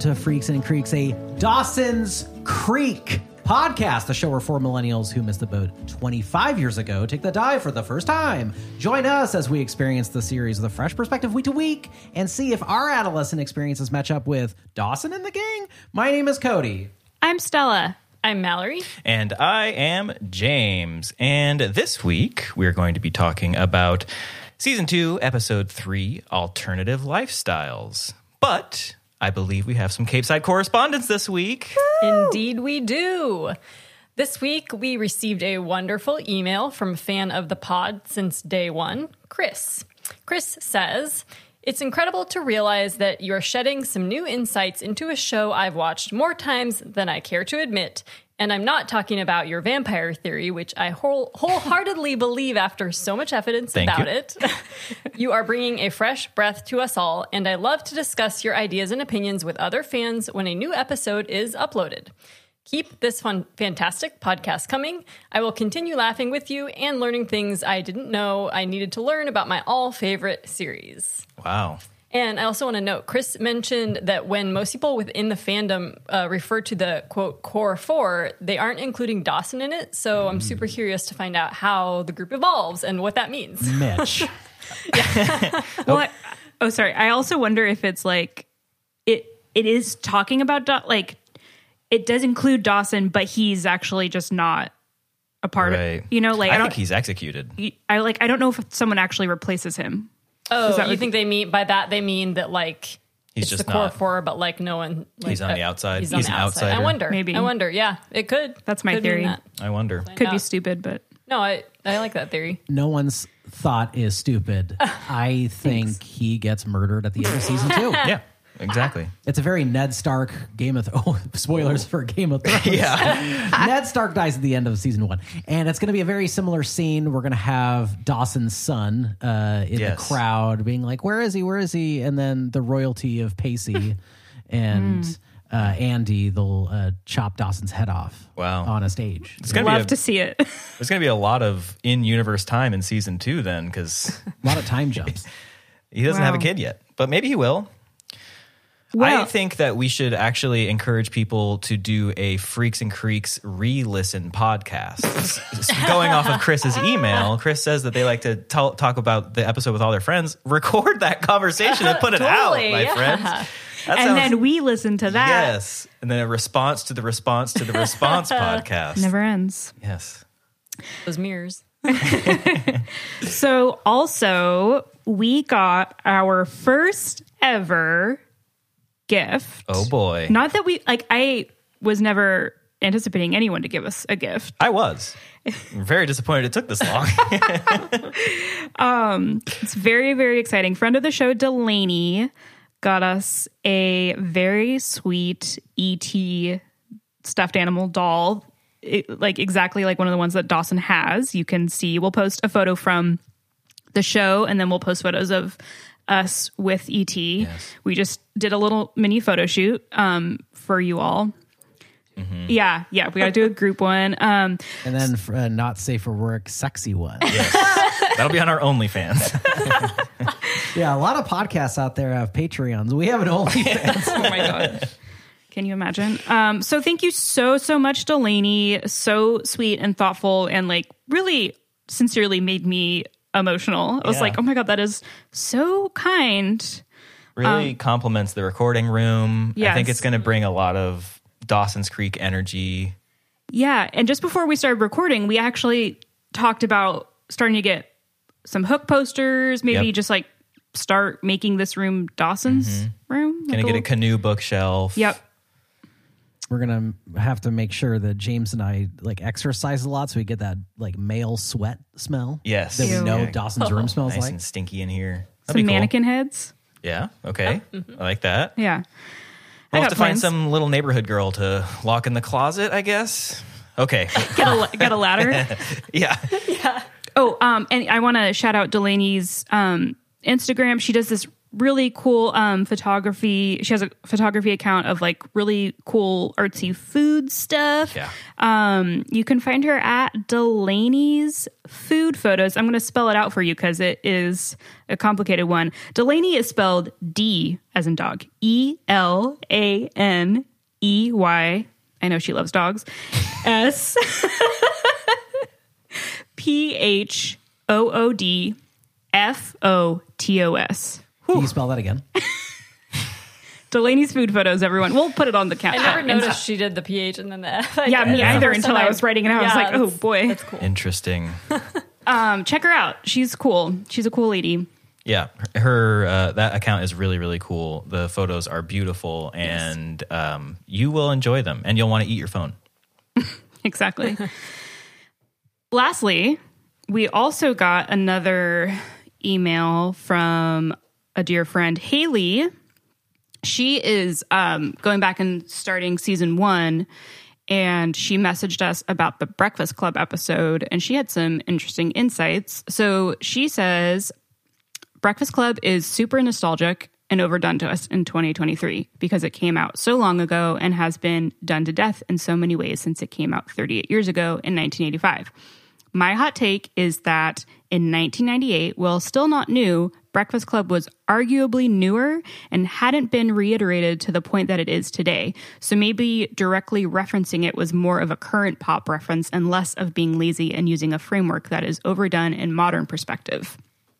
welcome to Freaks and Creeks, a Dawson's Creek podcast, the show where four millennials who missed the boat 25 years ago take the dive for the first time. Join us as we experience the series with a fresh perspective week to week and see if our adolescent experiences match up with Dawson and the gang. My name is Cody. I'm Stella. I'm Mallory. And I am James. And this week, we're going to be talking about season two, episode three Alternative Lifestyles. But I believe we have some Capeside correspondence this week. Indeed, we do. This week, we received a wonderful email from a fan of the pod since day one, Chris. Chris says, It's incredible to realize that you're shedding some new insights into a show I've watched more times than I care to admit. And I'm not talking about your vampire theory, which I whole, wholeheartedly believe after so much evidence Thank about you. it. you are bringing a fresh breath to us all, and I love to discuss your ideas and opinions with other fans when a new episode is uploaded. Keep this fun, fantastic podcast coming. I will continue laughing with you and learning things I didn't know I needed to learn about my all favorite series. Wow. And I also want to note, Chris mentioned that when most people within the fandom uh, refer to the quote core four, they aren't including Dawson in it. So I'm super curious to find out how the group evolves and what that means. Mitch. What? Oh, sorry. I also wonder if it's like it. It is talking about Daw- like it does include Dawson, but he's actually just not a part Right. of. You know, like I, I don't. think he's executed. I like. I don't know if someone actually replaces him. Oh, that you what- think they mean by that? They mean that like He's it's just the core not- four, but like no one. Like, He's on the uh, outside. He's, on He's the an outside. I wonder. Maybe. I wonder. Yeah, it could. That's my Could theory. that. I wonder. Could be stupid, but No, I I like that theory. No one's thought is stupid. I think he gets murdered at the end of season two. Yeah, exactly. It's a very Ned Stark Game of oh spoilers for Game of Thrones. Yeah. Ned Stark dies at the end of season one, and it's going to be a very similar scene. We're going to have Dawson's son uh, in Yes. the crowd, being like, "Where is he? Where is he?" And then the royalty of Pacey and uh, Andy, they'll uh, chop Dawson's head off. Wow. on a stage. It's gonna love be a, to see it. there's going to be a lot of in-universe time in season two then, because A lot of time jumps. he doesn't have a Wow. kid yet, but maybe he will. I Well- think that we should actually encourage people to do a Freaks and Creeks re-listen podcast. Going off of Chris's email, Chris says that they like to tell, talk about the episode with all their friends. Record that conversation and put it Totally, out, my yeah. friends. That and sounds- then we listen to that. yes, and then a response to the response to the response podcast. Never ends. Yes. Those mirrors. So also we got our first ever gift. Oh boy, Not that we like I was never anticipating anyone to give us a gift. I was I'm very disappointed it took this long. Um, it's very, very exciting. Friend of the show, Delaney, got us a very sweet ET stuffed animal doll. It- like exactly like one of the ones that Dawson has. You can see. We'll post a photo from the show, and then we'll post photos of us with ET. We just did a little mini photo shoot um, for you all. Yeah, yeah, we got to do a group one. Um, And then for, uh, not safe for work, sexy one. That'll be on our OnlyFans. yeah, a lot of podcasts out there have Patreons. We have an OnlyFans. oh my god can you imagine um so thank you so so much delaney so sweet and thoughtful and like really sincerely made me emotional i was Yeah. like oh my god that is so kind Really um, complements the recording room. I think it's going to bring a lot of Dawson's Creek energy. yeah and just before we started recording we actually talked about starting to get some hook posters maybe Yep. just like start making this room dawson's mm-hmm. room Going to get a canoe bookshelf. yep We're gonna have to make sure that James and I like exercise a lot, so we get that like male sweat smell. Yes. that we Ew. know Yeah. Dawson's room smells Nice like. and stinky in here. That'd some be cool. mannequin heads Yeah. Okay. I like that. yeah I We'll got have to find plans. some little neighborhood girl to lock in the closet, I guess. Okay. get a, get a ladder yeah. Oh, um, and I want to shout out Delaney's um, Instagram. She does this really cool um, photography. She has a photography account of like really cool artsy food stuff. Yeah. Um, you can find her at Delaney's Food Photos. I'm going to spell it out for you because it is a complicated one. Delaney is spelled D as in dog, E L A N E Y. I know she loves dogs. S P H O O D F O T O S. Can you spell that again? Delaney's food photos, everyone. We'll put it on the count. I never noticed she did the ph and then the f. Yeah, me That's the either first until time I was writing it. Out. I was Yeah, like, oh boy. that's cool. Interesting. Um, check her out. She's cool. She's a cool lady. Yeah, her uh, that account is really really cool. The photos are beautiful, and um, you will enjoy them, and you'll want to eat your phone. Exactly. Lastly, we also got another email from a dear friend, Haley. She is um, going back and starting season one, and she messaged us about the Breakfast Club episode, and she had some interesting insights. So she says, Breakfast Club is super nostalgic and overdone to us in 2023 because it came out so long ago and has been done to death in so many ways since it came out 38 years ago in 1985. My hot take is that in 1998, while still not new, Breakfast Club was arguably newer and hadn't been reiterated to the point that it is today. So maybe directly referencing it was more of a current pop reference and less of being lazy and using a framework that is overdone in modern perspective.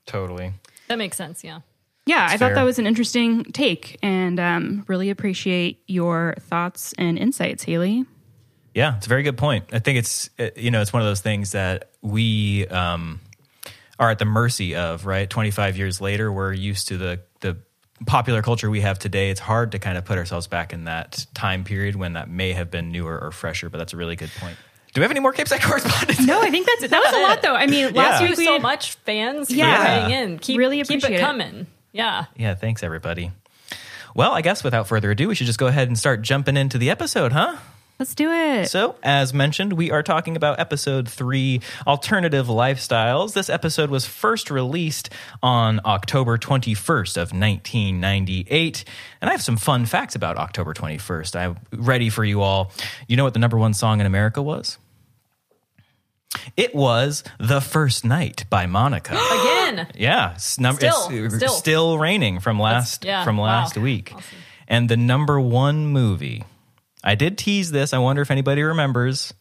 Totally. That makes sense. Yeah. Yeah, I thought that was an interesting take and um, really appreciate your thoughts and insights, Haley. Yeah, it's a very good point. I think it's uh, you know it's one of those things that we um, are at the mercy of. Right, twenty five years later, we're used to the the popular culture we have today. It's hard to kind of put ourselves back in that time period when that may have been newer or fresher. But that's a really good point. Do we have any more Capeside correspondence? No, I think that's that was a lot though. I mean, last Yeah. week Thank you we so had- much, fans. Yeah. Yeah. writing in. Keep, Really keep appreciate it it. coming. Yeah. Yeah, thanks everybody. Well, I guess without further ado, we should just go ahead and start jumping into the episode, huh? Let's do it. So, as mentioned, we are talking about episode three Alternative Lifestyles. This episode was first released on October 21st of 1998. And I have some fun facts about October 21st. I'm ready for you all. You know what the number one song in America was? It was The First Night by Monica. Again. Yeah, it's, num- Still, it's still. still raining from last yeah, from wow. last week. And the number one movie. I did tease this. I wonder if anybody remembers.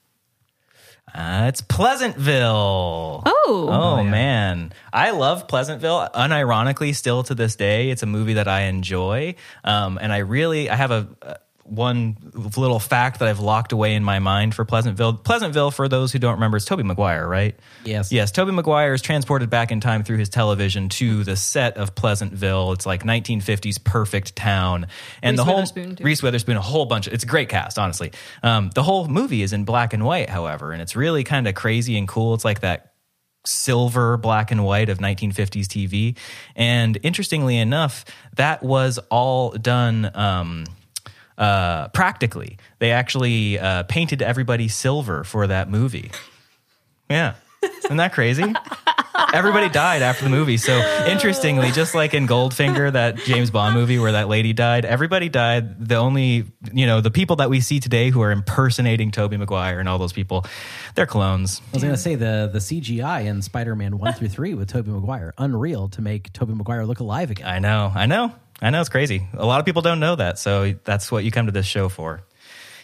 Uh, it's Pleasantville. Oh. Oh, man. I love Pleasantville. Unironically, still to this day, it's a movie that I enjoy. Um, and I really, I have a, one little fact that I've locked away in my mind for Pleasantville. Pleasantville, for those who don't remember, is Tobey Maguire, right? Yes. Yes. Tobey Maguire is transported back in time through his television to the set of Pleasantville. It's like 1950s perfect town. And Reese the whole Witherspoon, too. Reese Witherspoon, a whole bunch. It's a great cast, honestly. Um, the whole movie is in black and white, however, and it's really kind of crazy and cool. It's like that silver black and white of 1950s TV. And interestingly enough, that was all done um, uh, practically. They actually uh, painted everybody silver for that movie. Yeah. Isn't that crazy? Everybody died after the movie. So interestingly, just like in Goldfinger, that James Bond movie where that lady died, everybody died. The only, you know, the people that we see today who are impersonating Tobey Maguire and all those people, they're clones. I was going to say the the CGI in Spider Man one through three with Tobey Maguire, unreal to make Tobey Maguire look alive again. I know, I know, I know. It's crazy. A lot of people don't know that, so that's what you come to this show for.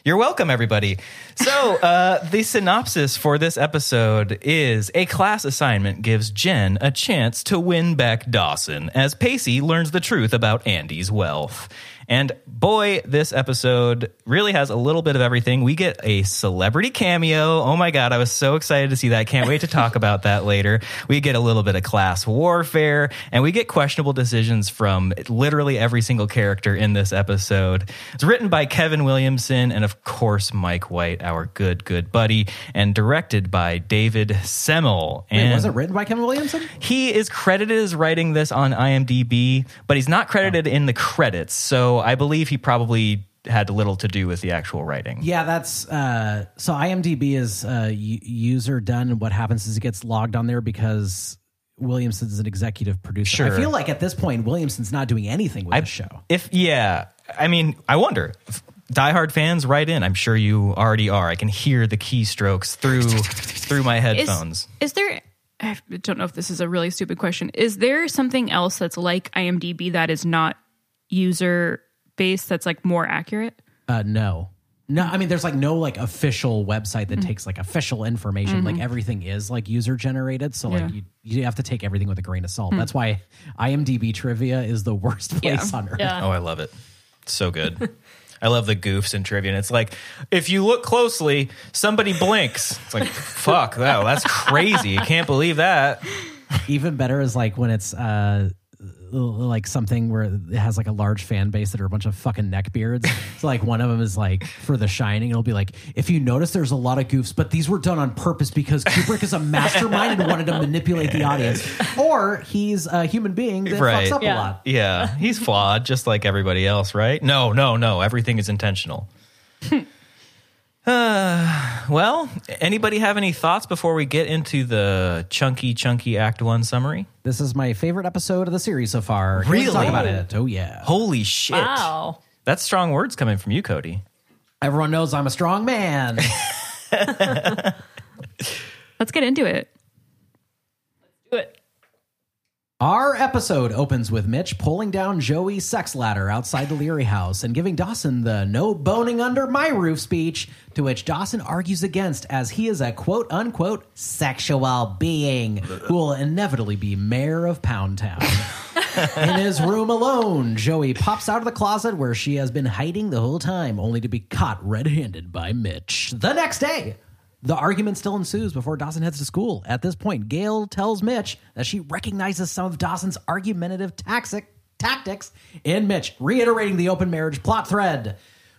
You're welcome, everybody. So, uh, the synopsis for this episode is a class assignment gives Jen a chance to win back Dawson as Pacey learns the truth about Andy's wealth. And boy, this episode really has a little bit of everything. We get a celebrity cameo. Oh my God, I was so excited to see that. Can't wait to talk about that later. We get a little bit of class warfare, and we get questionable decisions from literally every single character in this episode. It's written by Kevin Williamson and, of course, Mike White, our good, good buddy, and directed by David Semel. Wait, and was it written by Kevin Williamson? he is credited as writing this on IMDb, but he's not credited oh. in the credits. So I believe he probably had little to do with the actual writing. Yeah, that's uh, so. IMDb is uh, user done. and What happens is it gets logged on there because Williamson's an executive producer. I feel like at this point, Williamson's not doing anything with the show. If yeah, I mean, I wonder. If diehard fans, write in. I'm sure you already are. I can hear the keystrokes through through my Is, headphones. is there? I don't know if this is a really stupid question. Is there something else that's like IMDb that is not user based that's like more accurate? Uh, no, no. I mean, there's like no like official website that takes like official information. Like everything is like user generated. So like Yeah. you you have to take everything with a grain of salt. That's why IMDb trivia is the worst place Yeah. on earth. Yeah. Oh, I love it. So good. I love the goofs in trivia. And it's like, if you look closely, somebody blinks. It's like, fuck, that, that's crazy. You can't believe that. Even better is like when it's uh like something where it has like a large fan base that are a bunch of fucking neckbeards. so like one of them is like for The Shining, it'll be like, if you notice, there's a lot of goofs, but these were done on purpose because Kubrick is a mastermind and wanted to manipulate the audience, or he's a human being that Right. fucks up a lot. Yeah, he's flawed just like everybody else, right? No, no, no. Everything is intentional. uh, well, anybody have any thoughts before we get into the chunky, chunky Act One summary? This is my favorite episode of the series so far. Can we Really? talk about it? Oh yeah. Holy shit! Wow. That's strong words coming from you, Cody. Everyone knows I'm a strong man. Let's get into it. Do it. Our episode opens with Mitch pulling down Joey's sex ladder outside the Leary house and giving Dawson the no boning under my roof speech, to which Dawson argues against as he is a quote unquote sexual being who will inevitably be mayor of Pound Town. In his room alone, Joey pops out of the closet where she has been hiding the whole time, only to be caught red handed by Mitch. The next day, the argument still ensues before Dawson heads to school. At this point, Gail tells Mitch that she recognizes some of Dawson's argumentative taxic, tactics in Mitch, reiterating the open marriage plot thread.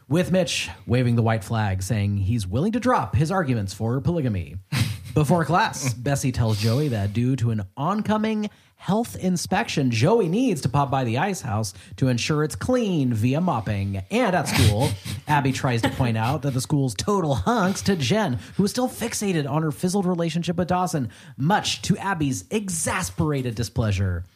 With Mitch waving the white flag, saying he's willing to drop his arguments for polygamy. Before class, Bessie tells Joey that due to an oncoming health inspection, Joey needs to pop by the ice house to ensure it's clean via mopping. And at school, Abby tries to point out that the school's total hunks to Jen, who is still fixated on her fizzled relationship with Dawson, much to Abby's exasperated displeasure.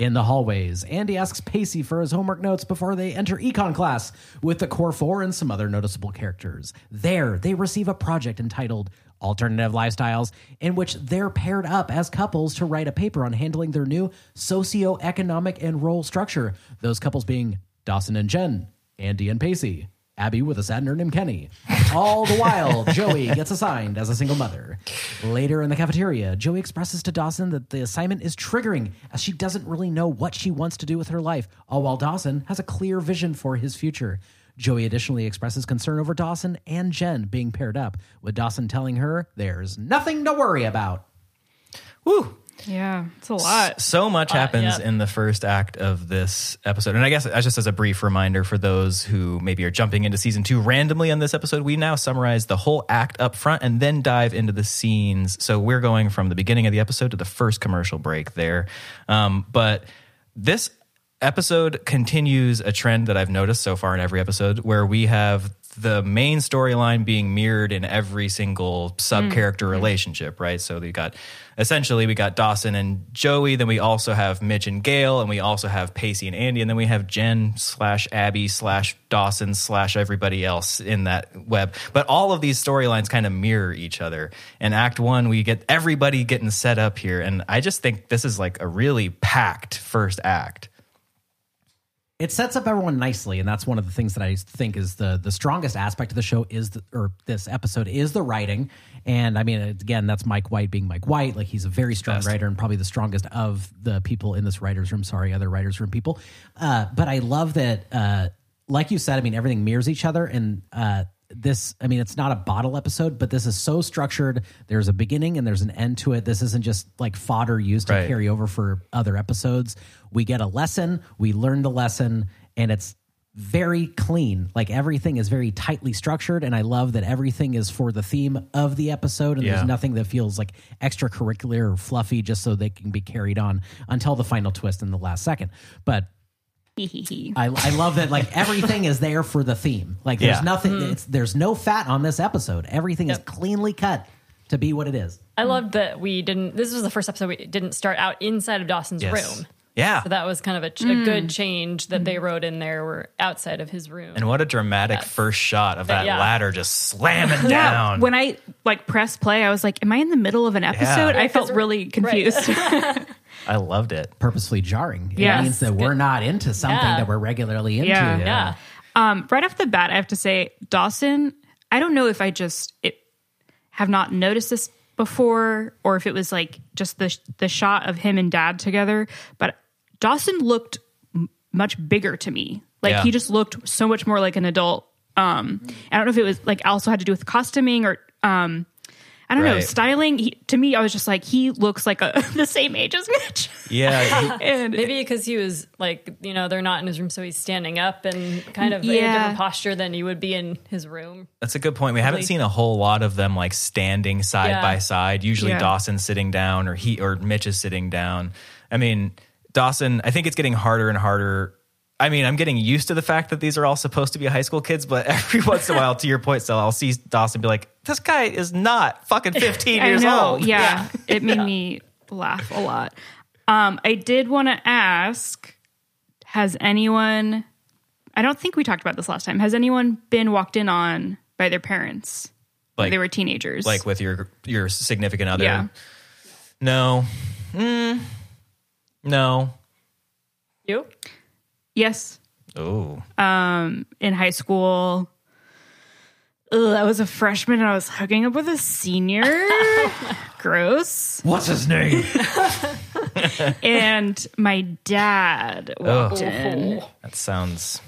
In the hallways, Andy asks Pacey for his homework notes before they enter econ class with the core four and some other noticeable characters. There, they receive a project entitled Alternative Lifestyles, in which they're paired up as couples to write a paper on handling their new socioeconomic and role structure. Those couples being Dawson and Jen, Andy and Pacey, Abby with a sad nerd named Kenny. All the while, Joey gets assigned as a single mother. Later in the cafeteria, Joey expresses to Dawson that the assignment is triggering as she doesn't really know what she wants to do with her life, all while Dawson has a clear vision for his future. Joey additionally expresses concern over Dawson and Jen being paired up, with Dawson telling her there's nothing to worry about. Woo! Yeah, it's a lot. So much happens yeah. in the first act of this episode. And I guess just as a brief reminder for those who maybe are jumping into season two randomly on this episode, we now summarize the whole act up front and then dive into the scenes. So we're going from the beginning of the episode to the first commercial break there. Um, but this episode continues a trend that I've noticed so far in every episode where we have the main storyline being mirrored in every single sub character mm-hmm. relationship, right? So we got essentially we got Dawson and Joey, then we also have Mitch and Gail, and we also have Pacey and Andy, and then we have Jen slash Abby slash Dawson slash everybody else in that web. But all of these storylines kind of mirror each other. In Act One, we get everybody getting set up here, and I just think this is like a really packed first act. It sets up everyone nicely and that's one of the things that i think is the the strongest aspect of the show is the, or this episode is the writing. And i mean again that's mike white being mike white. Like he's a very strong Best. writer and probably the strongest of the people in this writers room. Sorry other writers room people. Uh, but i love that uh, like you said i mean everything mirrors each other. And uh, this i mean it's not a bottle episode but this is so structured. There's a beginning and there's an end to it. This isn't just like fodder used to Right. carry over for other episodes. We get a lesson we learn the lesson and it's very clean. Like everything is very tightly structured and i love that everything is for the theme of the episode and Yeah. there's nothing that feels like extracurricular or fluffy just so they can be carried on until the final twist in the last second. But I, I love that like everything is there for the theme. Like there's Yeah. nothing mm. it's there's no fat on this episode. Everything is cleanly cut to be what it is. I loved that we didn't. This was the first episode we didn't start out inside of Dawson's Yes. room. Yeah. So that was kind of a, ch- a mm. good change that they mm. wrote in there. Were outside of his room. and what a dramatic first shot of that yeah. ladder just slamming down. When I like press play, I was like, "Am I in the middle of an episode?" I felt really confused. I loved it. Purposefully jarring. It Yes. means that we're not into something Yeah. that we're regularly into. Yeah. yeah. Um, right off the bat, I have to say, Dawson. I don't know if I just it, have not noticed this before, or if it was like just the the shot of him and Dad together. But Dawson looked m- much bigger to me. Like Yeah. he just looked so much more like an adult. Um, I don't know if it was like also had to do with costuming or um, I don't know styling. He, to me, I was just like he looks like a the same age as Mitch. Yeah. and Maybe because he was like, you know, they're not in his room, so he's standing up and kind of in a different posture than he would be in his room. That's a good point. We haven't seen a whole lot of them like standing side Yeah. by side. Usually Yeah. Dawson's sitting down or he or Mitch is sitting down. I mean, Dawson, I think it's getting harder and harder. I mean, I'm getting used to the fact that these are all supposed to be high school kids, but every once in a while, to your point, so I'll see Dawson be like, "This guy is not fucking 15 years know. old." Yeah, it made me laugh a lot. Um, I did want to ask: Has anyone? I don't think we talked about this last time. Has anyone been walked in on by their parents? when Like- they were teenagers. like with your your significant other. Yeah. No. Mm. No. You? yes, Oh. Um, in high school. Ugh, I was a freshman and I was hooking up with a senior. Oh Gross. What's his name? And my dad walked in. That sounds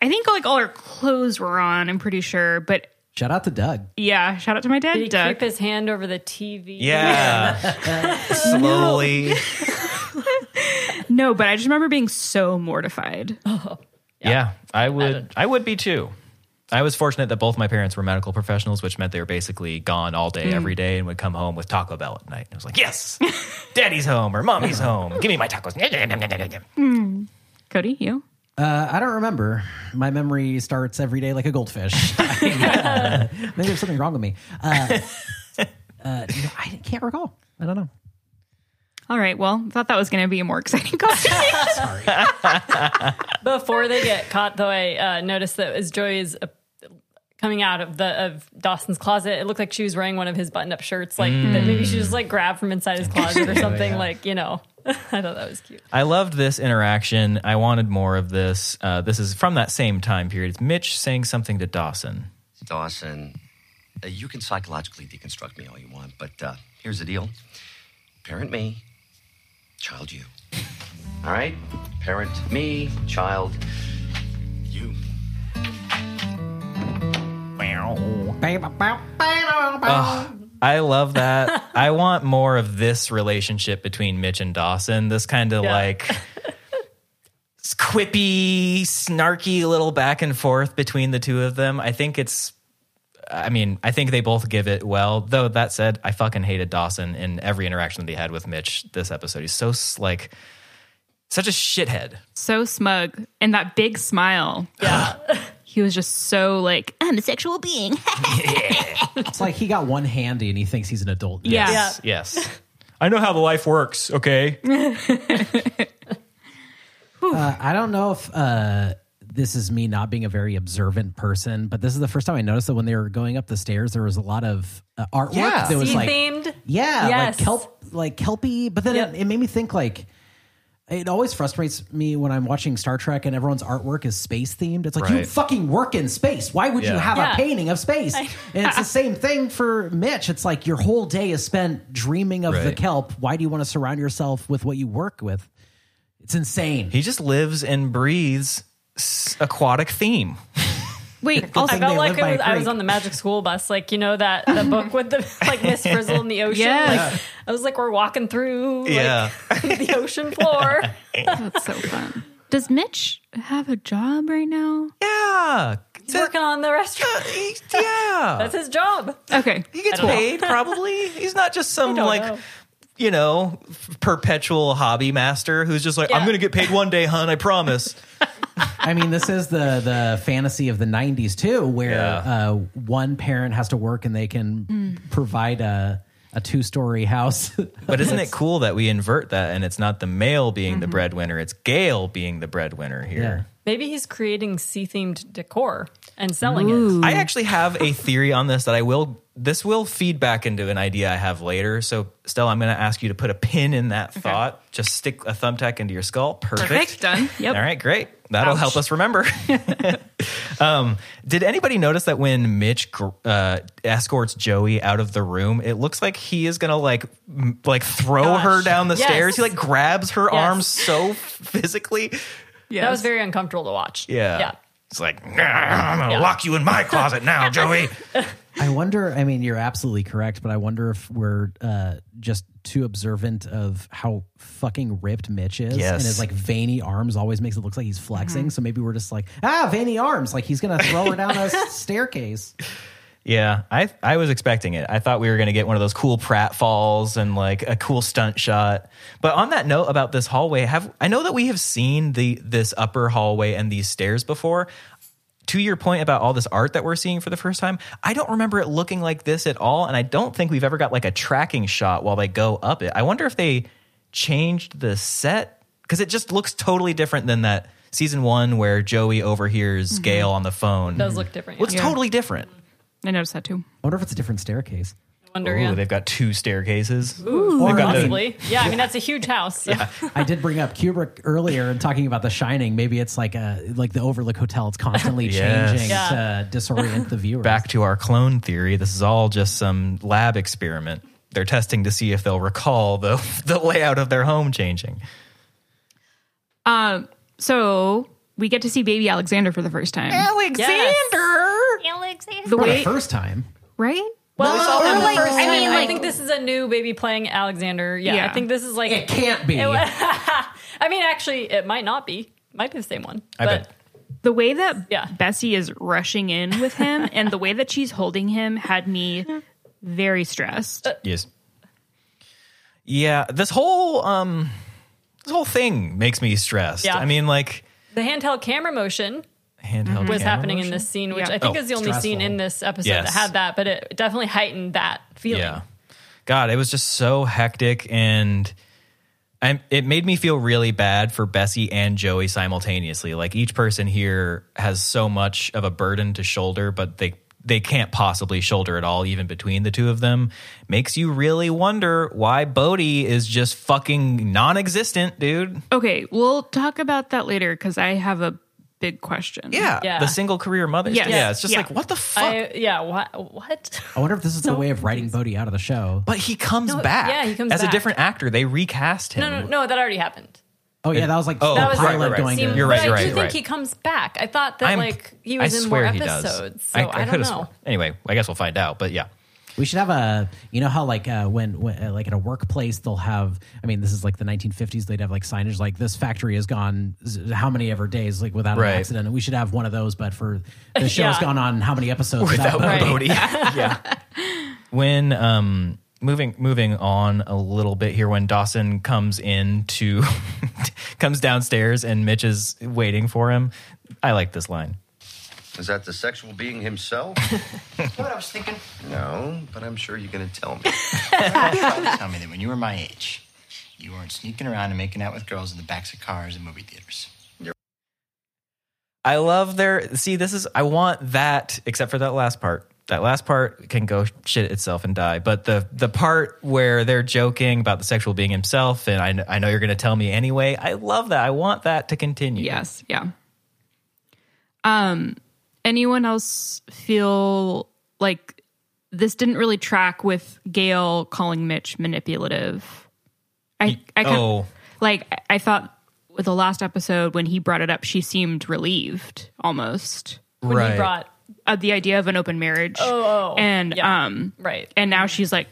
I think like all our clothes were on. I'm pretty sure, but Shout out to Doug. yeah, shout out to my dad, Did he Doug. creep his hand over the TV? Yeah. Slowly. No, but I just remember being so mortified. Oh, yeah, I would. I would be too. I was fortunate that both my parents were medical professionals, which meant they were basically gone all day, every day, and would come home with Taco Bell at night. And I was like, "Yes, Daddy's home or Mommy's home. Give me my tacos." Cody, you? Uh, I don't remember. My memory starts every day like a goldfish. I, uh, maybe there's something wrong with me. Uh, uh, I can't recall. I don't know. All right. Well, I thought that was going to be a more exciting conversation. Sorry. Before they get caught, though, I uh, noticed that as Joey is uh, coming out of the of Dawson's closet, it looked like she was wearing one of his button up shirts, like that maybe she just like grabbed from inside his closet or something. Like you know, I thought that was cute. I loved this interaction. I wanted more of this. Uh, this is from that same time period. It's Mitch saying something to Dawson. Dawson, uh, you can psychologically deconstruct me all you want, but uh, here's the deal parent me, child you. All right? Parent me, child you. Ah, I love that. I want more of this relationship between Mitch and Dawson. This kind of Yeah. like quippy, snarky little back and forth between the two of them. I think it's I mean, I think they both give it well. Though that said, I fucking hated Dawson in every interaction that he had with Mitch this episode. He's so like such a shithead. so smug. And that big smile. Yeah, He was just so like, I'm a sexual being. It's like he got one handy and he thinks he's an adult. now. Yeah. Yeah. Yes. I know how the life works, okay? Uh, I don't know if uh, this is me not being a very observant person, but this is the first time I noticed that when they were going up the stairs, there was a lot of uh, artwork Yeah. that was sea like, themed. yeah, Yes. like kelp, like kelpy. But then Yep. it, it made me think like. It always frustrates me when I'm watching Star Trek and everyone's artwork is space themed. It's like you fucking work in space. Why would you have Yeah. a painting of space? and it's the same thing for Mitch. It's like your whole day is spent dreaming of the kelp. Why do you want to surround yourself with what you work with? It's insane. He just lives and breathes aquatic theme. Wait, also, I felt like live it by a was, I was on the Magic School Bus, like you know that the book with the like Miss Frizzle in the ocean. Yes. Like, I was like, we're walking through like, Yeah. the ocean floor. that's so fun. Does Mitch have a job right now? Yeah. He's working on the restaurant. yeah. That's his job. Okay. He gets I don't know. paid, probably. He's not just some like, know. You know, perpetual hobby master who's just like, I'm going to get paid one day, hun. I promise. I mean, this is the the fantasy of the '90s too, where Yeah. uh, one parent has to work and they can provide a a two story house. But isn't it cool that we invert that and it's not the male being the breadwinner, it's Gail being the breadwinner yeah. here. Maybe he's creating sea themed decor and selling it. I actually have a theory on this that I will this will feed back into an idea I have later. So Stella, I'm going to ask you to put a pin in that thought. Just stick a thumbtack into your skull. Perfect. Perfect. Done. Yep. All right, great. That'll Ouch. help us remember. um, did anybody notice that when Mitch uh, escorts Joey out of the room, it looks like he is gonna like m- like throw Gosh. her down the Yes. stairs? He like grabs her Yes. arms so physically. Yes. That was very uncomfortable to watch. Yeah. Yeah. It's like I'm gonna Yeah. lock you in my closet now, Joey. I wonder. I mean, you're absolutely correct, but I wonder if we're uh, just too observant of how fucking ripped Mitch is, Yes. and his like veiny arms always makes it look like he's flexing. So maybe we're just like, ah, veiny arms, like he's gonna throw her down a staircase. Yeah, I I was expecting it. I thought we were going to get one of those cool Pratt falls and like a cool stunt shot. But on that note about this hallway, have I know that we have seen the this upper hallway and these stairs before. To your point about all this art that we're seeing for the first time, I don't remember it looking like this at all, and I don't think we've ever got like a tracking shot while they go up it. I wonder if they changed the set because it just looks totally different than that season one where Joey overhears mm-hmm. Gail on the phone. Does look different. Looks yeah. totally different. I noticed that too. I wonder if it's a different staircase. Wonder, Ooh, yeah. they've got two staircases. Ooh, Or- got the- possibly. yeah, I mean that's a huge house. so- I did bring up Kubrick earlier and talking about The Shining. Maybe it's like a like the Overlook Hotel. It's constantly Yes. changing Yeah. to disorient the viewer. Back to our clone theory. This is all just some lab experiment. They're testing to see if they'll recall the the layout of their home changing. Um. So we get to see baby Alexander for the first time. Yes. The for the first time. right? Well, No, it's all or the like- first I time. mean, I think this is a new baby playing Alexander. Yeah, Yeah. I think this is like. It can't be. I mean, actually, it might not be. Might be the same one. I but bet. The way that Yeah. Bessie is rushing in with him and the way that she's holding him had me very stressed. Yes. Yeah, this whole um this whole thing makes me stressed. Yeah. I mean like the handheld camera motion handheld mm-hmm. was camera happening in this scene, which Yeah. I think Oh, is the only scene in this episode Yes. that had that, but it definitely heightened that feeling. Yeah. God, it was just so hectic and I, it made me feel really bad for Bessie and Joey simultaneously. Like each person here has so much of a burden to shoulder, but they they can't possibly shoulder it all, even between the two of them. Makes you really wonder why Bodie is just fucking non-existent, dude. Okay, we'll talk about that later because I have a big question. Yeah, Yeah. the single career mothers. Yes. Yeah, it's just Yeah. like what the fuck. I, yeah. What? What? I wonder if this is a way of writing Bodie out of the show. but he comes No, back. yeah, he comes back. as back. a different actor. They recast him. No, no, no. That already happened. Oh yeah, that was like Oh, the That was- pilot right, right, right. going Seemed- to. You're right, but you're I right, do you're think right. he comes back. I thought that I'm- like he was I in swear more he does. episodes. So I, don't could've know. sworn. Anyway, I guess we'll find out. But yeah, We should have a, you know how like uh, when, when uh, like in a workplace they'll have. I mean, this is like the 1950s. They'd have like signage like this factory has gone z- how many ever days like without Right. an accident. And we should have one of those, but for the show's Yeah. gone on how many episodes without, without Bodie? Bodie. yeah. When um moving moving on a little bit here, when Dawson comes in to comes downstairs and Mitch is waiting for him, I like this line. Is that the sexual being himself? what I was thinking? no, but I'm sure you're going to tell me. Tell me that when you were my age, you weren't sneaking around and making out with girls in the backs of cars and movie theaters. I love their see. This is I want that, except for that last part. That last part can go shit itself and die. But the the part where they're joking about the sexual being himself, and I I know you're going to tell me anyway. I love that. I want that to continue. Yes. Yeah. Um. Anyone else feel like this didn't really track with Gail calling Mitch manipulative? I I kind oh. like I- I thought with the last episode when he brought it up, she seemed relieved almost. When Right. he brought Uh, the idea of an open marriage. Oh, oh, and yeah. um, right. and now she's like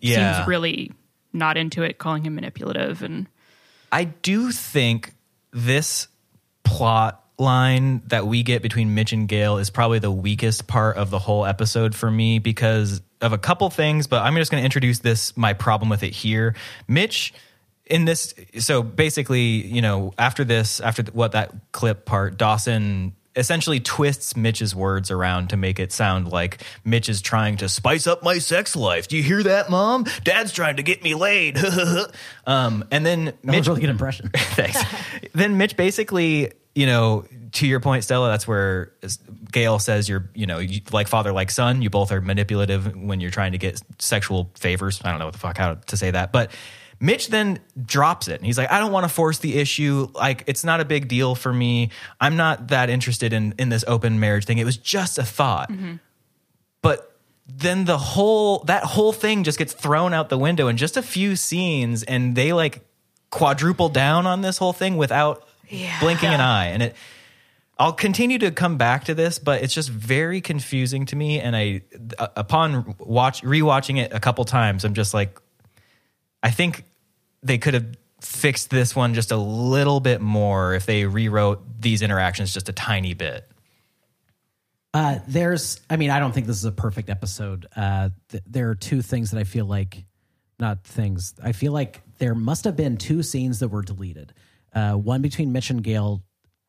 Yeah. seems really not into it, calling him manipulative and I do think this plot line that we get between Mitch and Gail is probably the weakest part of the whole episode for me because of a couple things, but I'm just going to introduce this my problem with it here. Mitch in this so basically, you know, after this after what that clip part Dawson essentially twists Mitch's words around to make it sound like Mitch is trying to spice up my sex life. Do you hear that, mom? Dad's trying to get me laid. um, and then That Mitch was really good impression. Thanks. then Mitch basically, you know, to your point, Stella, that's where Gail says you're, you know, you, like father, like son. You both are manipulative when you're trying to get sexual favors. I don't know what the fuck how to say that, but Mitch then drops it and he's like, I don't want to force the issue. Like, it's not a big deal for me. I'm not that interested in in this open marriage thing. It was just a thought. Mm-hmm. But then the whole that whole thing just gets thrown out the window in just a few scenes and they like quadruple down on this whole thing without blinking an eye. And it I'll continue to come back to this, but it's just very confusing to me. And I, uh, upon watch rewatching it a couple times, I'm just like, I think they could have fixed this one just a little bit more if they rewrote these interactions just a tiny bit. Uh, there's, I mean, I don't think this is a perfect episode. Uh, th- there are two things that I feel like, not things, I feel like there must have been two scenes that were deleted. Uh, one between Mitch and Gail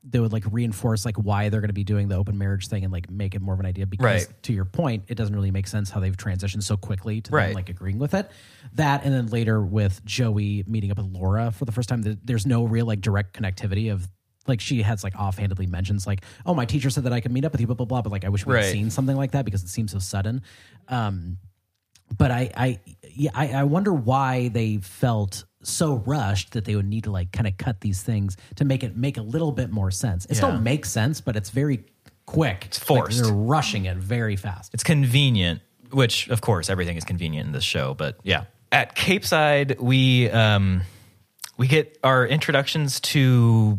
that would like reinforce like why they're going to be doing the open marriage thing and like make it more of an idea. Because Right. to your point, it doesn't really make sense how they've transitioned so quickly to them, like agreeing with it. That and then later with Joey meeting up with Laura for the first time, th- there's no real like direct connectivity of like she has like offhandedly mentions like, oh, my teacher said that I could meet up with you, blah blah blah. But like I wish we had Right. seen something like that because it seems so sudden. Um, but I, I, yeah, I, I wonder why they felt so rushed that they would need to like kind of cut these things to make it make a little bit more sense. It still Yeah. makes sense, but it's very quick. It's forced. they're rushing it very fast. It's convenient, which of course everything is convenient in this show, but yeah. At Capeside, we um we get our introductions to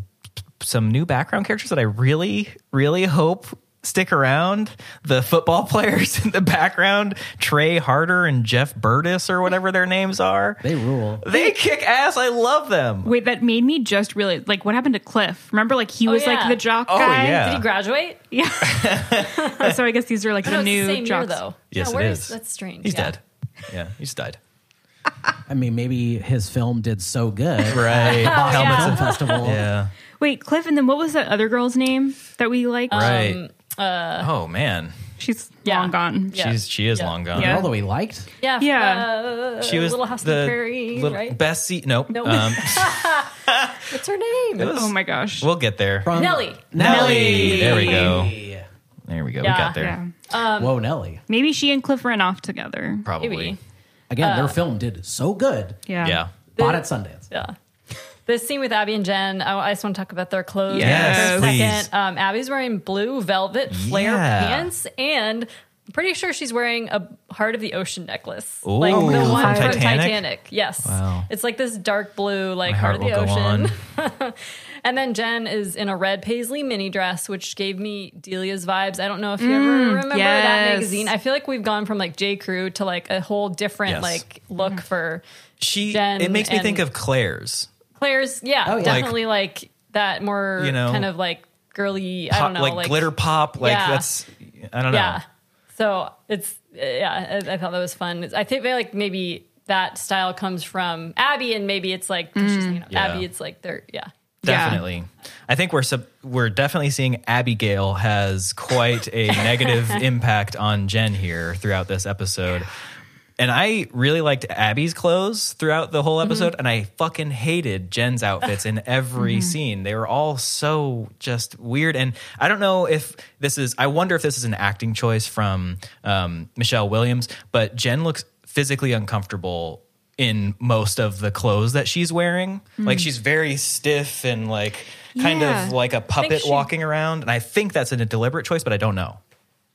some new background characters that I really, really hope stick around. The football players in the background, Trey Harder and Jeff Burtis or whatever their names are. They rule. They kick ass. I love them. Wait, that made me just really like what happened to Cliff? Remember, like he oh, was yeah. like the jock Oh, guy. yeah. Did he graduate? Yeah. so I guess these are like No, the new the same jocks. year though. Yes, yeah, it where is. That's strange. He's yeah. dead. Yeah, he's died. I mean, maybe his film did so good. Right. Helmets yeah. and Festival. Yeah. Wait, Cliff, and then what was that other girl's name that we liked? Right. Um, oh man. She's yeah. long gone. Yeah. She's she is Yeah. long gone. Yeah. Although we liked. Yeah, Yeah. Uh, She was Little House on the the Prairie, little- right? best seat. Nope. Nope. Um, What's her name? Oh my gosh. we'll get there. From Nelly. Nelly. There we go. There we go. We got there. yeah. Whoa, Nelly. Maybe she and Cliff ran off together. Probably. Maybe. Again, their film did so good. Yeah. Yeah. Bought at Sundance. Yeah. This scene with Abby and Jen, I, I just want to talk about their clothes Yes, for a second. Um, Abby's wearing blue velvet flare Yeah. pants, and I'm pretty sure she's wearing a Heart of the Ocean necklace. Ooh, like the from one from Titanic? Titanic. Yes. Wow. It's like this dark blue, like My Heart, heart of the Ocean. And then Jen is in a red paisley mini dress, which gave me Delia's vibes. I don't know if you ever remember that magazine. I feel like we've gone from like J. Crew to like a whole different Yes. like look for She. Jen it makes me think of Claire's. Yeah, Oh, yeah. definitely like, that more You know, kind of like girly. I don't know, like, like, glitter pop. Like Yeah. that's. I don't know. Yeah. So it's yeah. I, I thought that was fun. I think like maybe that style comes from Abby, and maybe it's like she's hanging out with Yeah. Abby. It's like they're yeah. Definitely. I think we're sub- we're definitely seeing Abigail has quite a negative impact on Jen here throughout this episode. And I really liked Abby's clothes throughout the whole mm-hmm. episode, and I fucking hated Jen's outfits in every mm-hmm. scene. They were all so just weird. And I don't know if this is, I wonder if this is an acting choice from um, Michelle Williams, but Jen looks physically uncomfortable in most of the clothes that she's wearing. Mm. Like she's very stiff and like kind Yeah. of like a puppet she- walking around. And I think that's a deliberate choice, but I don't know.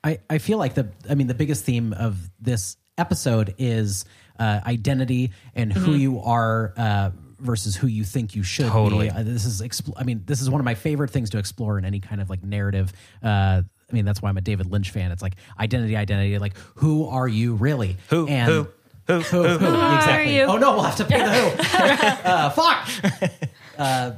I, I feel like the I mean the biggest theme of this episode is uh, identity and who Mm-hmm. you are uh, versus who you think you should Totally. be. Uh, this is expl- I mean this is one of my favorite things to explore in any kind of like narrative. Uh, I mean that's why I'm a David Lynch fan. It's like identity, identity. Like who are you really? Who, and who, who, who, who, exactly. you? Oh no, we'll have to pay the who. uh, fuck. Uh,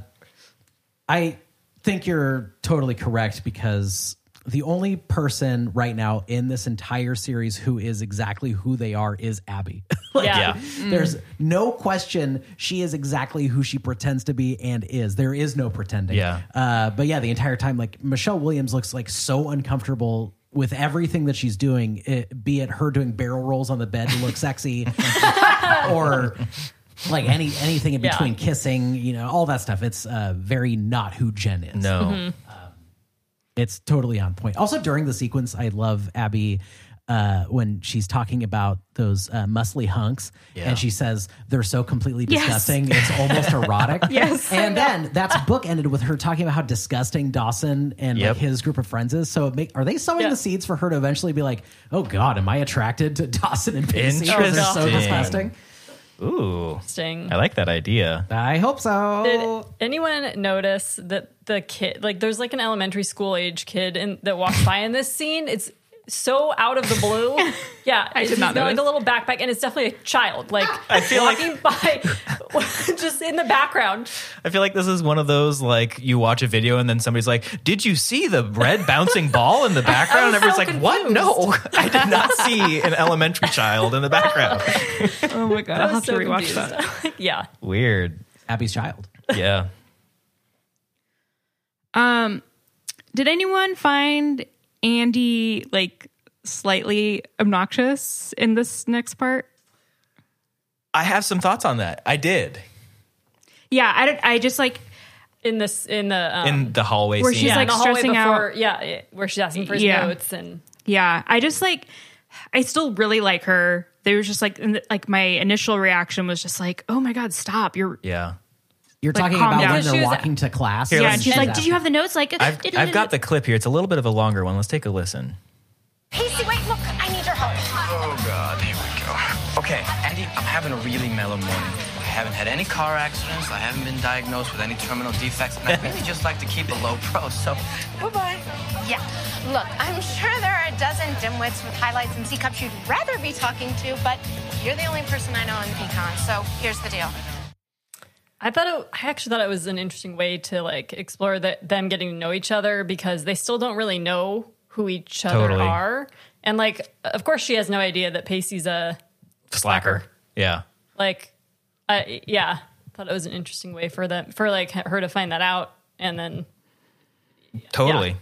I think you're totally correct because the only person right now in this entire series who is exactly who they are is Abby. Like, Yeah. There's no question she is exactly who she pretends to be and is. There is no pretending. Yeah. Uh, but yeah, the entire time, like Michelle Williams looks like so uncomfortable with everything that she's doing, it, be it her doing barrel rolls on the bed to look sexy or like any anything in Yeah. between kissing, you know, all that stuff. It's uh, very not who Jen is. No. Mm-hmm. It's totally on point. Also, during the sequence, I love Abby uh, when she's talking about those uh, muscly hunks, Yeah. and she says they're so completely Yes. disgusting, it's almost erotic. Yes. and then that's book ended with her talking about how disgusting Dawson and Yep. like his group of friends is. So, make, are they sowing Yeah. the seeds for her to eventually be like, "Oh God, am I attracted to Dawson and Pacey? 'cause They're so Interesting. disgusting." Ooh. Interesting. I like that idea. I hope so. Did anyone notice that the kid, like, there's like an elementary school age kid in, that walks by in this scene? It's so out of the blue. Yeah, I did not got like a little backpack, and it's definitely a child, like I feel like- by, just in the background. I feel like this is one of those like you watch a video and then somebody's like, "Did you see the red bouncing ball in the background?" And everyone's so like, "What? No, I did not see an elementary child in the background." Oh my god, I I'll was have to so rewatch confused. that. yeah, Weird. Abby's child. Yeah. Um, did anyone find Andie like slightly obnoxious in this next part? I have some thoughts on that. I did Yeah, I don't, I just like in this in the um, in the hallway Where scene. she's, yeah, like, in the hallway stressing before, out. yeah, yeah, where she's asking for his Yeah. notes and yeah, I just like I still really like her. There was just like like my initial reaction was just like, "Oh my god, stop. You're yeah. You're Like, talking about down. when they're was- walking to class. Here, Yeah, and she's like, "Did you have the notes?" Like, I've I've got the clip here. It's a little bit of a longer one. Let's take a listen. Pacey, wait, look, I need your help. Oh, God, here we go. Okay, Andie, I'm having a really mellow morning. I haven't had any car accidents. I haven't been diagnosed with any terminal defects. And I really just like to keep a low pro, so bye-bye. Yeah, look, I'm sure there are a dozen dimwits with highlights and C cups you'd rather be talking to, but you're the only person I know in econ, so here's the deal. I thought it, I actually thought it was an interesting way to like explore that them getting to know each other because they still don't really know who each other Totally. are. And like of course she has no idea that Pacey's a Slacker. Yeah. like uh, yeah, thought it was an interesting way for them for like her to find that out and then Totally. Yeah.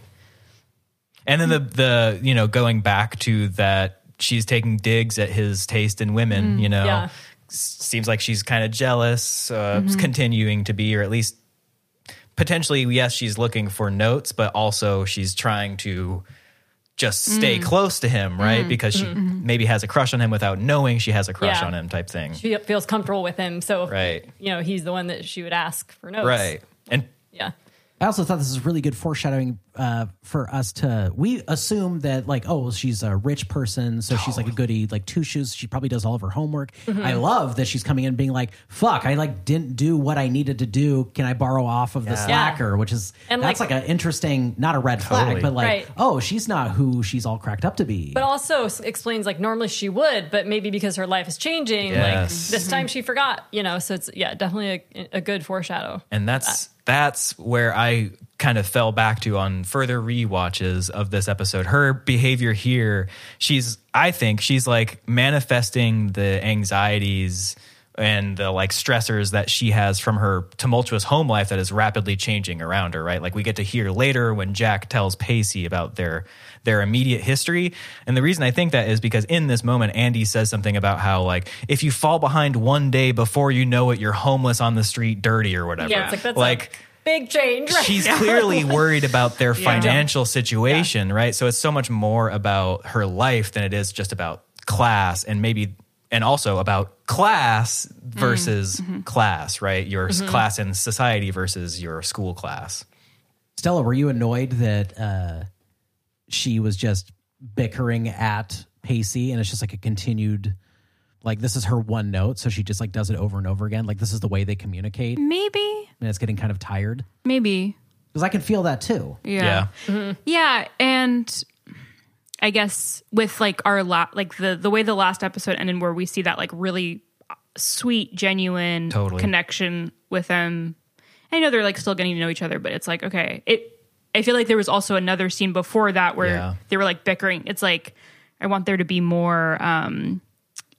And then the the you know going back to that she's taking digs at his taste in women. You know, Yeah. S- seems like she's kind of jealous, uh, continuing to be, or at least potentially. Yes, she's looking for notes, but also she's trying to just stay mm. close to him, right? Mm. Because she mm-hmm. Mm-hmm. maybe has a crush on him without knowing she has a crush Yeah. on him, type thing. she feels comfortable with him. So Right. you know, he's the one that she would ask for notes. Right. And Yeah. I also thought this is really good foreshadowing uh, for us to. We assume that like, oh, she's a rich person, so she's like a goody, like two shoes. She probably does all of her homework. Mm-hmm. I love that she's coming in being like, "Fuck, I like didn't do what I needed to do. Can I borrow off of the slacker?" Which is And, that's like- like, an interesting, not a red flag, but like, Right. oh, she's not who she's all cracked up to be. But also explains like normally she would, but maybe because her life is changing, Yes. like this time she forgot, you know. So it's yeah, definitely a, a good foreshadow. and that's that's where I kind of fell back to on further rewatches of this episode. Her behavior here, she's I think she's like manifesting the anxieties and the like stressors that she has from her tumultuous home life that is rapidly changing around her, right? Like we get to hear later when Jack tells Pacey about their their immediate history. And the reason I think that is because in this moment Andie says something about how like if you fall behind one day before you know it, you're homeless on the street, dirty or whatever. Yeah, it's like that's like a big change. Right she's now. clearly worried about their financial situation, right? So it's so much more about her life than it is just about class and maybe and also about class mm-hmm. versus mm-hmm. class, right? Your s- mm-hmm. class in society versus your school class. Stella, were you annoyed that uh, she was just bickering at Pacey, and it's just like a continued, like this is her one note, so she just like does it over and over again. Like this is the way they communicate, maybe, and it's getting kind of tired maybe, because I can feel that too. yeah, yeah, and I guess with like our la- like the the way the last episode ended, where we see that like really sweet, genuine Totally. connection with them. I know they're like still getting to know each other, but it's like okay, it I feel like there was also another scene before that where Yeah. they were like bickering. It's like I want there to be more um,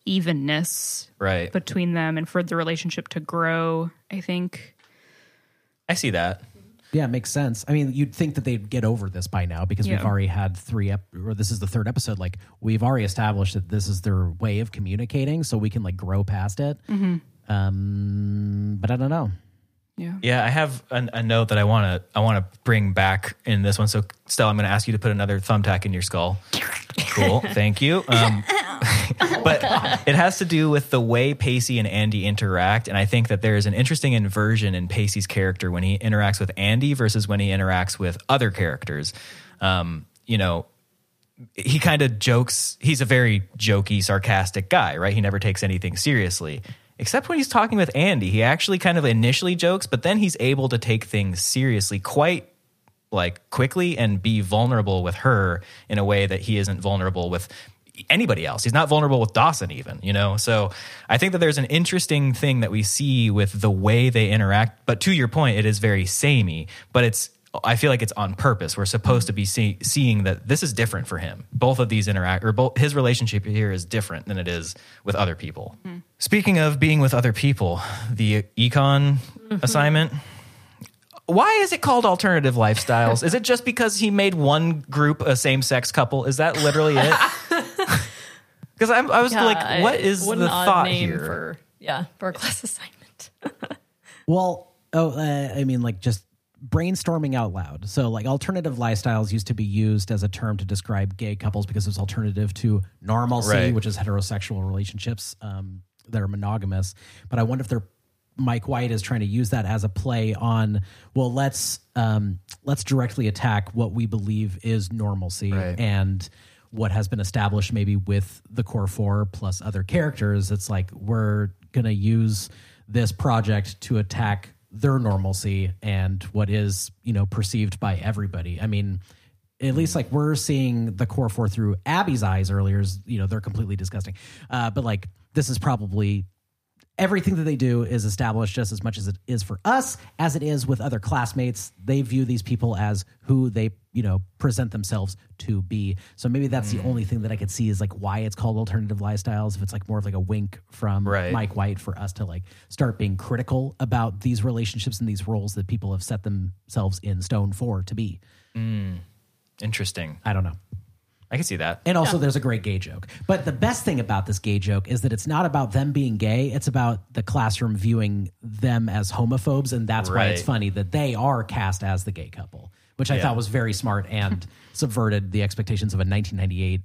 evenness Right. between them and for the relationship to grow. I think. I see that. Yeah, it makes sense. I mean, you'd think that they'd get over this by now because we've already had three, ep- or this is the third episode. Like, we've already established that this is their way of communicating, so we can like grow past it. Um, but I don't know. Yeah. Yeah, I have a, a note that I want to I want to bring back in this one. So, Stella, I'm going to ask you to put another thumbtack in your skull. Cool, thank you. Um, but it has to do with the way Pacey and Andie interact, and I think that there is an interesting inversion in Pacey's character when he interacts with Andie versus when he interacts with other characters. Um, you know, he kind of jokes. He's a very jokey, sarcastic guy, right? He never takes anything seriously. Except when he's talking with Andie, he actually kind of initially jokes, but then he's able to take things seriously quite like quickly and be vulnerable with her in a way that he isn't vulnerable with anybody else. He's not vulnerable with Dawson even, you know? So I think that there's an interesting thing that we see with the way they interact, but to your point it is very samey, but it's I feel like it's on purpose. We're supposed to be see, seeing that this is different for him. Both of these interact or both his relationship here is different than it is with other people. Speaking of being with other people, the econ assignment why is it called alternative lifestyles? is it just because he made one group a same sex couple? Is that literally it? Because I was Yeah, like, what I- is what the thought name here? For, yeah, for a class assignment. Well, oh, uh, I mean, like just brainstorming out loud. So, like, alternative lifestyles used to be used as a term to describe gay couples because it was alternative to normalcy, Right. which is heterosexual relationships um, that are monogamous. But I wonder if they're Mike White is trying to use that as a play on well let's um, let's directly attack what we believe is normalcy Right. and what has been established maybe with the core four plus other characters it's like we're gonna use this project to attack their normalcy and what is you know perceived by everybody. I mean at least like we're seeing the core four through abby's eyes earlier is you know they're completely disgusting. Uh, but like this is probably everything that they do is established just as much as it is for us as it is with other classmates. They view these people as who they you know present themselves to be. So maybe that's the mm. only thing that i could see is like why it's called alternative lifestyles if it's like more of like a wink from Right. mike white for us to like start being critical about these relationships and these roles that people have set themselves in stone for to be. Mm. Interesting. i don't know I can see that. and also, there's a great gay joke. But the best thing about this gay joke is that it's not about them being gay. It's about the classroom viewing them as homophobes. And that's why it's Right. funny that they are cast as the gay couple, which I Yeah. thought was very smart and subverted the expectations of a 1998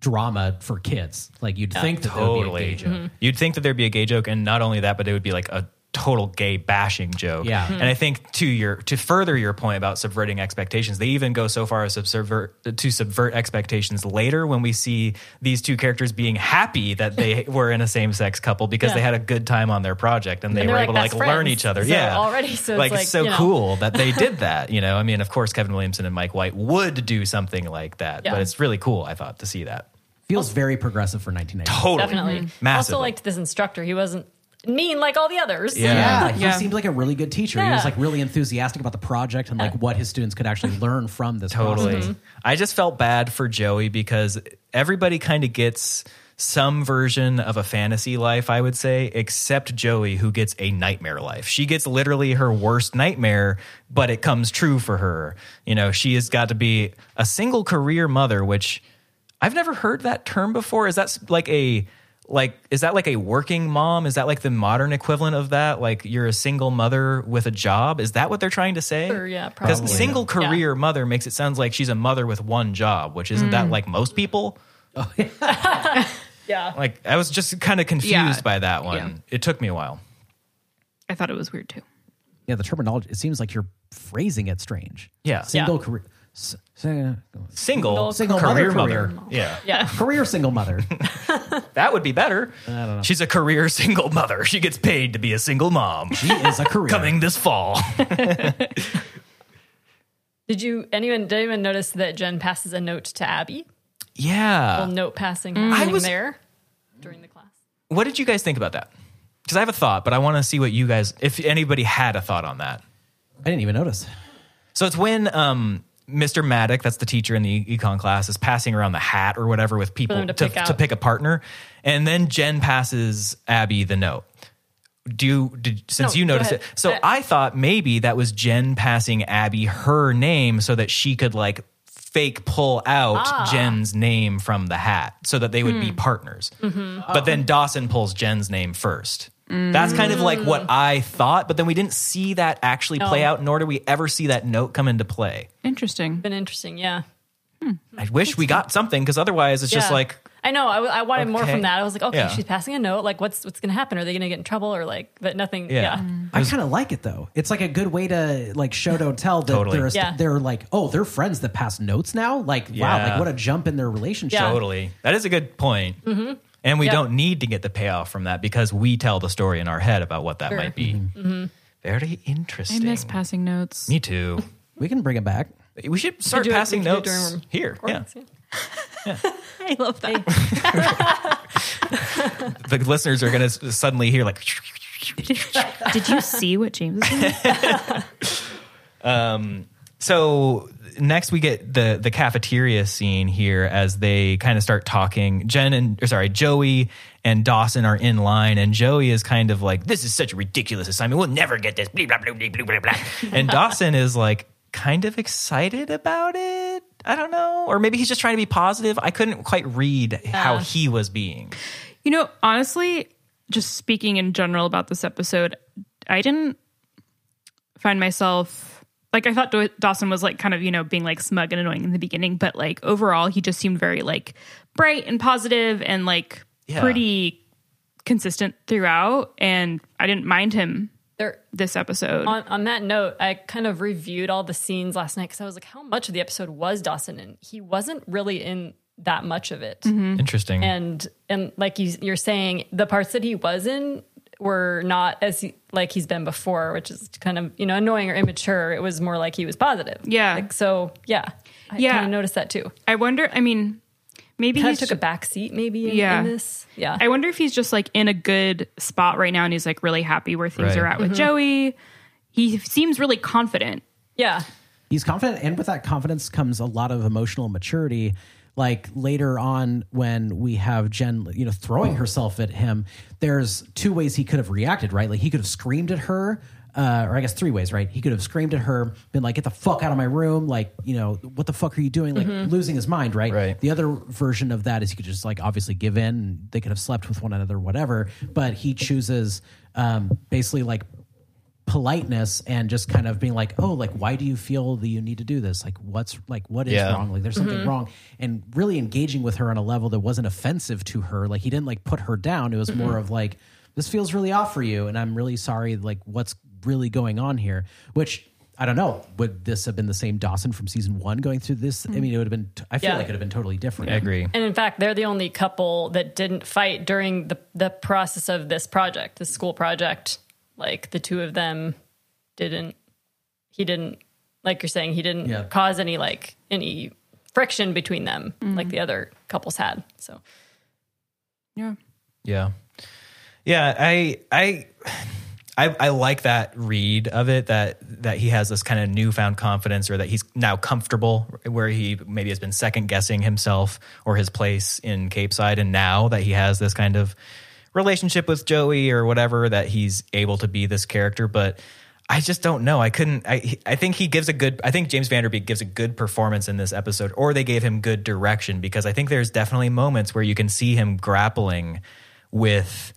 drama for kids. Like, you'd think that there would be a gay joke. Mm-hmm. You'd think that there'd be a gay joke, and not only that, but it would be like a total gay bashing joke. Yeah. And I think to your to further your point about subverting expectations, they even go so far as to subvert to subvert expectations later when we see these two characters being happy that they were in a same sex couple because Yeah. they had a good time on their project and they And were they're able to like best learn each other. So yeah. already, so it's like, like, so you know. cool that they did that. You know, I mean, of course, Kevin Williamson and Mike White would do something like that, Yeah. but it's really cool. I thought to see that. Feels very progressive for 1990. Totally, Definitely. Mm-hmm. massively. Also liked this instructor. He wasn't mean like all the others. Yeah. Yeah, he Yeah. seemed like a really good teacher. He was like really enthusiastic about the project and like what his students could actually learn from this. Totally. process. I just felt bad for Joey because everybody kind of gets some version of a fantasy life, I would say, except Joey, who gets a nightmare life. She gets literally her worst nightmare, but it comes true for her. You know, she has got to be a single career mother, which I've never heard that term before. Is that like a like is that like a working mom? Is that like the modern equivalent of that? Like you're a single mother with a job? Is that what they're trying to say? Sure, yeah, Because probably. single Yeah. career mother makes it sounds like she's a mother with one job, which isn't Mm. that like most people? oh, Yeah. Like I was just kind of confused Yeah. by that one. Yeah. It took me a while. I thought it was weird too. Yeah, the terminology. It seems like you're phrasing it strange. Yeah. Single Yeah. career. S- s- Single, Single career mother mother. career. Yeah. Yeah. career single mother. That would be better. I don't know. She's a career single mother. She gets paid to be a single mom. She is a career. Coming this fall. Did you anyone did anyone notice that Jen passes a note to Abby? yeah. Little note passing I was- there during the class. What did you guys think about that? Because I have a thought, but I want to see what you guys, if anybody had a thought on that. I didn't even notice. So it's when um, Mr. Maddock, that's the teacher in the econ class, is passing around the hat or whatever with people to to, pick to pick a partner, and then Jen passes Abby the note. Do you, did, since No, you noticed it? So Uh, I thought maybe that was Jen passing Abby her name so that she could like fake pull out Ah. Jen's name from the hat so that they would Hmm. be partners. Mm-hmm. But then Dawson pulls Jen's name first. That's kind of like what mm. I thought, but then we didn't see that actually play No. out, nor did we ever see that note come into play. Interesting. Been interesting, yeah. Hmm. I wish we got something because otherwise it's just like I know. I, I wanted more from that. I was like, okay, Yeah. she's passing a note. Like, what's what's going to happen? Are they going to get in trouble or like? But nothing. Yeah. Yeah. Mm. I kind of like it though. It's like a good way to like show don't tell that Totally. they're Yeah. they're like oh they're friends that pass notes now. Like wow, like what a jump in their relationship. Yeah. totally. That is a good point. Mm-hmm. And we Mm-hmm. Don't need to get the payoff from that because we tell the story in our head about what that Sure. might be. Mm-hmm. Very interesting. I miss passing notes. Me too. We can bring it back. We should start do it- passing we could do it notes during here. Yeah. recordings, yeah. I love that. The listeners are going to suddenly hear like Did you see what James is doing? So next we get the the cafeteria scene here as they kind of start talking. Jen and or sorry joey and dawson are in line and joey is kind of like this is such a ridiculous assignment. We'll never get this. Blah, blah, blah, blah, blah, blah, blah. and dawson is like kind of excited about it. I don't know. Or maybe he's just trying to be positive. I couldn't quite read how he was being. You know, honestly, just speaking in general about this episode, I didn't find myself like I thought Daw- Dawson was like kind of, you know, being like smug and annoying in the beginning, but like overall he just seemed very like bright and positive and like Yeah. pretty consistent throughout and I didn't mind him There. this episode. On, on that note, I kind of reviewed all the scenes last night because I was like, how much of the episode was Dawson in? He wasn't really in that much of it. Mm-hmm. interesting And and like you, you're saying, the parts that he was in were not as he, like he's been before, which is kind of you know annoying or immature. It was more like he was positive. Yeah. Like so, yeah. I Yeah. kind of noticed that too. I wonder, I mean, maybe Kind he's of took a back seat maybe in, Yeah. in this. Yeah. I wonder if he's just like in a good spot right now and he's like really happy where things Right. are at with mm-hmm. Joey. He seems really confident. yeah. He's confident, and with that confidence comes a lot of emotional maturity. Like later on, when we have Jen, you know, throwing herself at him, there's two ways he could have reacted, right? Like he could have screamed at her, uh, or I guess three ways, right? He could have screamed at her, been like, "Get the fuck out of my room!" Like, you know, what the fuck are you doing? Like losing his mind, right? Right. The other version of that is he could just like obviously give in. They could have slept with one another, whatever. But he chooses um, basically like politeness and just kind of being like, oh, like, why do you feel that you need to do this? Like, what's like, what is Yeah. wrong? Like, there's something mm-hmm. wrong. And really engaging with her on a level that wasn't offensive to her. Like, he didn't like put her down. It was mm-hmm. more of like, this feels really off for you. And I'm really sorry. Like, what's really going on here? Which, I don't know. Would this have been the same Dawson from season one going through this? I mean, it would have been. I feel Yeah. like it would have been totally different. i agree And in fact, they're the only couple that didn't fight during the the process of this project, the school project. Like the two of them didn't. He didn't. Like you're saying, he didn't Yeah. cause any like any friction between them mm-hmm. like the other couples had. So Yeah. Yeah. Yeah, I I I, I like that read of it that that he has this kind of newfound confidence or that he's now comfortable where he maybe has been second guessing himself or his place in Capeside and now that he has this kind of relationship with Joey or whatever that he's able to be this character but I just don't know. I couldn't. I I think he gives a good. I think James Van Der Beek gives a good performance in this episode, or they gave him good direction because I think there's definitely moments where you can see him grappling with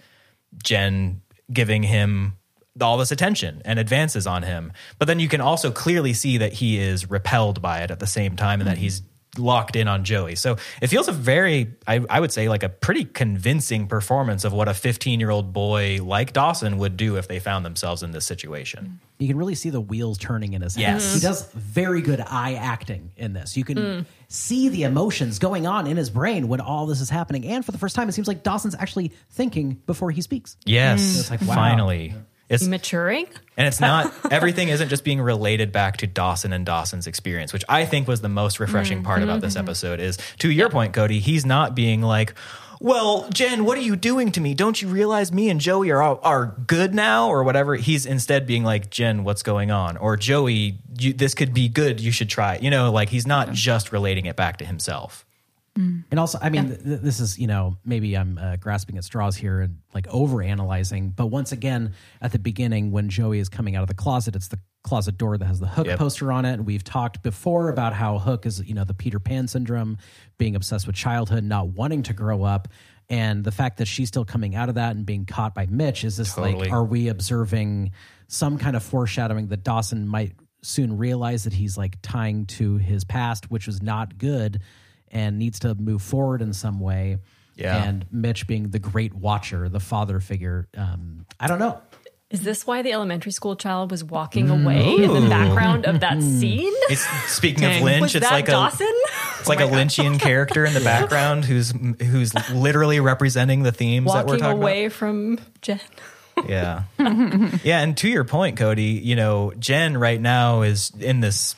Jen giving him all this attention and advances on him. But then you can also clearly see that he is repelled by it at the same time and that mm-hmm. he's locked in on Joey. So it feels a very, I, I would say, like a pretty convincing performance of what a 15 year old boy like Dawson would do if they found themselves in this situation. You can really see the wheels turning in his head. Yes. He does very good eye acting in this. You can see the emotions going on in his brain when all this is happening. And for the first time, it seems like Dawson's actually thinking before he speaks. Yes, It's like, wow. finally. It's, maturing. And it's not everything isn't just being related back to Dawson and Dawson's experience, which I think was the most refreshing part about this mm-hmm. episode is to your point, Cody, he's not being like, well, Jen, what are you doing to me? Don't you realize me and Joey are are good now, or whatever? He's instead being like, Jen, what's going on? Or Joey, you, this could be good. You should try. it." You know, like he's not just relating it back to himself. And also, I mean, th- th- this is, you know, maybe I'm uh, grasping at straws here and like over analyzing. But once again, at the beginning, when Joey is coming out of the closet, it's the closet door that has the Hook Yep. poster on it. And we've talked before about how Hook is, you know, the Peter Pan syndrome, being obsessed with childhood, not wanting to grow up. And the fact that she's still coming out of that and being caught by Mitch is this Totally. like, are we observing some kind of foreshadowing that Dawson might soon realize that he's like tying to his past, which was not good and needs to move forward in some way. Yeah. And Mitch being the great watcher, the father figure. Um, I don't know. Is this why the elementary school child was walking away in the background of that scene? It's speaking of Lynch. Was it's like Dawson? a it's like a Lynchian character in the background who's who's literally representing the themes that we're walking talking away from Jen. Yeah, yeah. And to your point, Cody, you know, Jen right now is in this.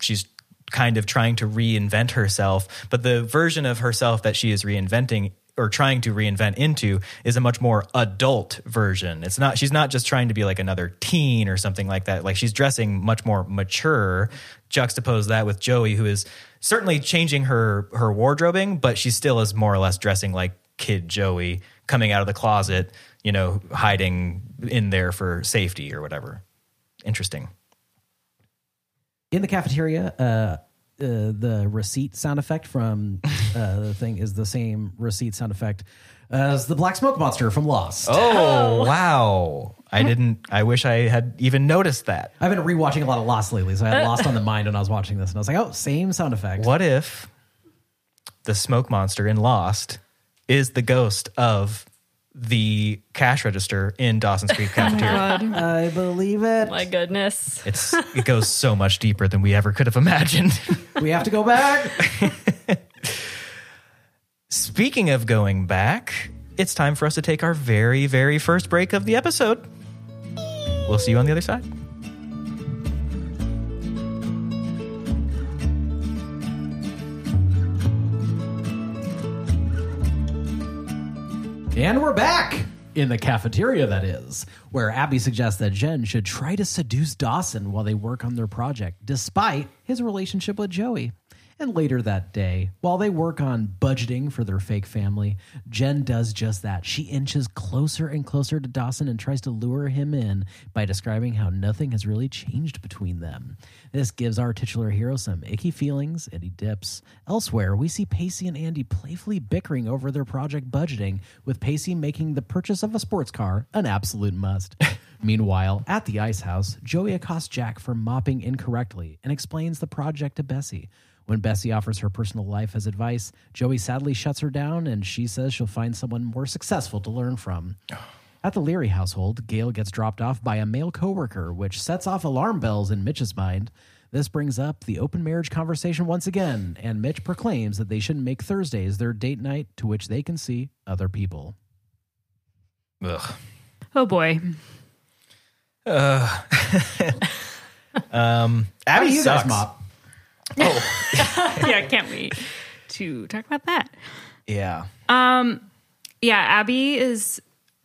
She's kind of trying to reinvent herself, but the version of herself that she is reinventing or trying to reinvent into is a much more adult version. It's not she's not just trying to be like another teen or something like that. Like she's dressing much more mature. Juxtapose that with Joey who is certainly changing her her wardrobing, but she still is more or less dressing like kid Joey coming out of the closet, you know, hiding in there for safety or whatever. Interesting. In the cafeteria, uh, uh, the receipt sound effect from uh, the thing is the same receipt sound effect as the black smoke monster from Lost. Oh, wow. I didn't I wish I had even noticed that. I've been rewatching a lot of Lost lately, so I had Lost on the mind when I was watching this, and I was like, "Oh, same sound effect." What if the smoke monster in Lost is the ghost of the cash register in Dawson's Creek oh cafeteria? I believe it. My goodness. it's it goes so much deeper than we ever could have imagined. we have to go back. Speaking of going back, it's time for us to take our very, very first break of the episode. We'll see you on the other side. And we're back in the cafeteria, that is, where Abby suggests that Jen should try to seduce Dawson while they work on their project, despite his relationship with Joey. And later that day, while they work on budgeting for their fake family, Jen does just that. She inches closer and closer to Dawson and tries to lure him in by describing how nothing has really changed between them. This gives our titular hero some icky feelings and he dips. Elsewhere, we see Pacey and Andie playfully bickering over their project budgeting, with Pacey making the purchase of a sports car an absolute must. Meanwhile, at the ice house, Joey accosts Jack for mopping incorrectly and explains the project to Bessie. When Bessie offers her personal life as advice, Joey sadly shuts her down and she says she'll find someone more successful to learn from. At the Leary household, Gail gets dropped off by a male coworker, which sets off alarm bells in Mitch's mind. This brings up the open marriage conversation once again, and Mitch proclaims that they shouldn't make Thursdays their date night to which they can see other people. Ugh. Oh boy. Um, How Abby do you sucks. guys mop? Oh. yeah, I can't wait to talk about that. Yeah. Um, Yeah, Abby is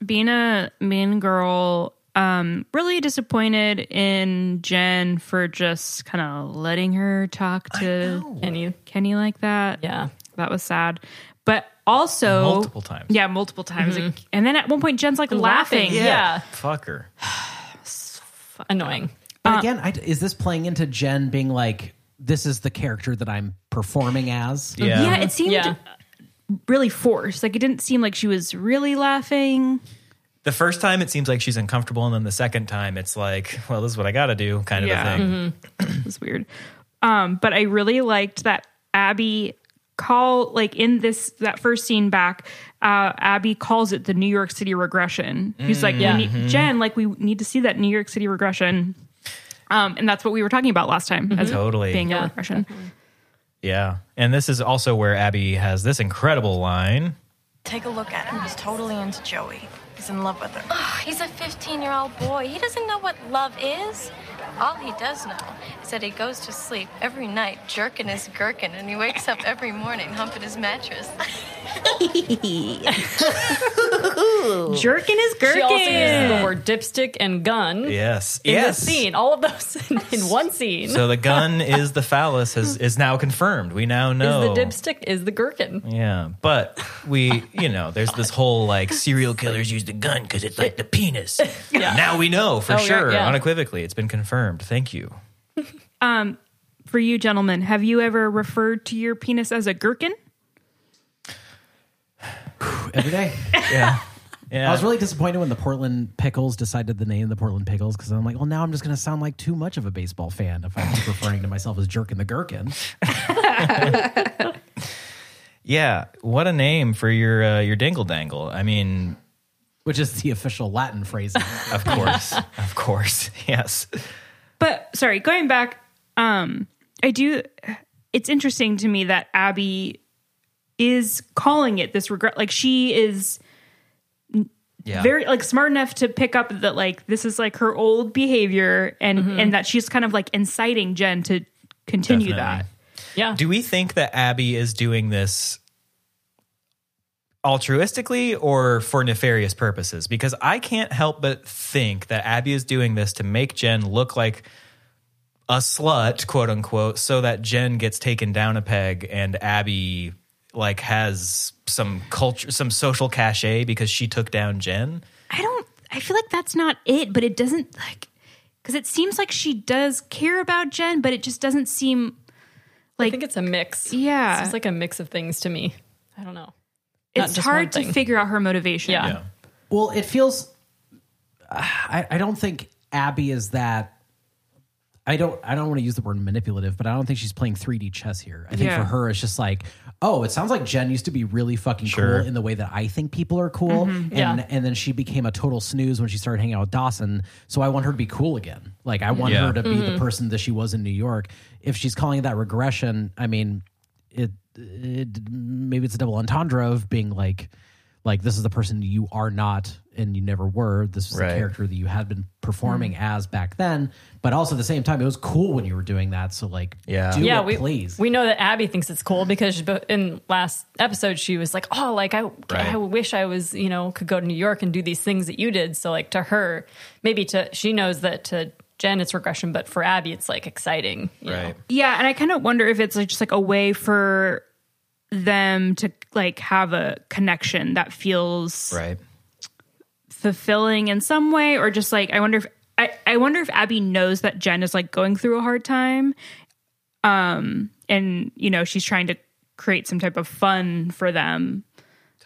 being a mean girl. Um, really disappointed in Jen for just kind of letting her talk to Kenny. Kenny like that. Yeah. that was sad. But also Multiple times. Yeah, multiple times. And then at one point, Jen's like laughing. Yeah. Fuck her. Annoying. But again, I, is this playing into Jen being like, this is the character that I'm performing as? Yeah. Yeah, it seemed Yeah. Really forced. Like it didn't seem like she was really laughing. The first time it seems like she's uncomfortable, and then the second time it's like, well, this is what I got to do, kind of Yeah. a thing. It was weird. Um, but I really liked that Abby call like in this that first scene back. Uh, Abby calls it the New York City regression. He's like, Yeah. we need, Jen, like we need to see that New York City regression. Um, and that's what we were talking about last time as Totally. being a Yeah. regression. Yeah. And this is also where Abby has this incredible line. Take a look at him. He's totally into Joey. He's in love with her. Oh, he's a 15 year old boy. He doesn't know what love is. All he does know is that he goes to sleep every night jerking his gherkin and he wakes up every morning humping his mattress. jerking his gherkin. She also uses the word dipstick and gun Yes. in yes. this scene. All of those in, in one scene. So the gun is the phallus has, is now confirmed. We now know. is the dipstick is the gherkin. Yeah, but we, you know, there's this whole like serial killers use the gun because it's like the penis. Yeah. Now we know for Oh, yeah, sure, yeah. unequivocally. It's been confirmed. Thank you. For you gentlemen, have you ever referred to your penis as a gherkin? Every day. Yeah. Yeah. I was really disappointed when the Portland Pickles decided the name the Portland Pickles because I'm like, well, now I'm just going to sound like too much of a baseball fan if I keep referring to myself as Jerkin the Gherkin. yeah. What a name for your uh, your dingle dangle. I mean, which is the official Latin phrase, of course, of course, yes. But sorry, going back, um, I do. It's interesting to me that Abby is calling it this regret. Like she is Yeah. very like smart enough to pick up that like this is like her old behavior, and and that she's kind of like inciting Jen to continue Definitely. that. Yeah. Do we think that Abby is doing this altruistically or for nefarious purposes? Because I can't help but think that Abby is doing this to make Jen look like a slut, quote unquote, so that Jen gets taken down a peg and Abby like has some culture some social cachet because she took down Jen. I don't. I feel like that's not it, but it doesn't like because it seems like she does care about Jen, but it just doesn't seem like I think it's a mix. Yeah. It's like a mix of things to me. I don't know. Not it's hard to figure out her motivation. Yeah. Well, it feels. Uh, I, I don't think Abby is that. I don't. I don't want to use the word manipulative, but I don't think she's playing 3D chess here. I think Yeah. for her, it's just like, oh, it sounds like Jen used to be really fucking Sure. cool in the way that I think people are cool, mm-hmm. and Yeah. and then she became a total snooze when she started hanging out with Dawson. So I want her to be cool again. Like I want Yeah. her to be the mm-hmm. person that she was in New York. If she's calling it that regression, I mean, it, it maybe it's a double entendre of being like like this is the person you are not and you never were this is Right. the character that you had been performing mm. as back then but also at the same time it was cool when you were doing that so like Yeah. do yeah, it, we please we know that Abby thinks it's cool because in last episode she was like, "Oh, like I, I wish I was, you know, could go to New York and do these things that you did." So like to her, maybe to she knows that to Jen it's regression, but for Abby it's like exciting, you know? Right. Yeah, and I kind of wonder if it's like just like a way for them to like have a connection that feels Right. fulfilling in some way or just like I wonder if I, I wonder if Abby knows that Jen is like going through a hard time um and you know she's trying to create some type of fun for them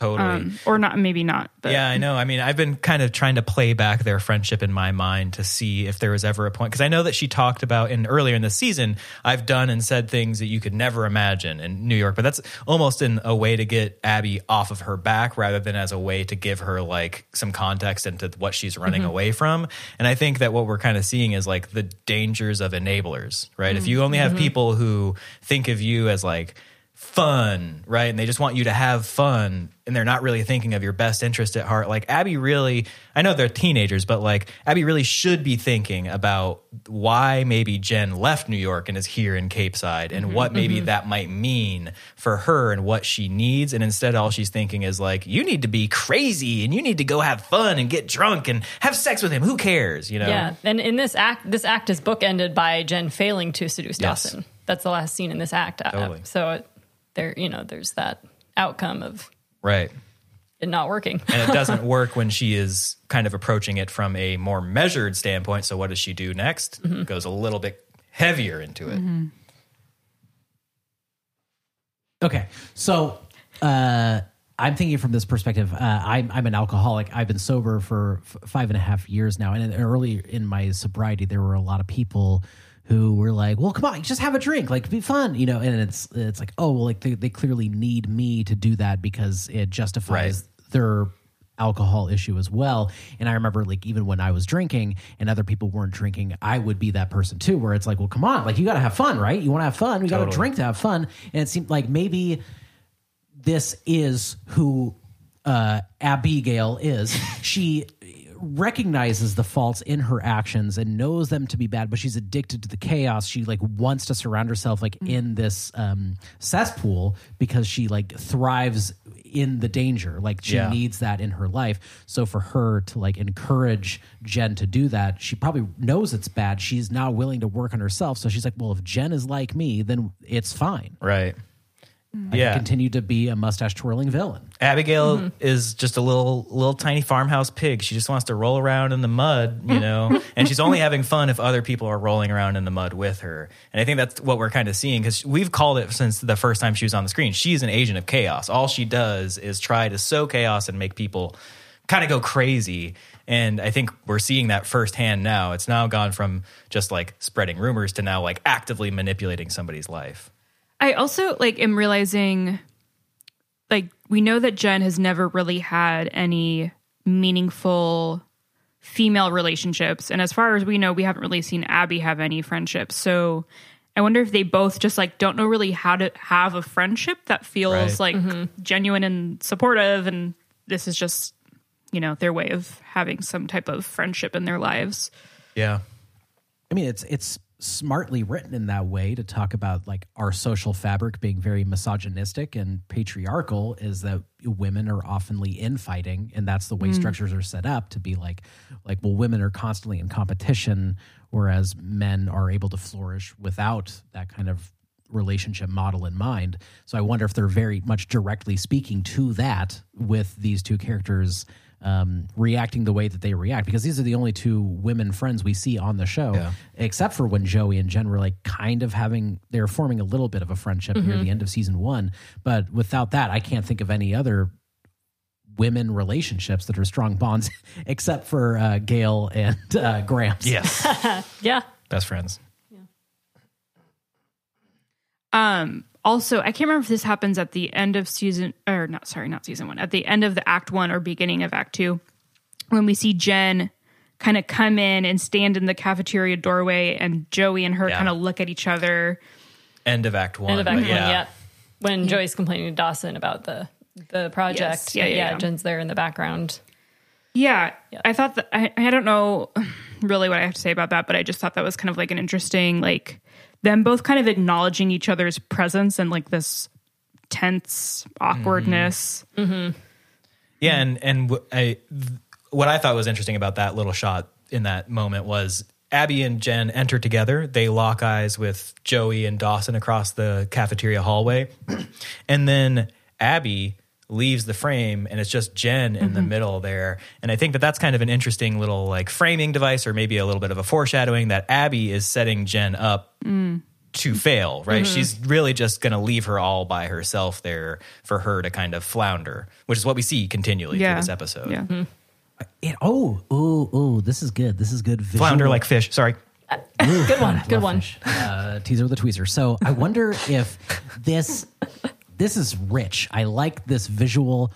Totally. um, or not maybe not but Yeah, I know. I mean, I've been kind of trying to play back their friendship in my mind to see if there was ever a point because I know that she talked about in earlier in the season, I've done and said things that you could never imagine in New York, but that's almost in a way to get Abby off of her back rather than as a way to give her like some context into what she's running mm-hmm. away from. And I think that what we're kind of seeing is like the dangers of enablers, right? If mm-hmm. you only have mm-hmm. people who think of you as like fun, right? And they just want you to have fun and they're not really thinking of your best interest at heart. Like Abby really, I know they're teenagers, but like Abby really should be thinking about why maybe Jen left New York and is here in Capeside and mm-hmm. what maybe mm-hmm. that might mean for her and what she needs. And instead, all she's thinking is like, you need to be crazy and you need to go have fun and get drunk and have sex with him. Who cares? You know? Yeah, and in this act, this act is bookended by Jen failing to seduce Yes. Dawson. That's the last scene in this act. Totally. So it, there, you know, there's that outcome of Right. it not working. and it doesn't work when she is kind of approaching it from a more measured standpoint. So what does she do next? Goes a little bit heavier into it. Okay, so uh, I'm thinking from this perspective. Uh, I'm I'm an alcoholic. I've been sober for f- five and a half years now, and early in my sobriety, there were a lot of people who were like, "Well, come on, just have a drink, like be fun," you know. And it's it's like, oh, well, like they, they clearly need me to do that because it justifies their alcohol issue as well. And I remember like even when I was drinking and other people weren't drinking, I would be that person too, where it's like, well, come on, like you got to have fun, right? You want to have fun, we got to drink to have fun. And it seemed like maybe this is who uh, Abigail is. She recognizes the faults in her actions and knows them to be bad but she's addicted to the chaos. She like wants to surround herself like in this um cesspool because she like thrives in the danger. Like she Yeah. needs that in her life. So for her to like encourage jen to do that she probably knows it's bad. She's now willing to work on herself. So she's like well if jen is like me then it's fine. Right. I Yeah. can continue to be a mustache twirling villain Abigail mm-hmm. is just a little little tiny farmhouse pig. She just wants to roll around in the mud, you know, and she's only having fun if other people are rolling around in the mud with her. And I think that's what we're kind of seeing because we've called it since the first time she was on the screen. She's an agent of chaos. All she does is try to sow chaos and make people kind of go crazy. And I think we're seeing that firsthand now. It's now gone from just like spreading rumors to now like actively manipulating somebody's life. I also like am realizing like we know that Jen has never really had any meaningful female relationships and as far as we know we haven't really seen Abby have any friendships. So I wonder if they both just like don't know really how to have a friendship that feels Right. like mm-hmm. genuine and supportive and this is just you know their way of having some type of friendship in their lives. Yeah. I mean, it's it's smartly written in that way to talk about like our social fabric being very misogynistic and patriarchal is that women are oftenly infighting and that's the way mm. structures are set up to be like like well women are constantly in competition whereas men are able to flourish without that kind of relationship model in mind. So i wonder if they're very much directly speaking to that with these two characters um, reacting the way that they react because these are the only two women friends we see on the show Yeah. except for when Joey and Jen were like kind of having they're forming a little bit of a friendship near the end of season one. But without that, I can't think of any other women relationships that are strong bonds except for uh, Gail and uh, Gramps. Yes. Yeah. Best friends. Um, also, I can't remember if this happens at the end of season, or not, sorry, not season one, at the end of the act one or beginning of act two, when we see Jen kind of come in and stand in the cafeteria doorway, and Joey and her Yeah. kind of look at each other. End of Act One. End of act one. yeah. Yeah. When Joey's complaining to Dawson about the the project. Yes. Yeah, but yeah, yeah. Jen's there in the background. Yeah, Yeah. I thought that I, I don't know really what I have to say about that, but I just thought that was kind of like an interesting, like them both kind of acknowledging each other's presence and like this tense awkwardness. Mm-hmm. Mm-hmm. Yeah, and and wh- I, th- what I thought was interesting about that little shot in that moment was Abby and Jen enter together. They lock eyes with Joey and Dawson across the cafeteria hallway, and then Abby leaves the frame and it's just Jen in the mm-hmm. middle there. And I think that that's kind of an interesting little like framing device or maybe a little bit of a foreshadowing that Abby is setting Jen up mm. to fail, right? Mm-hmm. She's really just going to leave her all by herself there for her to kind of flounder, which is what we see continually Yeah, through this episode. Yeah, mm-hmm. It, oh, oh, oh, this is good. This is good. Visual, Flounder like fish. Sorry. Uh, good one. Good one. uh, teaser with a tweezer. So I wonder if this this is rich. I like this visual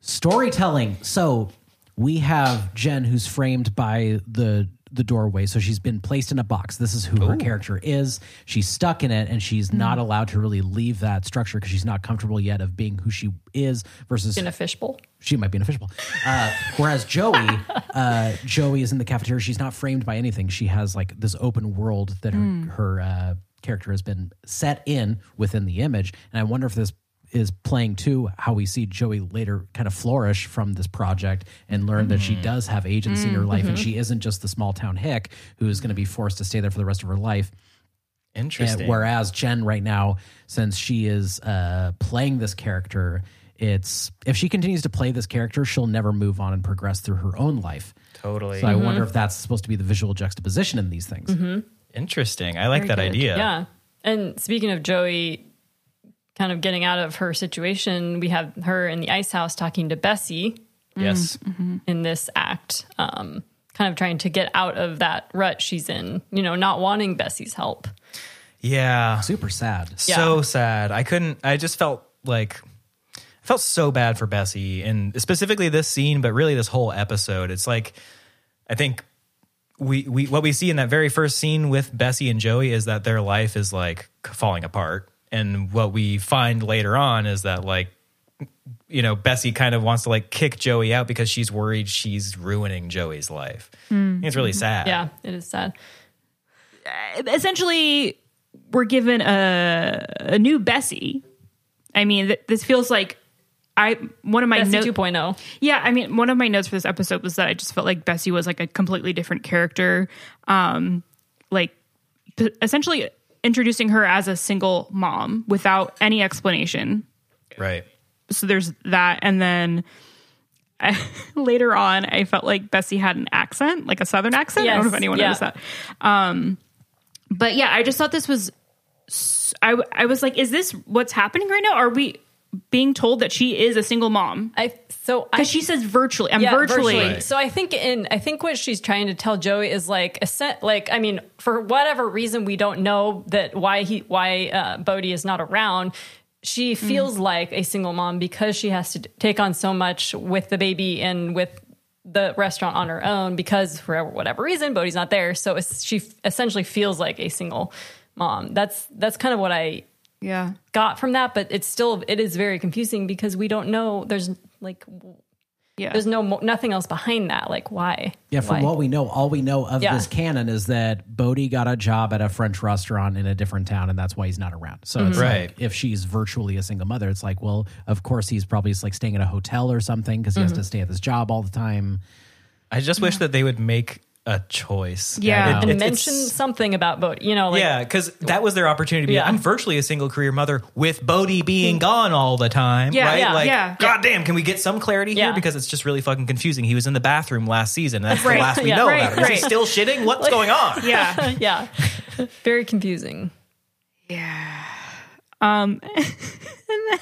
storytelling. So we have Jen who's framed by the the doorway. So she's been placed in a box. This is who her character is. She's stuck in it and she's not allowed to really leave that structure because she's not comfortable yet of being who she is versus In a fishbowl. she might be an official. Uh, whereas Joey, uh, Joey is in the cafeteria. She's not framed by anything. She has like this open world that her her uh, character has been set in within the image. And I wonder if this is playing to how we see Joey later kind of flourish from this project and learn that she mm-hmm. does have agency in her life and mm-hmm. she isn't just the small town hick who is going to be forced to stay there for the rest of her life. Interesting. And whereas Jen right now, since she is uh, playing this character, it's if she continues to play this character, she'll never move on and progress through her own life. totally. So I wonder mm-hmm. if that's supposed to be the visual juxtaposition in these things. Interesting. I like that good. idea. Yeah. And speaking of Joey kind of getting out of her situation, we have her in the ice house talking to Bessie Yes. in this act, um, kind of trying to get out of that rut she's in, you know, not wanting Bessie's help. Yeah. Super sad. So sad. I couldn't. I just felt like I felt so bad for Bessie, and specifically this scene, but really this whole episode. It's like I think we we what we see in that very first scene with Bessie and Joey is that their life is like falling apart, and what we find later on is that like you know, Bessie kind of wants to like kick Joey out because she's worried she's ruining Joey's life. Hmm. It's really mm-hmm. sad. Yeah, it is sad. Uh, essentially we're given a a new Bessie. I mean, th- this feels like I one of my Bessie notes. 2.0. Yeah, I mean, one of my notes for this episode was that I just felt like Bessie was like a completely different character. Um, like p- essentially introducing her as a single mom without any explanation. Right. So there's that, and then. I, later on, I felt like Bessie had an accent, like a southern accent. I don't know if anyone yeah. noticed that. Um, but yeah, I just thought this was. I I was like, is this what's happening right now? Are we being told that she is a single mom? I so Because she says virtually. I'm Yeah, virtually. So I think in I think what she's trying to tell Joey is like a set, like I mean for whatever reason we don't know that why he why uh, Bodie is not around. She feels like a single mom because she has to take on so much with the baby and with the restaurant on her own because for whatever reason Bodie's not there. So it's, she essentially feels like a single mom. That's that's kind of what I Yeah. got from that, but it's still it is very confusing because we don't know. There's like Yeah. there's no nothing else behind that. Like why? Yeah, from Why? what we know, all we know of Yeah. this canon is that Bodie got a job at a French restaurant in a different town, and that's why he's not around. So it's mm-hmm. Right. like if she's virtually a single mother, it's like, well, of course he's probably just like staying at a hotel or something because he has to mm-hmm. stay at this job all the time. I just wish that they would make a choice. Yeah. And it- mention something about Bodie. You know, like yeah, because that was their opportunity to be. Yeah. I'm virtually a single career mother with Bodie being gone all the time. Yeah, right? yeah, like, yeah. God damn, can we get some clarity Yeah. here? Because it's just really fucking confusing. He was in the bathroom last season. That's Right. the last we Yeah. know Right, about him. Is he still shitting? What's going on? yeah. yeah, very confusing. Yeah. Um, and then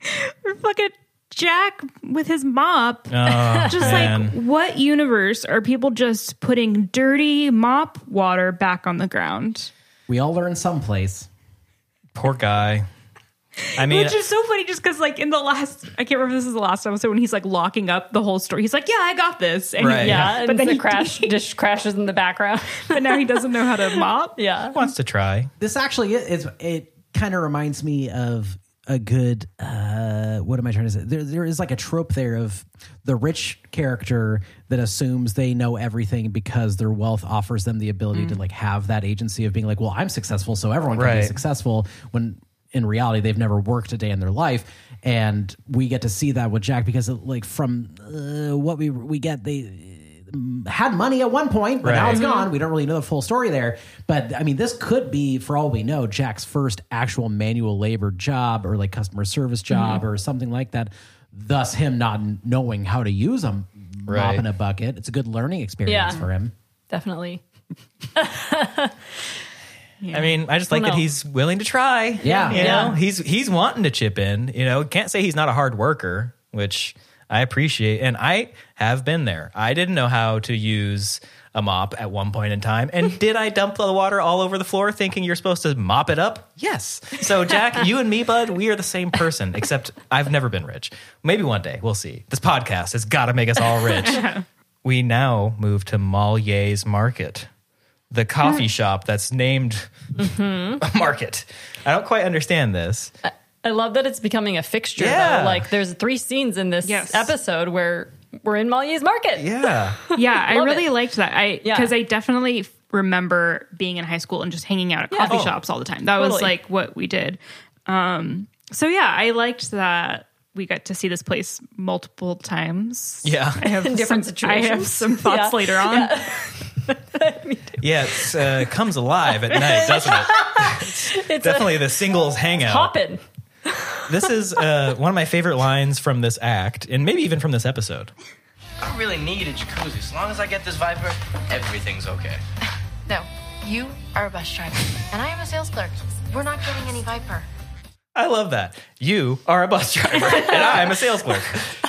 we're fucking Jack with his mop. Oh, just man. like, what universe are people just putting dirty mop water back on the ground? We all learn someplace. poor guy. I mean, Which is so funny just because, like, in the last, I can't remember if this is the last episode when he's like locking up the whole story. He's like, yeah, I got this. And Right. Yeah, But and then the he- crash dish crashes in the background. but now he doesn't know how to mop. yeah, wants to try. This actually is it kind of reminds me of a good uh what am I trying to say? There there is like a trope there of the rich character that assumes they know everything because their wealth offers them the ability to like have that agency of being like, well, I'm successful, so everyone can be successful when in reality they've never worked a day in their life. And we get to see that with Jack because like from uh, what we we get they had money at one point, but now it's gone. Mm-hmm. We don't really know the full story there. But I mean, this could be, for all we know, Jack's first actual manual labor job or like customer service job mm-hmm. or something like that. Thus, him not knowing how to use a mop Right. and a bucket. It's a good learning experience Yeah. for him. definitely. I mean, I just like Well, that he's willing to try. Yeah. you Yeah. know, he's he's wanting to chip in. You know, can't say he's not a hard worker, which I appreciate, and I have been there. I didn't know how to use a mop at one point in time, and did I dump the water all over the floor, thinking you're supposed to mop it up? Yes. So, Jack, you and me, bud, we are the same person, except I've never been rich. Maybe one day we'll see. This podcast has got to make us all rich. we now move to Malier's Market the coffee hmm. shop that's named mm-hmm. a market. I don't quite understand this. Uh, I love that it's becoming a fixture. Yeah. Though. Like there's three scenes in this Yes. episode where we're in Malier's Market. Yeah. Yeah, I really it. liked that. I Yeah. because I definitely remember being in high school and just hanging out at Yeah. coffee Oh. shops all the time. That was like what we did. Um, so yeah, I liked that we got to see this place multiple times. Yeah. I have In different some, I have some thoughts Yeah. later on. Yeah, it uh, comes alive at night, doesn't it? It's Definitely the singles hangout. hopping. This is uh, one of my favorite lines from this act, and maybe even from this episode. I don't really need a jacuzzi. As long as I get this Viper, everything's okay. No, you are a bus driver, and I am a sales clerk. We're not getting any Viper. I love that. You are a bus driver, and I'm a sales clerk.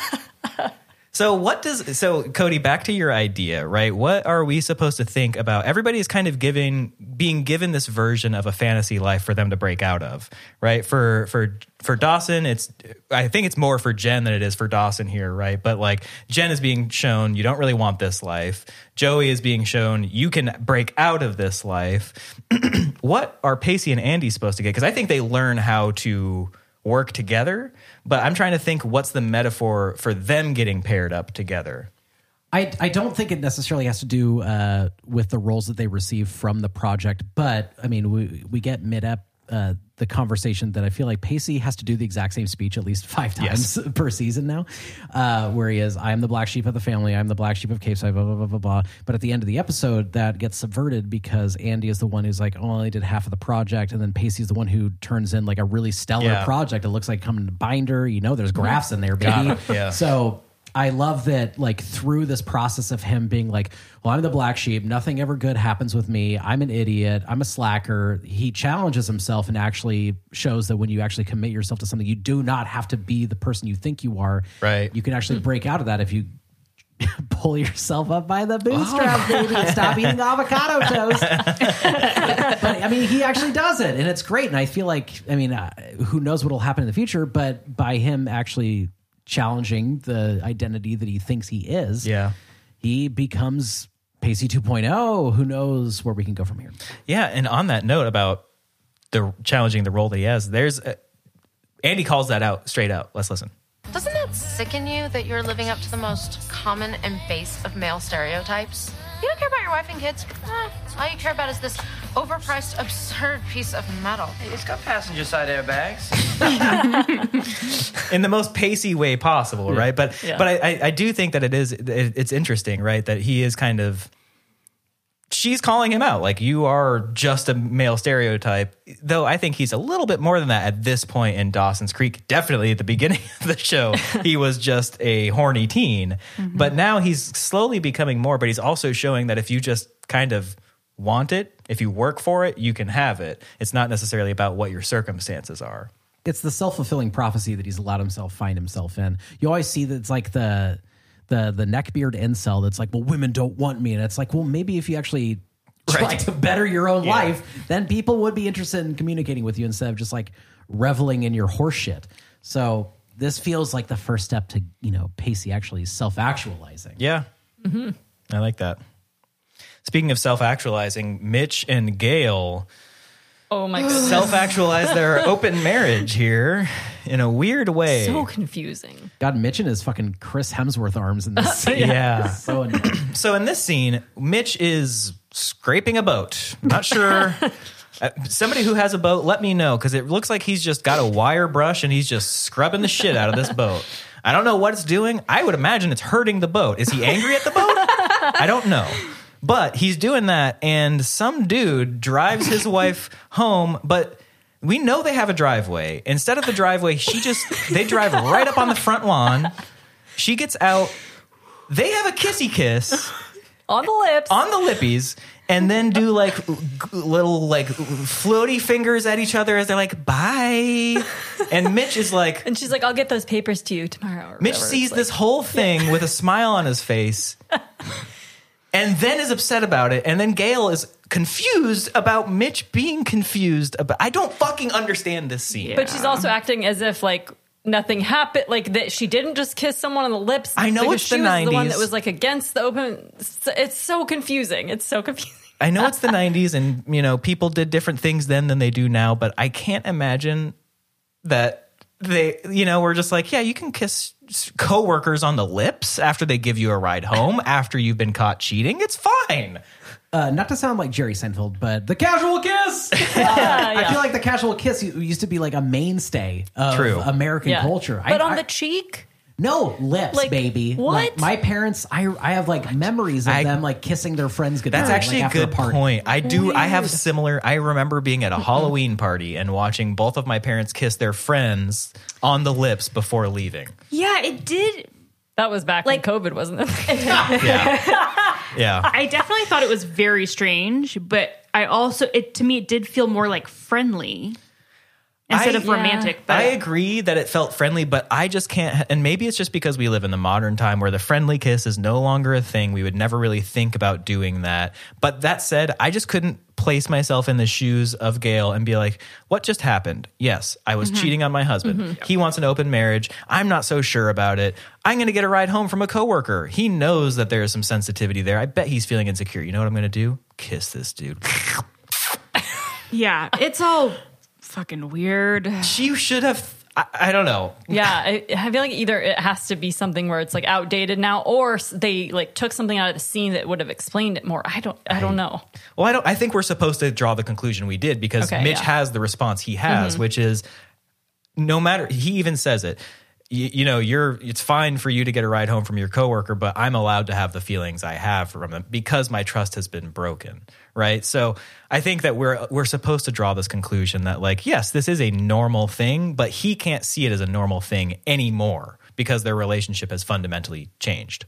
So what does so Cody back to your idea, right? What are we supposed to think about? Everybody is kind of giving being given this version of a fantasy life for them to break out of, right? For for for Dawson, it's I think it's more for Jen than it is for Dawson here, right? But like Jen is being shown you don't really want this life. Joey is being shown you can break out of this life. what are Pacey and Andie supposed to get? Because I think they learn how to work together. But I'm trying to think what's the metaphor for them getting paired up together. I, I don't think it necessarily has to do uh, with the roles that they receive from the project, but I mean, we, we get mid up uh, the conversation that I feel like Pacey has to do the exact same speech at least five times per season now, uh, where he is, I am the black sheep of the family, I'm the black sheep of Capeside, blah, blah, blah, blah, blah. But at the end of the episode, that gets subverted because Andie is the one who's like, oh, I only did half of the project. And then Pacey's the one who turns in like a really stellar Yeah. project. It looks like coming to binder, you know, there's graphs in there, baby. Yeah. So I love that, like, through this process of him being like, well, I'm the black sheep. Nothing ever good happens with me. I'm an idiot. I'm a slacker. He challenges himself and actually shows that when you actually commit yourself to something, you do not have to be the person you think you are. Right. You can actually break out of that if you pull yourself up by the bootstrap, baby, and stop eating avocado toast. but I mean, he actually does it, and it's great. And I feel like, I mean, uh, who knows what will happen in the future? But by him actually challenging the identity that he thinks he is, Yeah. he becomes Pacey 2.0. Who knows where we can go from here? Yeah, and on that note about the challenging the role that he has, there's a, Andie calls that out straight out. Let's listen. Doesn't that sicken you that you're living up to the most common and base of male stereotypes? You don't care about your wife and kids. Eh, all you care about is this overpriced, absurd piece of metal. Hey, it's got passenger side airbags. in the most pacey way possible, right? But Yeah. but I, I I do think that it is it, it's interesting, right? That he is kind of she's calling him out like you are just a male stereotype. Though I think he's a little bit more than that at this point in Dawson's Creek. Definitely at the beginning of the show, he was just a horny teen, mm-hmm. but now he's slowly becoming more. But he's also showing that if you just kind of want it, if you work for it, you can have it. It's not necessarily about what your circumstances are. it's the self-fulfilling prophecy that he's allowed himself find himself in. You always see that it's like the the the neckbeard incel that's like, well, women don't want me, and it's like, well, maybe if you actually try Right. to better your own life, then people would be interested in communicating with you instead of just like reveling in your horseshit. So this feels like the first step to you know Pacey actually self-actualizing. Yeah. Mm-hmm. I like that. Speaking of self actualizing, Mitch and Gail Oh my god. self actualize their open marriage here in a weird way. so confusing. God, Mitch and his fucking Chris Hemsworth arms in this. scene. Yeah. so annoying. so in this scene, Mitch is scraping a boat. Not sure. Uh, somebody who has a boat, let me know because it looks like he's just got a wire brush and he's just scrubbing the shit out of this boat. I don't know what it's doing. I would imagine it's hurting the boat. Is he angry at the boat? I don't know. But he's doing that, and some dude drives his wife home, but we know they have a driveway. Instead of the driveway, she just, they drive right up on the front lawn. She gets out. They have a kissy kiss On the lips. on the lippies and then do like little like floaty fingers at each other as they're like bye and mitch is like and she's like, I'll get those papers to you tomorrow. or mitch whatever. sees It's this whole thing with a smile on his face and then is upset about it and then gail is confused about mitch being confused about i don't fucking understand this scene But she's also acting as if like nothing happened, like that she didn't just kiss someone on the lips. I know it's she the was the one 90s. that was like against the open. It's so confusing. It's so confusing. I know it's the 90s and you know people did different things then than they do now, but I can't imagine that they you know were just like, yeah, you can kiss coworkers on the lips after they give you a ride home after you've been caught cheating. It's fine. uh, not to sound like Jerry Seinfeld, but the casual kiss. Uh, I feel like the casual kiss used to be like a mainstay of True. American Yeah. culture. But I, on I- the cheek, no lips, Like, baby. what? Like, my parents, I I have like memories of I- them like kissing their friends goodnight. That's actually like, a after good party. point. I do. I have Weird. similar. I remember being at a Halloween party and watching both of my parents kiss their friends on the lips before leaving. Yeah, it did. that was back Like- when COVID wasn't. it? Yeah, yeah. I definitely thought it was very strange, but I also it to me it did feel more like friendly instead I- of Yeah. romantic. But I agree that it felt friendly, but I just can't. And maybe it's just because we live in the modern time where the friendly kiss is no longer a thing. We would never really think about doing that. But that said, I just couldn't place myself in the shoes of Gail and be like, what just happened? Yes, I was mm-hmm. cheating on my husband. Mm-hmm. He wants an open marriage. I'm not so sure about it. I'm going to get a ride home from a coworker. He knows that there is some sensitivity there. I bet he's feeling insecure. You know what I'm going to do? Kiss this dude. yeah, it's all fucking weird. She should have. I, I don't know. Yeah, I, I feel like either it has to be something where it's like outdated now, or they like took something out of the scene that would have explained it more. I don't, I don't know. Well, I don't. I think we're supposed to draw the conclusion we did because Okay, Mitch yeah. Mm-hmm. has the response he has, which is no matter. He even says it. You, you know, you're. It's fine for you to get a ride home from your coworker, but I'm allowed to have the feelings I have from them because my trust has been broken. Right. So I think that we're we're supposed to draw this conclusion that like, yes, this is a normal thing, but he can't see it as a normal thing anymore because their relationship has fundamentally changed.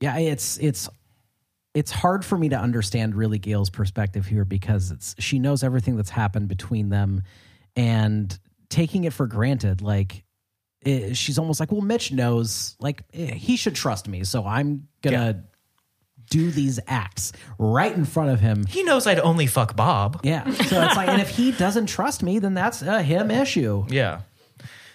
Yeah, it's it's it's hard for me to understand really Gail's perspective here because it's she knows everything that's happened between them and taking it for granted like eh, she's almost like well Mitch knows like eh, he should trust me so I'm going to do these acts right in front of him He knows I'd only fuck Bob. yeah so it's like and if he doesn't trust me then that's a him issue Yeah.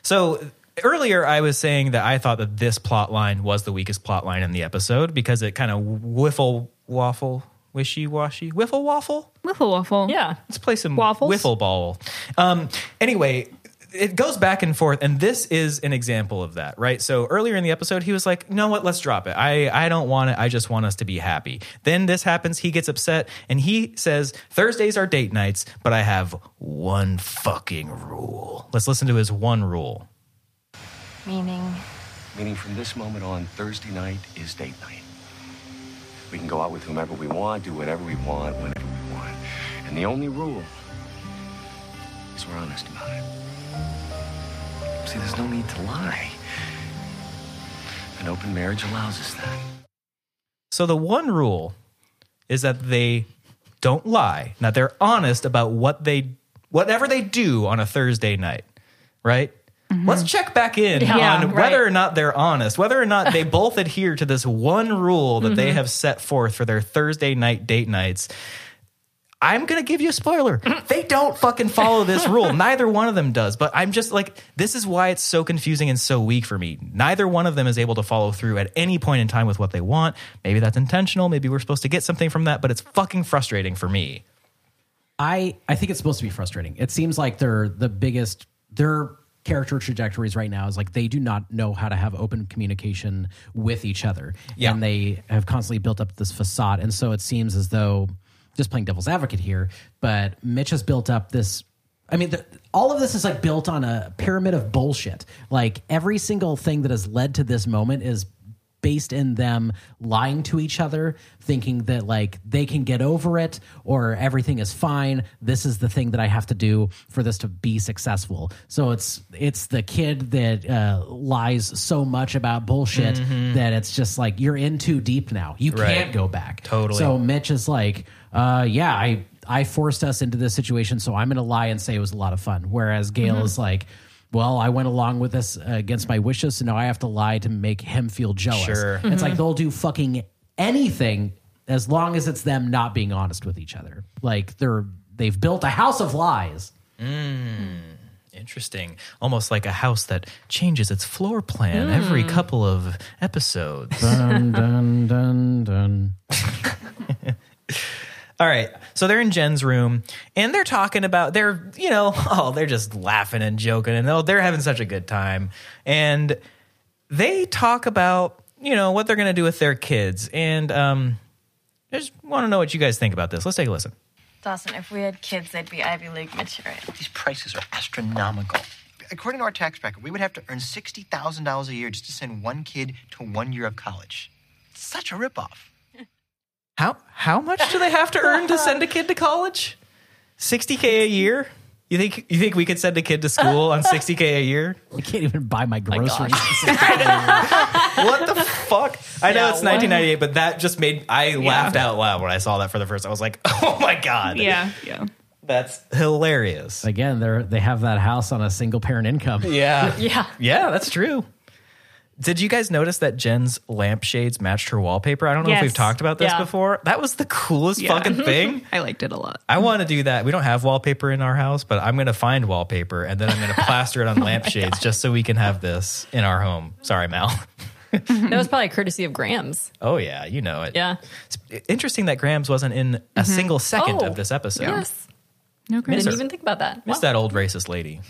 So earlier I was saying that I thought that this plot line was the weakest plot line in the episode because it kind of whiffle waffle wishy washy whiffle waffle. Wiffle waffle. Yeah, Let's play some Waffles? wiffle ball. Um, anyway, it goes back and forth, and this is an example of that, right? So earlier in the episode, he was like, "You know what? Let's drop it. I I don't want it. I just want us to be happy." Then this happens. He gets upset, and he says, "Thursdays are date nights, but I have one fucking rule." Let's listen to his one rule. Meaning, Meaning from this moment on, Thursday night is date night. We can go out with whomever we want, do whatever we want, whenever we want. And the only rule is we're honest about it. See, there's no need to lie. An open marriage allows us that. So the one rule is that they don't lie. Now they're honest about what they whatever they do on a Thursday night, right? Mm-hmm. Let's check back in Yeah, on right. whether or not they're honest, whether or not they both adhere to this one rule that they mm-hmm. have set forth for their Thursday night date nights. I'm going to give you a spoiler. They don't fucking follow this rule. Neither one of them does. But I'm just like, this is why it's so confusing and so weak for me. Neither one of them is able to follow through at any point in time with what they want. Maybe that's intentional. Maybe we're supposed to get something from that, but it's fucking frustrating for me. I I think it's supposed to be frustrating. It seems like they're the biggest their character trajectories right now is like they do not know how to have open communication with each other. Yeah. And they have constantly built up this facade. And so it seems as though just playing devil's advocate here, but Mitch has built up this I mean, the, all of this is like built on a pyramid of bullshit. Like every single thing that has led to this moment is based in them lying to each other, thinking that like they can get over it or everything is fine. This is the thing that I have to do for this to be successful. So it's it's the kid that uh, lies so much about bullshit that it's just like you're in too deep now. You Right. can't go back. Totally. So Mitch is like, uh, yeah, I I forced us into this situation, so I'm going to lie and say it was a lot of fun. Whereas Gail is like, well, I went along with this uh, against my wishes, so now I have to lie to make him feel jealous. Sure. It's like they'll do fucking anything as long as it's them not being honest with each other. Like they're they've built a house of lies. Interesting. Almost like a house that changes its floor plan every couple of episodes. Dun dun dun dun. All right. So they're in Jen's room and they're talking about they're, you know, oh, they're just laughing and joking and oh, they're having such a good time. And they talk about, you know, what they're going to do with their kids. And um I just want to know what you guys think about this. Let's take a listen. Dawson, if we had kids, they'd be Ivy League material. These prices are astronomical. According to our tax bracket, we would have to earn $60,000 a year just to send one kid to one year of college. Such a ripoff. How how much do they have to earn to send a kid to college? 60k a year? You think you think we could send a kid to school on 60k a year? I can't even buy my groceries. What the fuck? I know Yeah, it's 1998, but that just made I laughed out loud when I saw that for the first. I was like, "Oh my god, Yeah, yeah. that's hilarious." Again, they're they have that house on a single parent income. Yeah, Yeah. yeah, that's true. Did you guys notice that Jen's lampshades matched her wallpaper? I don't know if we've talked about this Yeah. before. That was the coolest Yeah. fucking thing. I liked it a lot. I want to do that. We don't have wallpaper in our house, but I'm going to find wallpaper and then I'm going to plaster it on oh lampshades just so we can have this in our home. Sorry, Mal. That was probably courtesy of Grams'. Oh yeah, you know it. Yeah. It's interesting that Grams wasn't in a mm-hmm. single second Oh, of this episode. Yes. No Didn't even think about that. Miss Wow. that old racist lady.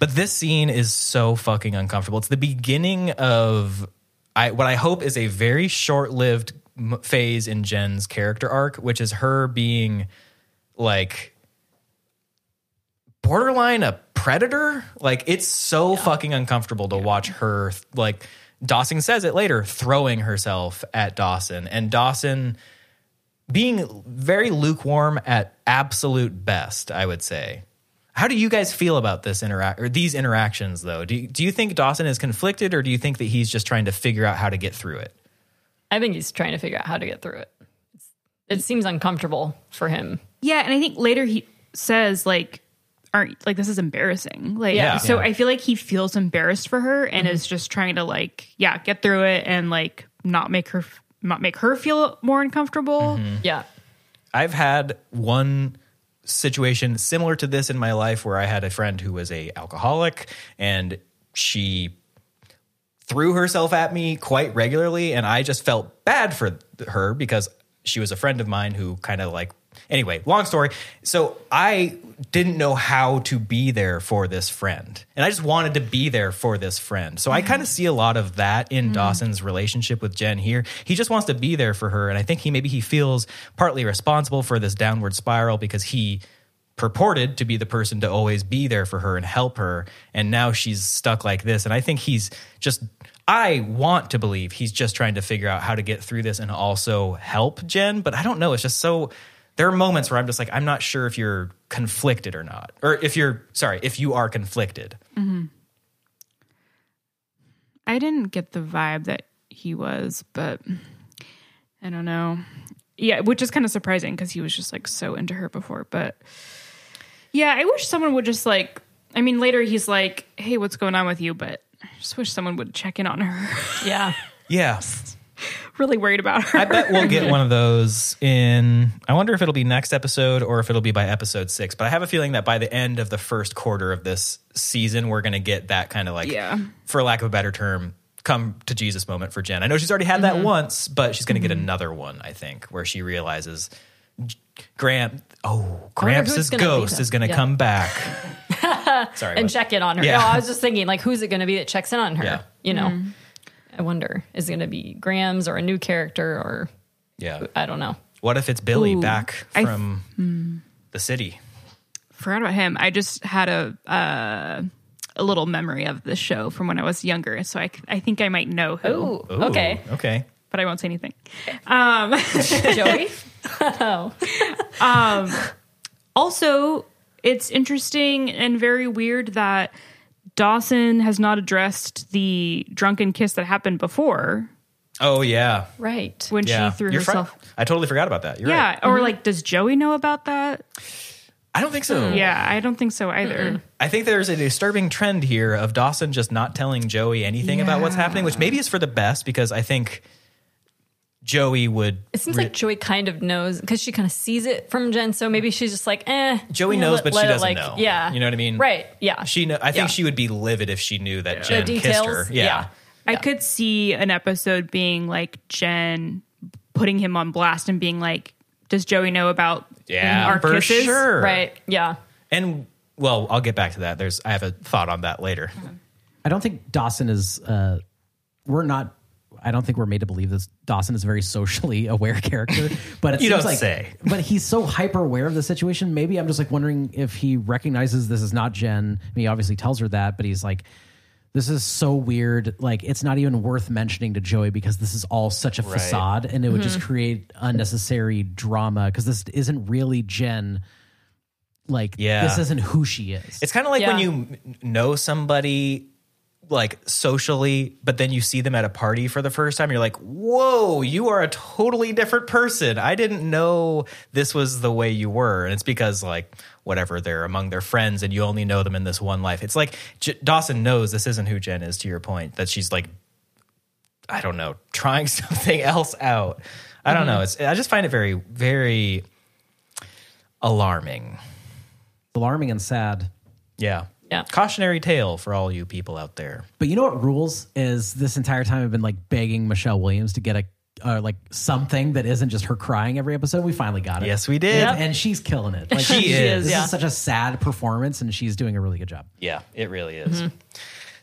But this scene is so fucking uncomfortable. It's the beginning of I what I hope is a very short-lived phase in Jen's character arc, which is her being like borderline a predator. Like it's so fucking uncomfortable to watch her like Dawson says it later, throwing herself at Dawson and Dawson being very lukewarm at absolute best, I would say. How do you guys feel about this interact or these interactions though? Do you, do you think Dawson is conflicted or do you think that he's just trying to figure out how to get through it? I think he's trying to figure out how to get through it. It's, it seems uncomfortable for him. Yeah, and I think later he says like aren't like this is embarrassing. Like Yeah. so Yeah. I feel like he feels embarrassed for her and mm-hmm. is just trying to like yeah, get through it and like not make her not make her feel more uncomfortable. Mm-hmm. Yeah. I've had one situation similar to this in my life where I had a friend who was a alcoholic and she threw herself at me quite regularly. And I just felt bad for her because she was a friend of mine who kind of like anyway, long story. So I didn't know how to be there for this friend. And I just wanted to be there for this friend. So I mm-hmm. kind of see a lot of that in mm-hmm. Dawson's relationship with Jen here. He just wants to be there for her and I think he maybe he feels partly responsible for this downward spiral because he purported to be the person to always be there for her and help her and now she's stuck like this and i think he's just i want to believe he's just trying to figure out how to get through this and also help jen but i don't know it's just so there are moments where i'm just like i'm not sure if you're conflicted or not or if you're sorry if you are conflicted mm-hmm. I didn't get the vibe that he was, but I don't know. Yeah, which is kind of surprising because he was just like so into her before. But yeah, I wish someone would just like. I mean, later he's like, "Hey, what's going on with you?" But I just wish someone would check in on her. Yeah. yeah really worried about her. i bet we'll get one of those in i wonder if it'll be next episode or if it'll be by episode six but i have a feeling that by the end of the first quarter of this season we're going to get that kind of like Yeah. for lack of a better term, come to Jesus moment for Jen. I know she's already had that mm-hmm. once, but she's going to get mm-hmm. another one, I think, where she realizes Grant, oh, Gramps' who's gonna ghost is going to yeah. come back. Sorry. and check in on her. Yeah. No, I was just thinking, like, who's it going to be that checks in on her? Yeah. You know, mm-hmm. I wonder, is it going to be Grams or a new character or yeah. I don't know. What if it's Billy Ooh, back I- from hmm. the city? Forgot about him. I just had a uh, a little memory of the show from when I was younger, so I I think I might know who, Ooh, Ooh, okay. Okay. but I won't say anything. Um, Joey? Oh. Um, also, it's interesting and very weird that Dawson has not addressed the drunken kiss that happened before Oh, yeah. right. when Yeah. she threw You're herself. right. I totally forgot about that. You're yeah, right. or mm-hmm. like, does Joey know about that? I don't think so. Yeah, I don't think so either. I think there's a disturbing trend here of Dawson just not telling Joey anything about what's happening, which maybe is for the best because I think Joey would. It seems re- like Joey kind of knows because she kind of sees it from Jen. So maybe she's just like, eh. Joey you know, knows, let- but let she doesn't like- know. Yeah. You know what I mean? Right. Yeah. She, know, I think Yeah. she would be livid if she knew that Jen kissed her. Yeah. Yeah. I could see an episode being like Jen putting him on blast and being like, "Does Joey know about Yeah, our for kisses?" sure. Right. Yeah. And well, I'll get back to that. There's, I have a thought on that later. I don't think Dawson is. Uh, we're not. I don't think we're made to believe this. Dawson is a very socially aware character, but it You seems don't like, say. But he's so hyper aware of the situation. Maybe I'm just like wondering if he recognizes this is not Jen. I mean, he obviously tells her that, but he's like, "This is so weird. Like, it's not even worth mentioning to Joey because this is all such a facade, and it would just mm-hmm. create unnecessary drama because this isn't really Jen. Like, Yeah. this isn't who she is. It's kind of like when you know somebody like socially, but then you see them at a party for the first time. You're like, whoa, you are a totally different person. I didn't know this was the way you were. And it's because, like, whatever, they're among their friends and you only know them in this one life. It's like J- Dawson knows this isn't who Jen is, to your point, that she's like, I don't know, trying something else out. I don't mm-hmm. know. It's, I just find it very, very alarming. alarming and sad. Yeah. Yeah. Cautionary tale for all you people out there. But you know what rules is this entire time I've been like begging Michelle Williams to get a, uh, like something that isn't just her crying every episode. We finally got it. Yes, we did. And, and she's killing it. Like, She is, This yeah. is such a sad performance, and she's doing a really good job. Yeah, it really is.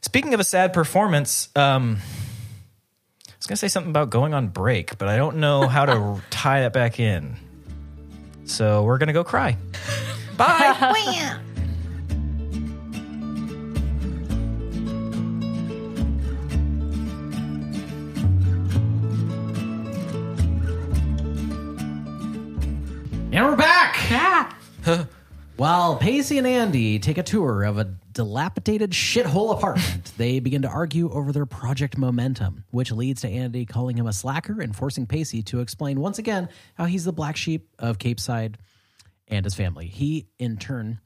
Speaking of a sad performance, um, I was going to say something about going on break, but I don't know how to tie that back in. So we're going to go cry. Bye. And we're back. While Pacey and Andie take a tour of a dilapidated shithole apartment, they begin to argue over their project momentum, which leads to Andie calling him a slacker and forcing Pacey to explain once again how he's the black sheep of Capeside and his family. He, in turn,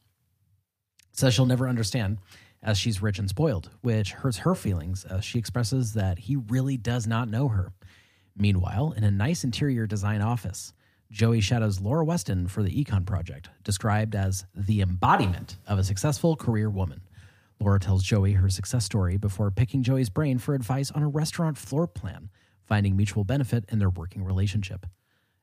says she'll never understand as she's rich and spoiled, which hurts her feelings as she expresses that he really does not know her. Meanwhile, in a nice interior design office, Joey shadows Laura Weston for the Econ Project, described as the embodiment of a successful career woman. Laura tells Joey her success story before picking Joey's brain for advice on a restaurant floor plan, finding mutual benefit in their working relationship.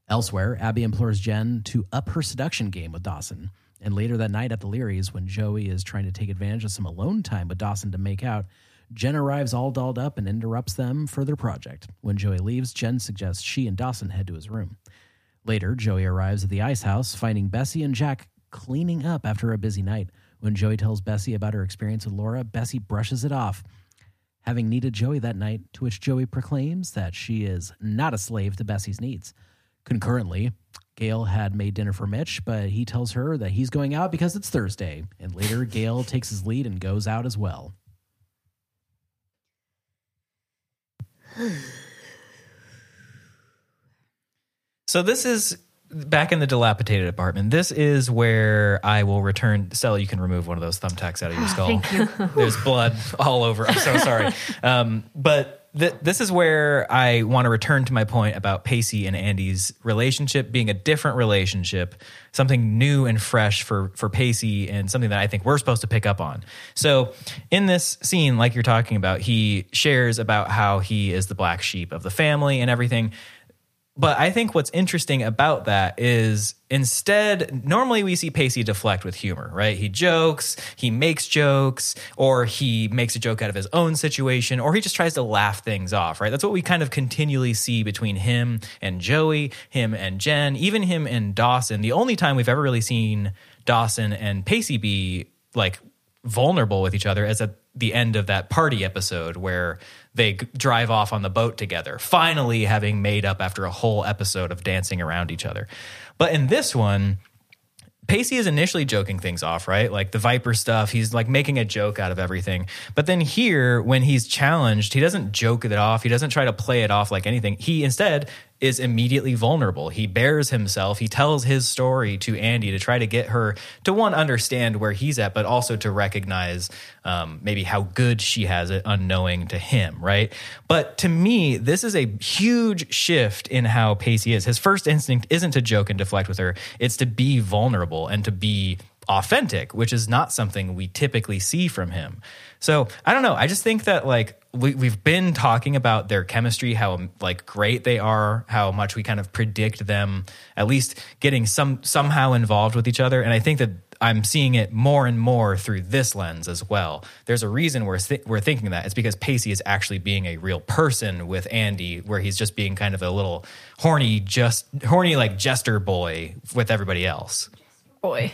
Elsewhere, Abby implores Jen to up her seduction game with Dawson. And later that night at the Learys, when Joey is trying to take advantage of some alone time with Dawson to make out, Jen arrives all dolled up and interrupts them for their project. When Joey leaves, Jen suggests she and Dawson head to his room. Later, Joey arrives at the ice house, finding Bessie and Jack cleaning up after a busy night. When Joey tells Bessie about her experience with Laura, Bessie brushes it off, having needed Joey that night, to which Joey proclaims that she is not a slave to Bessie's needs. Concurrently, Gail had made dinner for Mitch, but he tells her that he's going out because it's Thursday. And later, Gail takes his lead and goes out as well. So this is back in the dilapidated apartment. This is where I will return. Stella, you can remove one of those thumbtacks out of your skull. Thank you. There's blood all over. I'm so sorry. Um, but th- this is where I want to return to my point about Pacey and Andie's relationship being a different relationship, something new and fresh for for Pacey, and something that I think we're supposed to pick up on. So in this scene, like you're talking about, he shares about how he is the black sheep of the family and everything. But I think what's interesting about that is instead, normally we see Pacey deflect with humor, right? He jokes, he makes jokes, or he makes a joke out of his own situation, or he just tries to laugh things off, right? That's what we kind of continually see between him and Joey, him and Jen, even him and Dawson. The only time we've ever really seen Dawson and Pacey be like vulnerable with each other is at the end of that party episode where they drive off on the boat together, finally having made up after a whole episode of dancing around each other. But in this one, Pacey is initially joking things off, right? Like the Viper stuff, he's like making a joke out of everything. But then here, when he's challenged, he doesn't joke it off. He doesn't try to play it off like anything. He instead is immediately vulnerable. He bears himself. He tells his story to Andie to try to get her to one, understand where he's at, but also to recognize um, maybe how good she has it unknowing to him, right? But to me, this is a huge shift in how Pacey is. His first instinct isn't to joke and deflect with her, it's to be vulnerable and to be authentic, which is not something we typically see from him. So I don't know. I just think that like we, we've been talking about their chemistry, how like great they are, how much we kind of predict them at least getting some somehow involved with each other, and I think that I'm seeing it more and more through this lens as well. There's a reason we're th- we're thinking that it's because Pacey is actually being a real person with Andie, where he's just being kind of a little horny, just horny like jester boy with everybody else. Boy.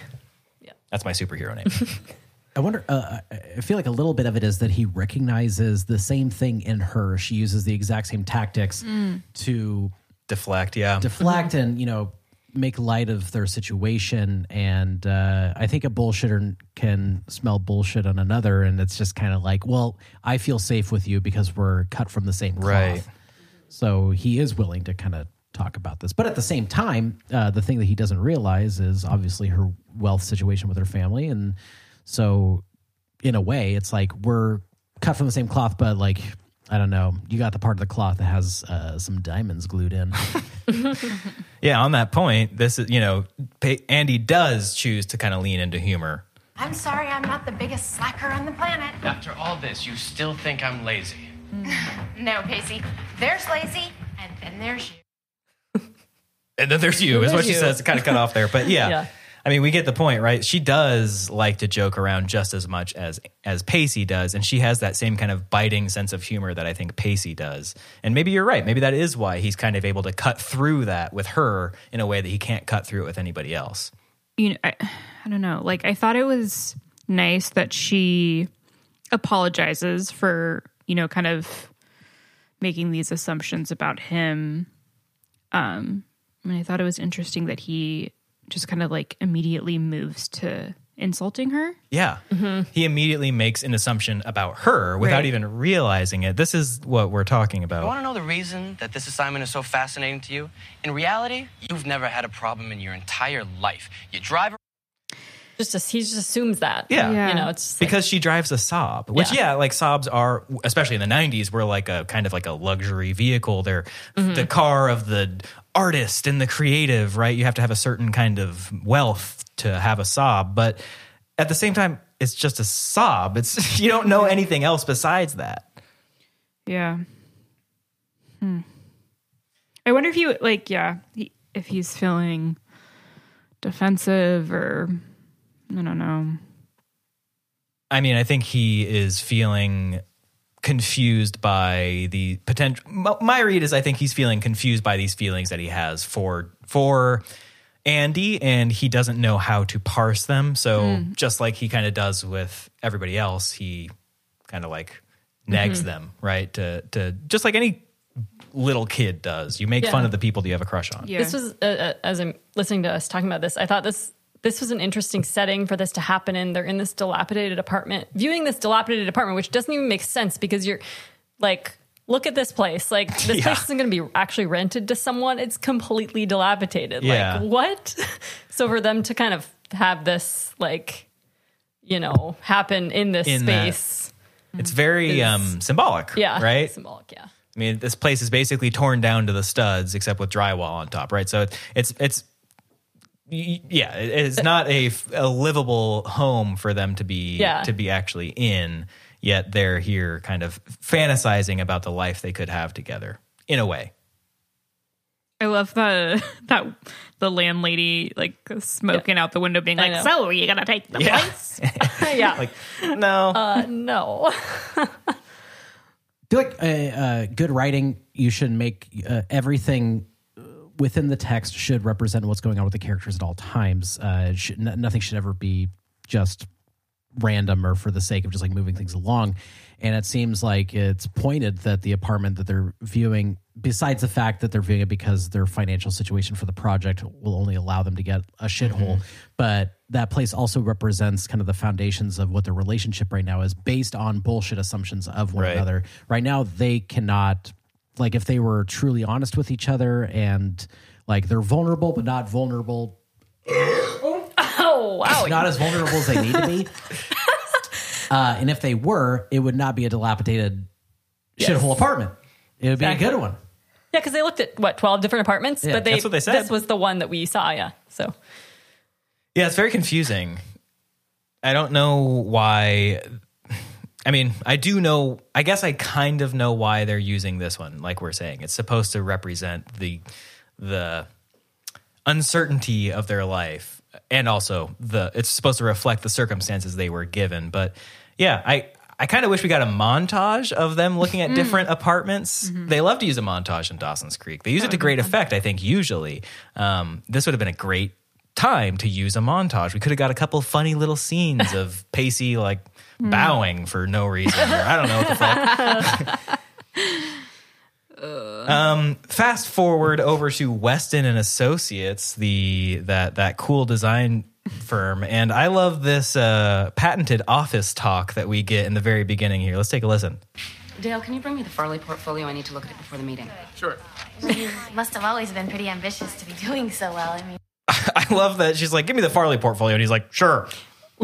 Yeah, that's my superhero name. I wonder. Uh, I feel like a little bit of it is that he recognizes the same thing in her. She uses the exact same tactics to deflect. Yeah, deflect, and you know, make light of their situation. And uh, I think a bullshitter can smell bullshit on another, and it's just kind of like, well, I feel safe with you because we're cut from the same cloth. Right. So he is willing to kind of talk about this. But at the same time, uh, the thing that he doesn't realize is obviously her wealth situation with her family. And so, in a way, it's like we're cut from the same cloth, but like, I don't know, you got the part of the cloth that has uh, some diamonds glued in. Yeah, on that point, this is you know, Pa- Andie does choose to kind of lean into humor. I'm sorry I'm not the biggest slacker on the planet. After all this, you still think I'm lazy. No, Pacey. There's lazy and then there's you. And then there's you, is what she you. says, kind of cut off there. But yeah. Yeah. I mean, we get the point, right? She does like to joke around just as much as as Pacey does, and she has that same kind of biting sense of humor that I think Pacey does. And maybe you're right. Maybe that is why he's kind of able to cut through that with her in a way that he can't cut through it with anybody else. you know, I, I don't know. Like, I thought it was nice that she apologizes for, you know, kind of making these assumptions about him. Um, mean, I thought it was interesting that he just kind of like immediately moves to insulting her. Yeah. He immediately makes an assumption about her without Right. even realizing it. This is what we're talking You about. want to know the reason that this assignment is so fascinating to you? In reality, you've never had a problem in your entire life. You drive Just, he just assumes that. Yeah. Yeah. You know, it's just like- because she drives a Saab, which Yeah. yeah. like Saabs are, especially in the '90s, were like a kind of like a luxury vehicle. They're Mm-hmm. the car of the artist and the creative, right? You have to have a certain kind of wealth to have a Saab, but at the same time, it's just a Saab. It's you don't know anything else besides that. Yeah. Hmm. I wonder if you like, yeah, he, if he's feeling defensive or I don't know. I mean, I think he is feeling confused by the potential. My- My read is I think he's feeling confused by these feelings that he has for for Andie, and he doesn't know how to parse them. So just like he kind of does with everybody else, he kind of like nags them, right? To to just like any little kid does. You make Yeah. fun of the people that you have a crush on. Yeah. This was uh, uh, as I'm listening to us talking about this. I thought this this was an interesting setting for this to happen in. They're in this dilapidated apartment, viewing this dilapidated apartment, which doesn't even make sense because you're like, look at this place. Like this Yeah. place isn't going to be actually rented to someone. It's completely dilapidated. Yeah. Like what? so for them to kind of have this like, you know, happen in this In that- space. It's very Is- um, symbolic, Yeah. right? Symbolic. Yeah. I mean, this place is basically torn down to the studs, except with drywall on top, right? So it's it's yeah, it's not a, a livable home for them to be Yeah. to be actually in. Yet they're here, kind of fantasizing about the life they could have together, in a way. I love the that the landlady like smoking out the window, being like, know. "So you gonna take the Yeah. place?" yeah. Like, no, uh, no. feel like uh, uh, good writing, you should make uh, everything within the text should represent what's going on with the characters at all times. Uh, should, n- nothing should ever be just random or for the sake of just like moving things along. And it seems like it's pointed that the apartment that they're viewing, besides the fact that they're viewing it because their financial situation for the project will only allow them to get a shithole, but that place also represents kind of the foundations of what their relationship right now is based on bullshit assumptions of one Right. another. Right now, they cannot, like, if they were truly honest with each other and like they're vulnerable but not vulnerable Oh wow. not as vulnerable as they need to be. Uh, and if they were, it would not be a dilapidated shithole apartment. It would be Exactly. a good one. Yeah, because they looked at what twelve different apartments, Yeah, but they, that's what they said. This was the one that we saw. Yeah, so Yeah, it's very confusing. I don't know why. I mean, I do know. I guess I kind of know why they're using this one. Like we're saying, it's supposed to represent the the uncertainty of their life, and also the. It's supposed to reflect the circumstances they were given. But yeah, I. I kind of wish we got a montage of them looking at different apartments. They love to use a montage in Dawson's Creek. They use it to great effect, I think, usually. Um, this would have been a great time to use a montage. We could have got a couple funny little scenes of Pacey like bowing for no reason. Or I don't know what the fuck. um, fast forward over to Weston and Associates, the that that cool design firm, and I love this uh, patented office talk that we get in the very beginning here. Let's take a listen. Dale, can you bring me the Farley portfolio? I need to look at it before the meeting. Sure. You must have always been pretty ambitious to be doing so well. I mean, I love that she's like, "Give me the Farley portfolio," and he's like, "Sure."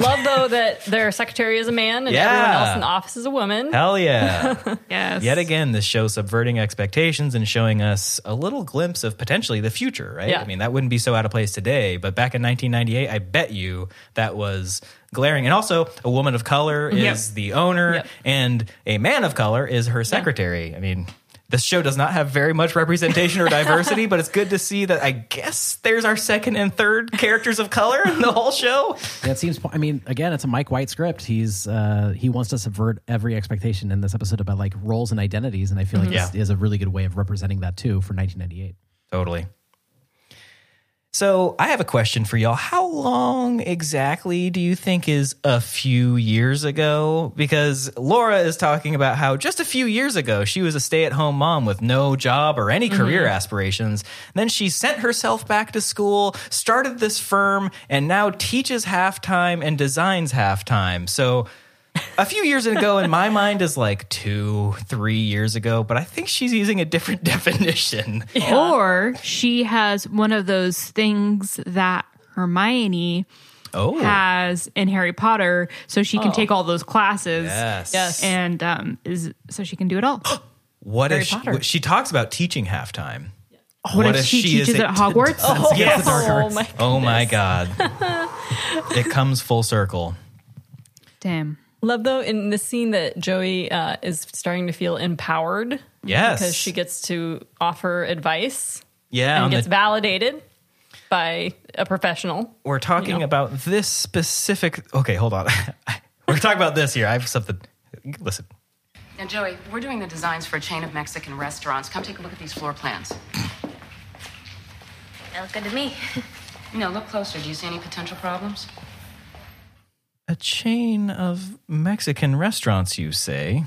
Love though that their secretary is a man and Yeah. everyone else in the office is a woman. Hell yeah. Yes. Yet again, this show subverting expectations and showing us a little glimpse of potentially the future, right? Yeah. I mean, that wouldn't be so out of place today, but back in 1998, I bet you that was glaring. And also, a woman of color Yep. is the owner, Yep. and a man of color is her secretary. I mean, This show does not have very much representation or diversity, but it's good to see that I guess there's our second and third characters of color in the whole show. Yeah, it seems. I mean, again, it's a Mike White script. He's uh, he wants to subvert every expectation in this episode about like roles and identities, and I feel like Mhm. this is a really good way of representing that too for 1998. Totally. So I have a question for y'all. How long exactly do you think is a few years ago? Because Laura is talking about how just a few years ago she was a stay at home mom with no job or any career Mhm. aspirations. Then she sent herself back to school, started this firm, and now teaches halftime and designs halftime. So a few years ago in my mind is like two, three years ago, but I think she's using a different definition. Or she has one of those things that Hermione Oh. has in Harry Potter, so she can Oh. take all those classes. Yes. Yes. and um, is so she can do it all. What Harry if she, she talks about teaching halftime? What if she teaches is at Hogwarts? Oh, yes. oh my Oh my god. it comes full circle. Damn. Love though in the scene that Joey uh, is starting to feel empowered. Yes. because she gets to offer advice. Yeah, on and the- gets validated by a professional. We're talking You know. about this specific. Okay, hold on. We're talking about this here. I have something. Listen. Now, Joey, we're doing the designs for a chain of Mexican restaurants. Come take a look at these floor plans. They look good to me. No, look closer. Do you see any potential problems? A chain of Mexican restaurants, you say?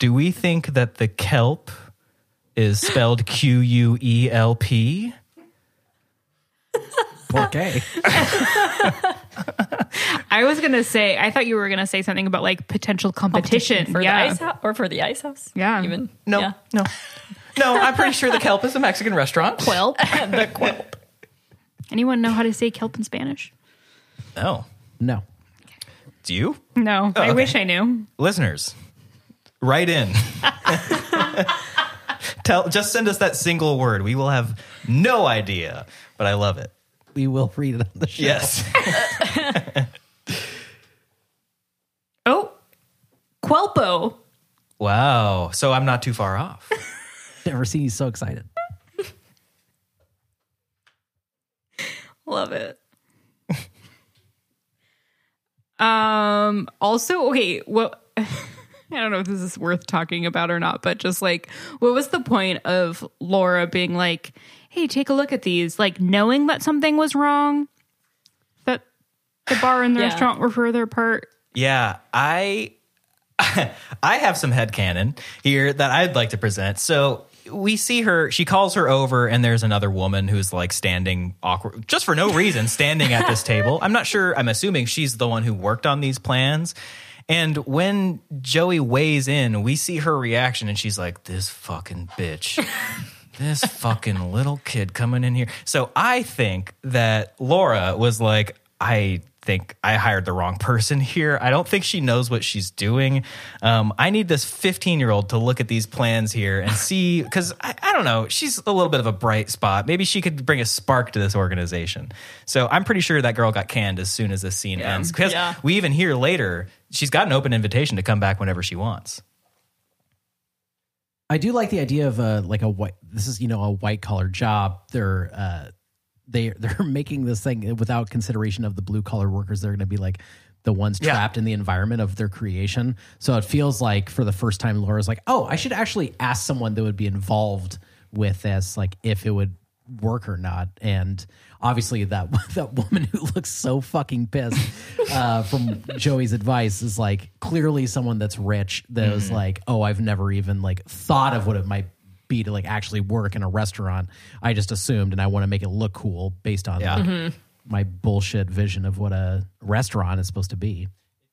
Do we think that the kelp is spelled Q U E L P? Okay. I was gonna say, I thought you were gonna say something about like potential competition, for yeah. the ice house or for the ice house. Yeah, even no, yeah. no, no. I'm pretty sure the kelp is a Mexican restaurant. Quelp. the quelp. Anyone know how to say kelp in Spanish? No, no. Do you, No, Oh, I okay. wish I knew. listeners? Write in. Tell. Just send us that single word. We will have no idea, but I love it. We will read it on the show. Yes. Oh, Quelpo. Wow. So I'm not too far off. Never seen you so excited. Love it. Um. Also, okay. What? I don't know if this is worth talking about or not, but just like, what was the point of Laura being like, "Hey, take a look at these," like knowing that something was wrong, that the bar and the Yeah. restaurant were further apart. Yeah, I I have some head headcanon here that I'd like to present. So we see her, she calls her over, and there's another woman who's like standing awkward, just for no reason, standing at this table. I'm not sure, I'm assuming she's the one who worked on these plans. And when Joey weighs in, we see her reaction, and she's like, This fucking bitch. This fucking little kid coming in here. So I think that Laura was like, I think I hired the wrong person here. I don't think she knows what she's doing. Um, I need this 15 year old to look at these plans here and see, because I, I don't know, she's a little bit of a bright spot. Maybe she could bring a spark to this organization. So I'm pretty sure that girl got canned as soon as this scene ends. Because Yeah. we even hear later, she's got an open invitation to come back whenever she wants. I do like the idea of a like a white. This is you know a white collar job. They're uh, they they're making this thing without consideration of the blue collar workers. They're going to be like the ones Yeah. trapped in the environment of their creation. So it feels like for the first time, Laura's like, oh, I should actually ask someone that would be involved with this, like if it would work or not. And obviously, that that woman who looks so fucking pissed uh, from Joey's advice is like clearly someone that's rich. That was Mm-hmm. like, oh, I've never even like thought of what it might be to like actually work in a restaurant. I just assumed, and I want to make it look cool based on Yeah. like, Mm-hmm. my bullshit vision of what a restaurant is supposed to be.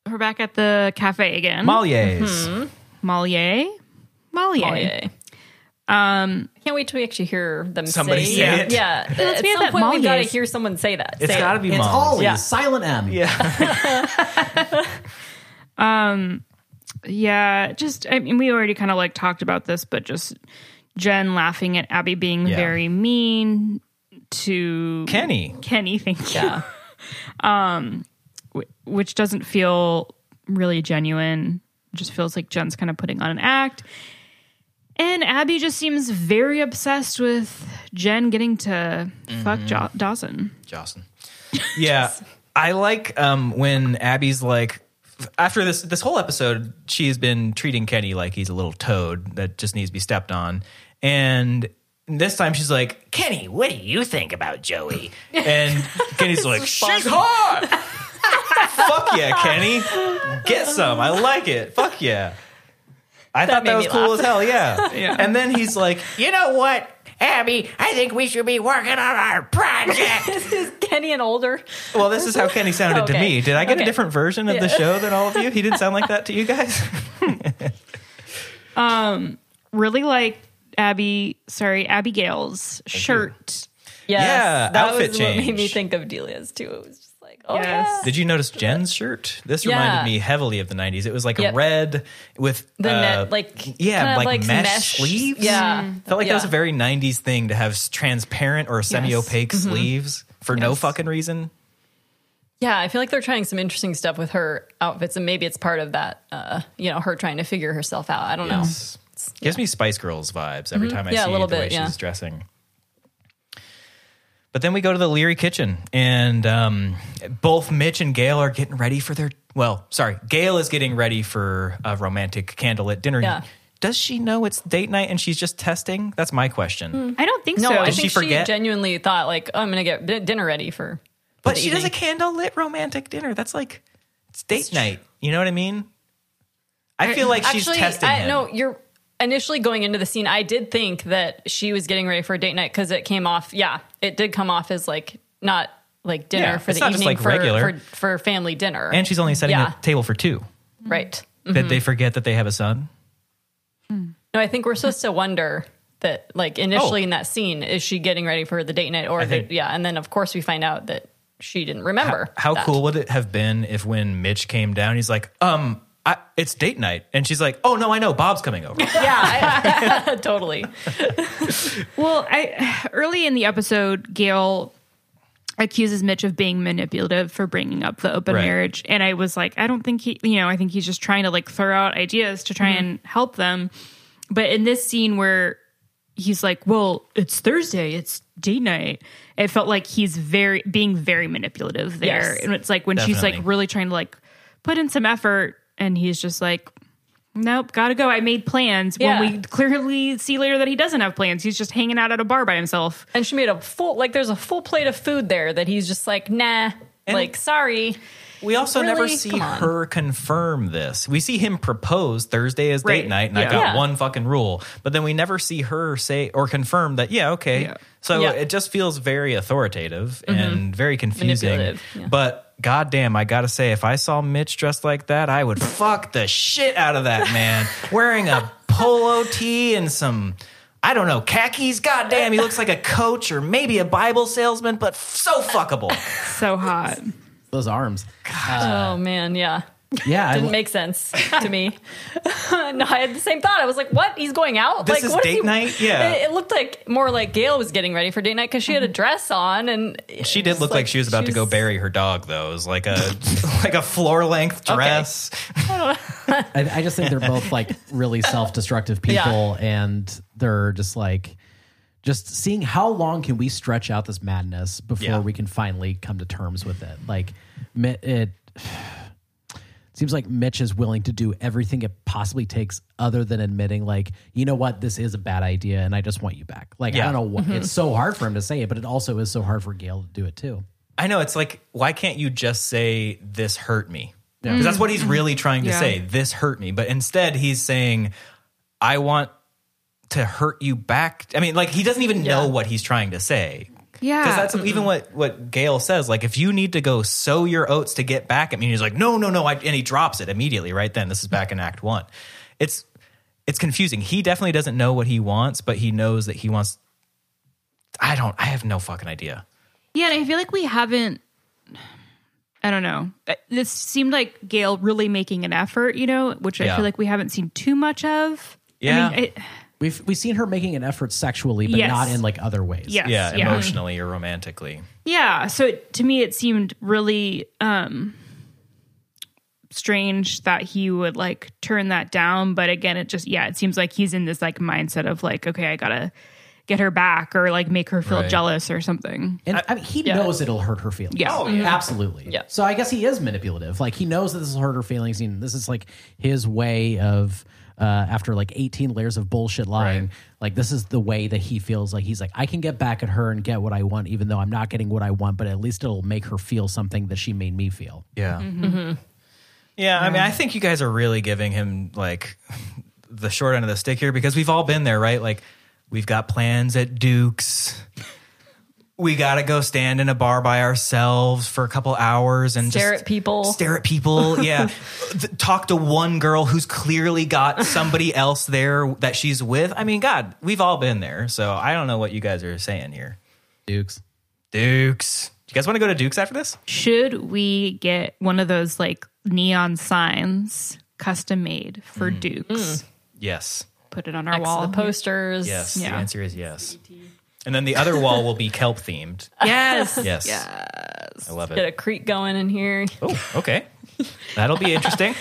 We're back at the cafe again. Molliers. Mhm. Mollier. Mollier. Mollier. Um, I can't wait till we actually hear them Somebody say, say it. Yeah, Let's at be at some that point we've got to Molliers. hear someone say that. It's Say got to it. be It's Molly. always Yeah. silent M. Yeah. Um, yeah, just I mean, we already kind of like talked about this, but just Jen laughing at Abby being Yeah. very mean to Kenny. Kenny, thank you. Yeah. um, wh- which doesn't feel really genuine. It just feels like Jen's kind of putting on an act. And Abby just seems very obsessed with Jen getting to fuck Mm-hmm. jo- Dawson. Jocelyn. Yeah, I like um, when Abby's like, after this this whole episode, she's been treating Kenny like he's a little toad that just needs to be stepped on, and this time she's like, Kenny, what do you think about Joey? And Kenny's like, she's hot. Fuck yeah, Kenny, get some. I like it. Fuck yeah. I thought made that was me cool laugh. as hell. Yeah. Yeah. And then he's like, you know what, Abby, I think we should be working on our project. This is Kenny and older. Well, this is how Kenny sounded to Okay. me. Did I get Okay. a different version of the show than all of you? He didn't sound like that to you guys? Um, really like Abby, sorry, Abigail's shirt. Yes, Yeah, that outfit was what made me think of Delia's too. It was just like, oh Yes. yeah. Did you notice Jen's shirt? This Yeah. reminded me heavily of the 90s. It was like Yep. a red with The uh, net, like yeah, kind of like, like mesh, mesh- sleeves. Yeah. Felt like that was a very 90s thing to have transparent or semi-opaque Mm-hmm. sleeves for no fucking reason. Yeah, I feel like they're trying some interesting stuff with her outfits, and maybe it's part of that. Uh, you know, her trying to figure herself out. I don't know. Yes. Gives me Spice Girls vibes every time I Mm-hmm. Yeah, a see little the way yeah. she's dressing. But then we go to the Leery kitchen, and um, both Mitch and Gail are getting ready for their. Well, sorry, Gail is getting ready for a romantic candlelit dinner. Yeah. Does she know it's date night and she's just testing? That's my question. I don't think No, so. I Did think she forget? genuinely thought like, oh, I'm going to get dinner ready for. But the she does a candlelit romantic dinner. That's like it's date night. You know what I mean? I feel like she's testing I, him. no, you're initially going into the scene. I did think that she was getting ready for a date night because it came off. Yeah, it did come off as like not like dinner Yeah, for it's the not just, evening like, for, regular. for for family dinner. and she's only setting Yeah. a table for two. right. Did they forget that they have a son? No, I think we're supposed to wonder that, like, initially Oh. in that scene, is she getting ready for the date night, or think- yeah, and then of course we find out that she didn't remember. How that. cool would it have been if when Mitch came down, he's like, um, I, it's date night. And she's like, oh, no, I know. Bob's coming over. Yeah, I- totally. Well, I early in the episode, Gail accuses Mitch of being manipulative for bringing up the open Right. marriage, and I was like, I don't think he, you know, I think he's just trying to like throw out ideas to try mm-hmm. and help them. But in this scene where he's like, "Well, it's Thursday, it's date night," it felt like he's very being very manipulative there, Yes. and it's like when she's like really trying to like put in some effort, and he's just like. Nope, gotta go. I made plans. Yeah. When we clearly see later that he doesn't have plans, he's just hanging out at a bar by himself. And she made a full, like, there's a full plate of food there that he's just like, nah, like, sorry. We also never see her confirm this. We see him propose Thursday as date night, and I got Yeah. one fucking rule. But then we never see her say or confirm that, yeah, okay. Yeah. So Yeah. Mm-hmm. it just feels very authoritative and very confusing. Yeah. But goddamn, I gotta say, if I saw Mitch dressed like that, I would fuck the shit out of that man. Wearing a polo tee and some. I don't know, khakis. Goddamn, he looks like a coach or maybe a Bible salesman, but so fuckable. So hot. Those arms. God. oh, man, yeah. Yeah, I, Didn't make sense to me. no, I had the same thought. I was like, "What? He's going out? This like, is what date he- night? Yeah. It, it looked like more like Gail was getting ready for date night because she had a mm-hmm. dress on, and She did look like, she was about to go bury her dog, though. It was like a like a floor length dress. I, I just think they're both like really self-destructive people, and they're just like just seeing how long can we stretch out this madness before Yeah. we can finally come to terms with it. Like Mi- it seems like Mitch is willing to do everything it possibly takes, other than admitting like, you know what, this is a bad idea, and I just want you back. Like I don't know what mm-hmm. it's so hard for him to say it, but it also is so hard for Gail to do it too. I know it's like, why can't you just say this hurt me? Because that's what he's mm-hmm. really trying to Yeah. say. This hurt me, but instead he's saying, I want to hurt you back. I mean, like he doesn't even know what he's trying to say. Yeah. Because that's even what what Gail says. Like, if you need to go sow your oats to get back at me, and he's like, no, no, no, I, and he drops it immediately right then. This is back in Act One. It's it's confusing. He definitely doesn't know what he wants, but he knows that he wants. I don't. I have no fucking idea. Yeah, and I feel like we haven't. I don't know. Uh, This seemed like Gail really making an effort, you know, which I Yeah. feel like we haven't seen too much of. Yeah. I mean, it, We've we've seen her making an effort sexually, but Yes. not in like other ways. yes, yeah, yeah, emotionally or romantically. Yeah. So it, to me, it seemed really um, strange that he would like turn that down. But again, it just, yeah, it seems like he's in this like mindset of like, okay, I gotta get her back or like make her feel Right. jealous or something. And I, mean, he knows it'll hurt her feelings. Yeah. Oh, yeah. absolutely. Yeah. So I guess he is manipulative. Like he knows that this will hurt her feelings. And this is like his way of, uh, after like 18 layers of bullshit lying, like this is the way that he feels like he's like, I can get back at her and get what I want, even though I'm not getting what I want, but at least it'll make her feel something that she made me feel. Yeah. Mm-hmm. Yeah, I mean, I think you guys are really giving him like the short end of the stick here because we've all been there, right? Like, we've got plans at Duke's. We got to go stand in a bar by ourselves for a couple hours and Stare just at people. Stare at people. Yeah. Talk to one girl who's clearly got somebody else there that she's with. I mean, God, we've all been there. So I don't know what you guys are saying here. Dukes. Dukes. Do you guys want to go to Dukes after this? Should we get one of those like neon signs custom made for mm. Dukes? Mm. Yes. Put it on our Next wall. the posters. Yes. The answer is yes. And then the other wall will be kelp themed. Yes. Yes. Yes. I love it. Get a creek going in here. Oh, okay. That'll be interesting.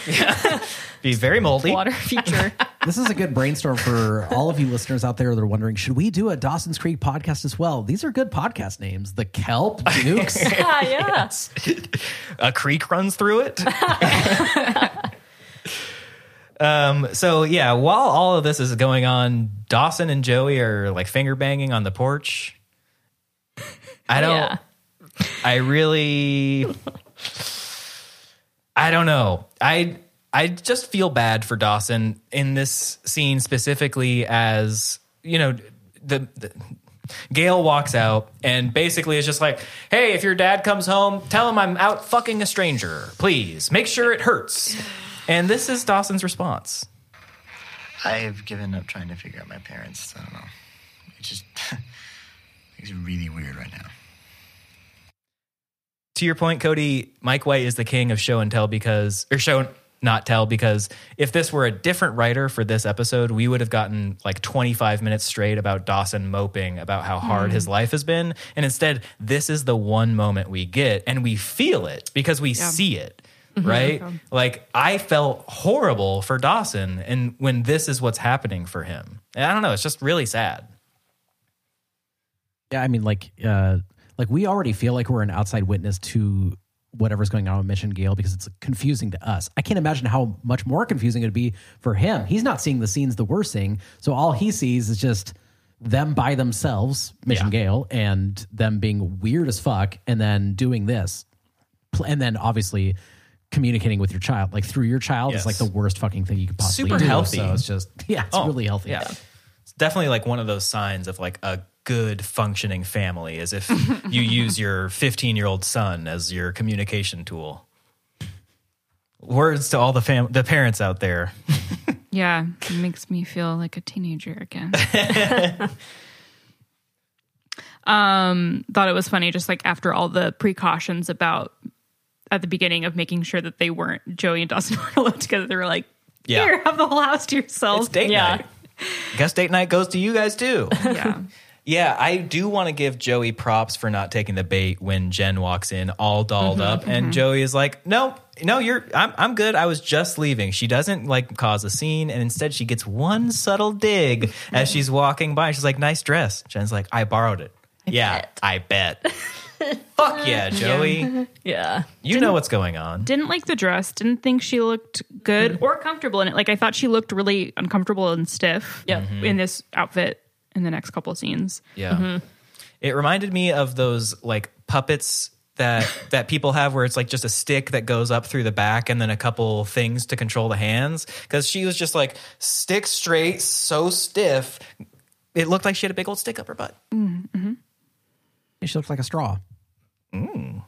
be very moldy. Water feature. This is a good brainstorm for all of you listeners out there that are wondering, should we do a Dawson's Creek podcast as well? These are good podcast names. The Kelp Dukes. ah, yeah. A creek runs through it. Um, so yeah, while all of this is going on, Dawson and Joey are like finger banging on the porch. I don't Yeah. I really I don't know. I I just feel bad for Dawson in this scene specifically as, you know, the, the Gail walks out and basically is just like, "Hey, if your dad comes home, tell him I'm out fucking a stranger. Please, make sure it hurts." And this is Dawson's response. I've given up trying to figure out my parents. I don't know. It just it's really weird right now. to your point, Cody, Mike White is the king of show and tell because, or show not tell because if this were a different writer for this episode, we would have gotten like 25 minutes straight about Dawson moping about how hard Mm. his life has been. And instead, this is the one moment we get and we feel it because we Yeah. see it. Mhm. Right? Okay. Like I felt horrible for Dawson and when this is what's happening for him. And I don't know, it's just really sad. Yeah, I mean, like, uh, like we already feel like we're an outside witness to whatever's going on with Mitch and Gail because it's confusing to us. I can't imagine how much more confusing it'd be for him. He's not seeing the scenes that we're seeing, so all he sees is just them by themselves, Mitch and Gail, and them being weird as fuck, and then doing this, and then obviously communicating with your child, like through your child, is like the worst fucking thing you could possibly Super do. healthy. So it's just, yeah, it's Oh, really healthy. Yeah. It's definitely like one of those signs of like a good functioning family is if you use your 15 year old son as your communication tool. Words to all the fam- the parents out there. Yeah, it makes me feel like a teenager again. um, thought it was funny, just like after all the precautions about at the beginning of making sure that they weren't Joey and Dawson weren't alone together. They were like, Yeah. "Here, have the whole house to yourself." It's date night. Guess date night goes to you guys too. Yeah. Yeah, I do want to give Joey props for not taking the bait when Jen walks in all dolled Mhm, up, and mhm. Joey is like, "No, no, you're, I'm, I'm good. I was just leaving." She doesn't like cause a scene, and instead she gets one subtle dig as she's walking by. She's like, "Nice dress." Jen's like, "I borrowed it." yeah, I bet. Fuck yeah, Joey. Yeah, you know what's going on. Didn't like the dress. Didn't think she looked good or comfortable in it. Like I thought she looked really uncomfortable and stiff. Yep. In this outfit in the next couple of scenes. Yeah. It reminded me of those like puppets that that people have where it's like just a stick that goes up through the back and then a couple things to control the hands cuz she was just like stick straight, so stiff. It looked like she had a big old stick up her butt. Mm-hmm. She looked like a straw. Mm.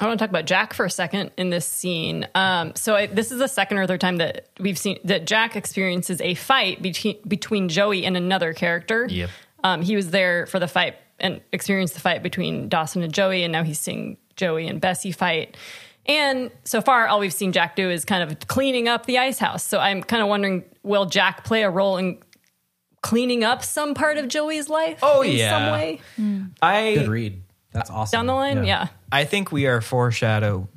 I want to talk about Jack for a second in this scene. Um, so I, this is the second or third time that we've seen that Jack experiences a fight between between Joey and another character. Yep. Um, he was there for the fight and experienced the fight between Dawson and Joey, and now he's seeing Joey and Bessie fight. And so far, all we've seen Jack do is kind of cleaning up the ice house. So I'm kind of wondering, will Jack play a role in cleaning up some part of Joey's life? Oh, in yeah. some way. Hmm. I Good read. That's awesome. down the line. Yeah. I think we are foreshadow.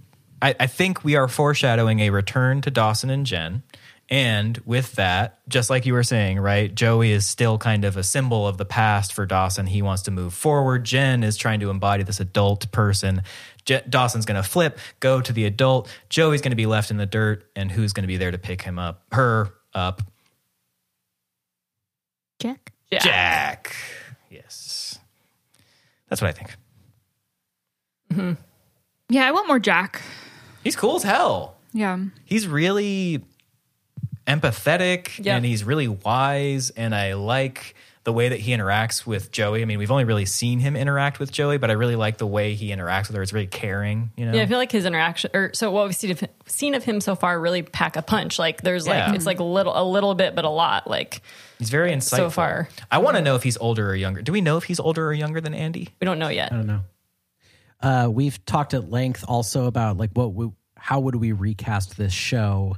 I, I think we are foreshadowing a return to Dawson and Jen. And with that, just like you were saying, right, Joey is still kind of a symbol of the past for Dawson. He wants to move forward. Jen is trying to embody this adult person. Je- Dawson's going to flip, go to the adult. Joey's going to be left in the dirt, and who's going to be there to pick him up? Her up. Jack. Jack. Jack. Yes. That's what I think. Mm-hmm. Yeah, I want more Jack. He's cool as hell. Yeah. he's really empathetic Yeah. and he's really wise and i like the way that he interacts with joey i mean we've only really seen him interact with joey but i really like the way he interacts with her it's really caring you know Yeah, I feel like his interaction, or so what we've seen of, seen of him so far, really pack a punch. Like there's like Yeah. it's like a little, a little bit, but a lot. Like he's very insightful so far. i want to know if he's older or younger do we know if he's older or younger than andie we don't know yet. I don't know. Uh, we've talked at length also about like what we, how would we recast this show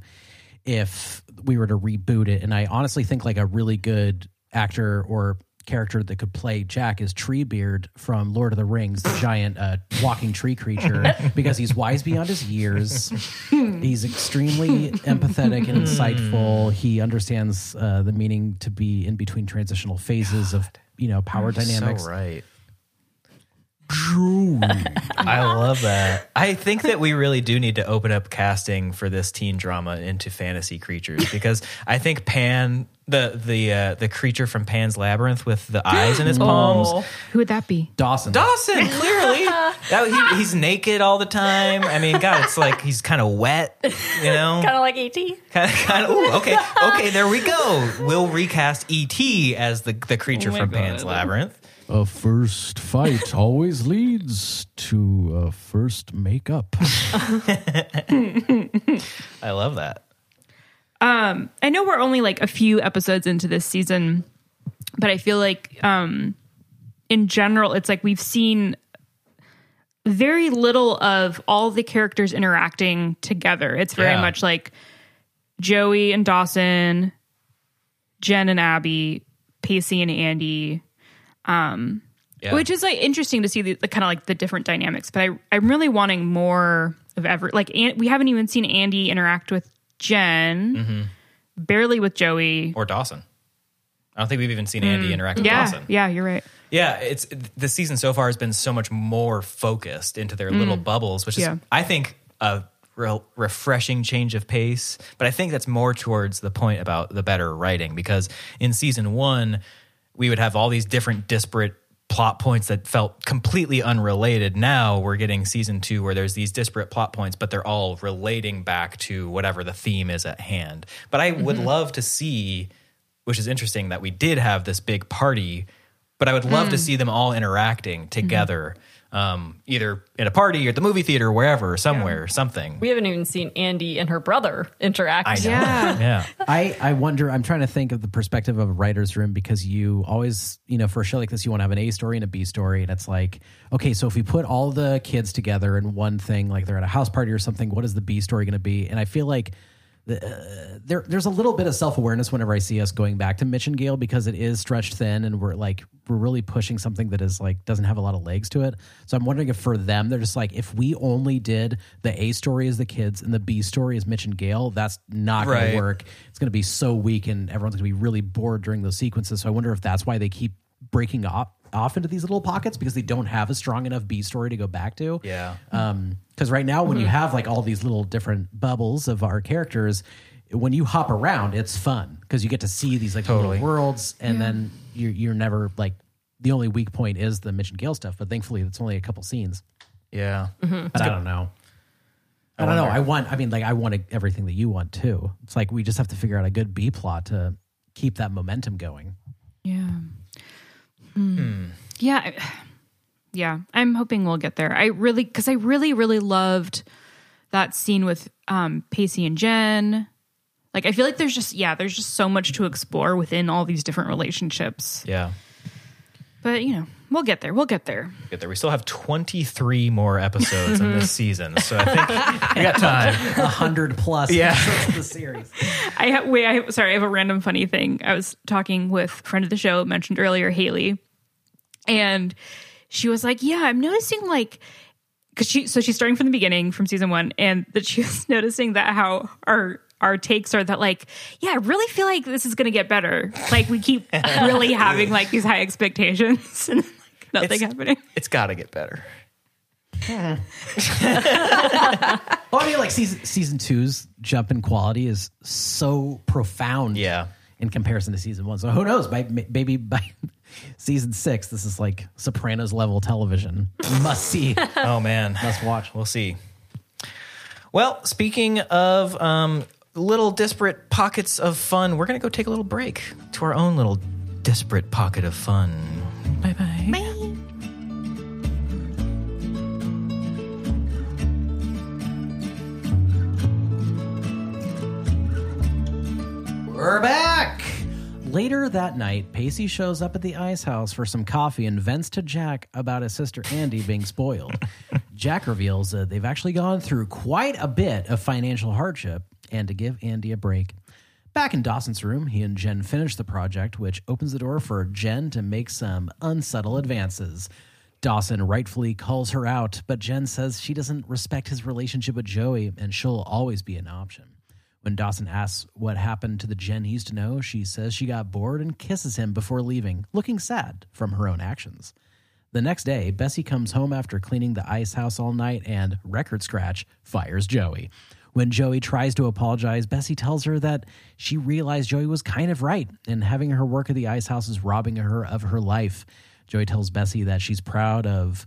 if we were to reboot it, and I honestly think like a really good actor or character that could play Jack is Treebeard from Lord of the Rings, the giant uh, walking tree creature, because he's wise beyond his years. he's extremely empathetic and insightful. He understands uh, the meaning to be in between transitional phases of you know power dynamics. so right I love that. I think that we really do need to open up casting for this teen drama into fantasy creatures because I think Pan, the the uh, the creature from Pan's Labyrinth with the eyes in his palms, Who would that be? Dawson. Dawson. Clearly, that, he, he's naked all the time. I mean, God, it's like he's kind of wet, you know. Kind of like ET. Kind of, kind of. Ooh, okay, okay. There we go. We'll recast E.T. as the the creature my from God. Pan's Labyrinth. A first fight always leads to a first makeup. I love that. Um, I know we're only like a few episodes into this season, but I feel like um in general it's like we've seen very little of all the characters interacting together. It's very Yeah. much like Joey and Dawson, Jen and Abby, Pacey and Andie. Um Yeah. which is like interesting to see the, the kind of like the different dynamics, but I I'm really wanting more of every like An- we haven't even seen Andie interact with Jen, Mm-hmm. barely with Joey. Or Dawson. I don't think we've even seen Andie interact with Mm. yeah, Dawson. yeah, you're right. Yeah, it's the season so far has been so much more focused into their little bubbles, which is Yeah. I think a real refreshing change of pace. But I think that's more towards the point about the better writing because in season one we would have all these different disparate plot points that felt completely unrelated. Now we're getting season two where there's these disparate plot points, but they're all relating back to whatever the theme is at hand. But I would mm-hmm. love to see, which is interesting that we did have this big party, but I would love to mm. see them all interacting mm-hmm. together, um, either at a party or at the movie theater, or wherever, or somewhere, something. We haven't even seen Andie and her brother interact. I know. Yeah. yeah. I, I wonder, I'm trying to think of the perspective of a writer's room because you always, you know, for a show like this, you want to have an A story and a B story. And it's like, okay, so if we put all the kids together in one thing, like they're at a house party or something, what is the B story going to be? And I feel like the, uh, there, there's a little bit of self awareness whenever I see us going back to Mitch and Gail because it is stretched thin and we're like, we're really pushing something that is like, doesn't have a lot of legs to it. So I'm wondering if for them, they're just like, if we only did the A story as the kids and the B story as Mitch and Gail, that's not going Right. to work it's going to be so weak and everyone's going to be really bored during those sequences. So I wonder if that's why they keep breaking off off into these little pockets because they don't have a strong enough B story to go back to. Yeah. Um, because right now when you have like all these little different bubbles of our characters, when you hop around, it's fun because you get to see these like Totally. little worlds, and then you're you're never like the only weak point is the Mitch and Gail stuff. But thankfully, it's only a couple scenes. Yeah. But I don't know. I, don't know. I want. I mean, like I want everything that you want too. It's like we just have to figure out a good B plot to keep that momentum going. Yeah. Hmm. Yeah. Yeah. I'm hoping we'll get there. I really, because I really, really loved that scene with um, Pacey and Jen. Like, I feel like there's just, yeah, there's just so much to explore within all these different relationships. Yeah. But, you know, we'll get there. We'll get there. Get there. We still have 23 more episodes in this mhm. season. So I think we got time. A hundred plus. Yeah. episodes the series. I have, wait, I sorry, I have a random funny thing. I was talking with a friend of the show, mentioned earlier, Haley, and she was like, "Yeah, I'm noticing like." Because she, so she's starting from the beginning from season one, and that she was noticing that how our our takes are that like, yeah, I really feel like this is going to get better. Like we keep really having like these high expectations, and like nothing It's- happening. It's got to get better. Well, I mean, like season season two's jump in quality is so profound. Yeah. In comparison to season one, so who knows? By, maybe by season six, this is like Sopranos level television. Must see. Oh man, must watch. We'll see. Well, speaking of um, little disparate pockets of fun, we're gonna go take a little break to our own little disparate pocket of fun. Bye bye. We're back. Later that night, Pacey shows up at the ice house for some coffee and vents to Jack about his sister Andie being spoiled. Jack reveals that they've actually gone through quite a bit of financial hardship and to give Andie a break. Back in Dawson's room, he and Jen finish the project, which opens the door for Jen to make some unsubtle advances. Dawson rightfully calls her out, but Jen says she doesn't respect his relationship with Joey and she'll always be an option. When Dawson asks what happened to the Jen he used to know, she says she got bored and kisses him before leaving, looking sad from her own actions. The next day, Bessie comes home after cleaning the ice house all night and, record scratch, fires Joey. When Joey tries to apologize, Bessie tells her that she realized Joey was kind of right and having her work at the ice house is robbing her of her life. Joey tells Bessie that she's proud of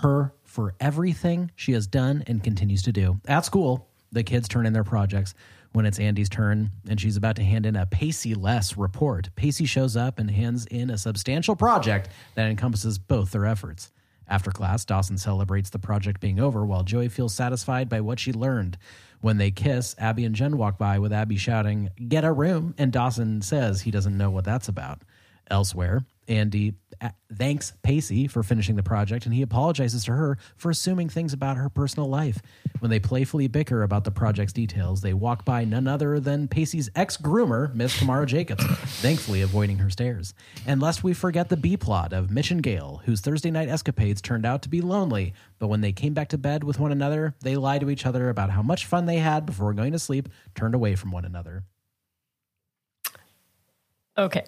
her for everything she has done and continues to do. At school, the kids turn in their projects. When it's Andie's turn and she's about to hand in a Pacey less report, Pacey shows up and hands in a substantial project that encompasses both their efforts. After class, Dawson celebrates the project being over while Joey feels satisfied by what she learned. When they kiss, Abby and Jen walk by with Abby shouting, Get a room, and Dawson says he doesn't know what that's about. Elsewhere, Andie uh, thanks Pacey for finishing the project and he apologizes to her for assuming things about her personal life. When they playfully bicker about the project's details, they walk by none other than Pacey's ex groomer, Miss Tamara Jacobs, thankfully avoiding her stares. And lest we forget the B plot of Mitch and Gail, whose Thursday night escapades turned out to be lonely, but when they came back to bed with one another, they lied to each other about how much fun they had before going to sleep, turned away from one another. Okay.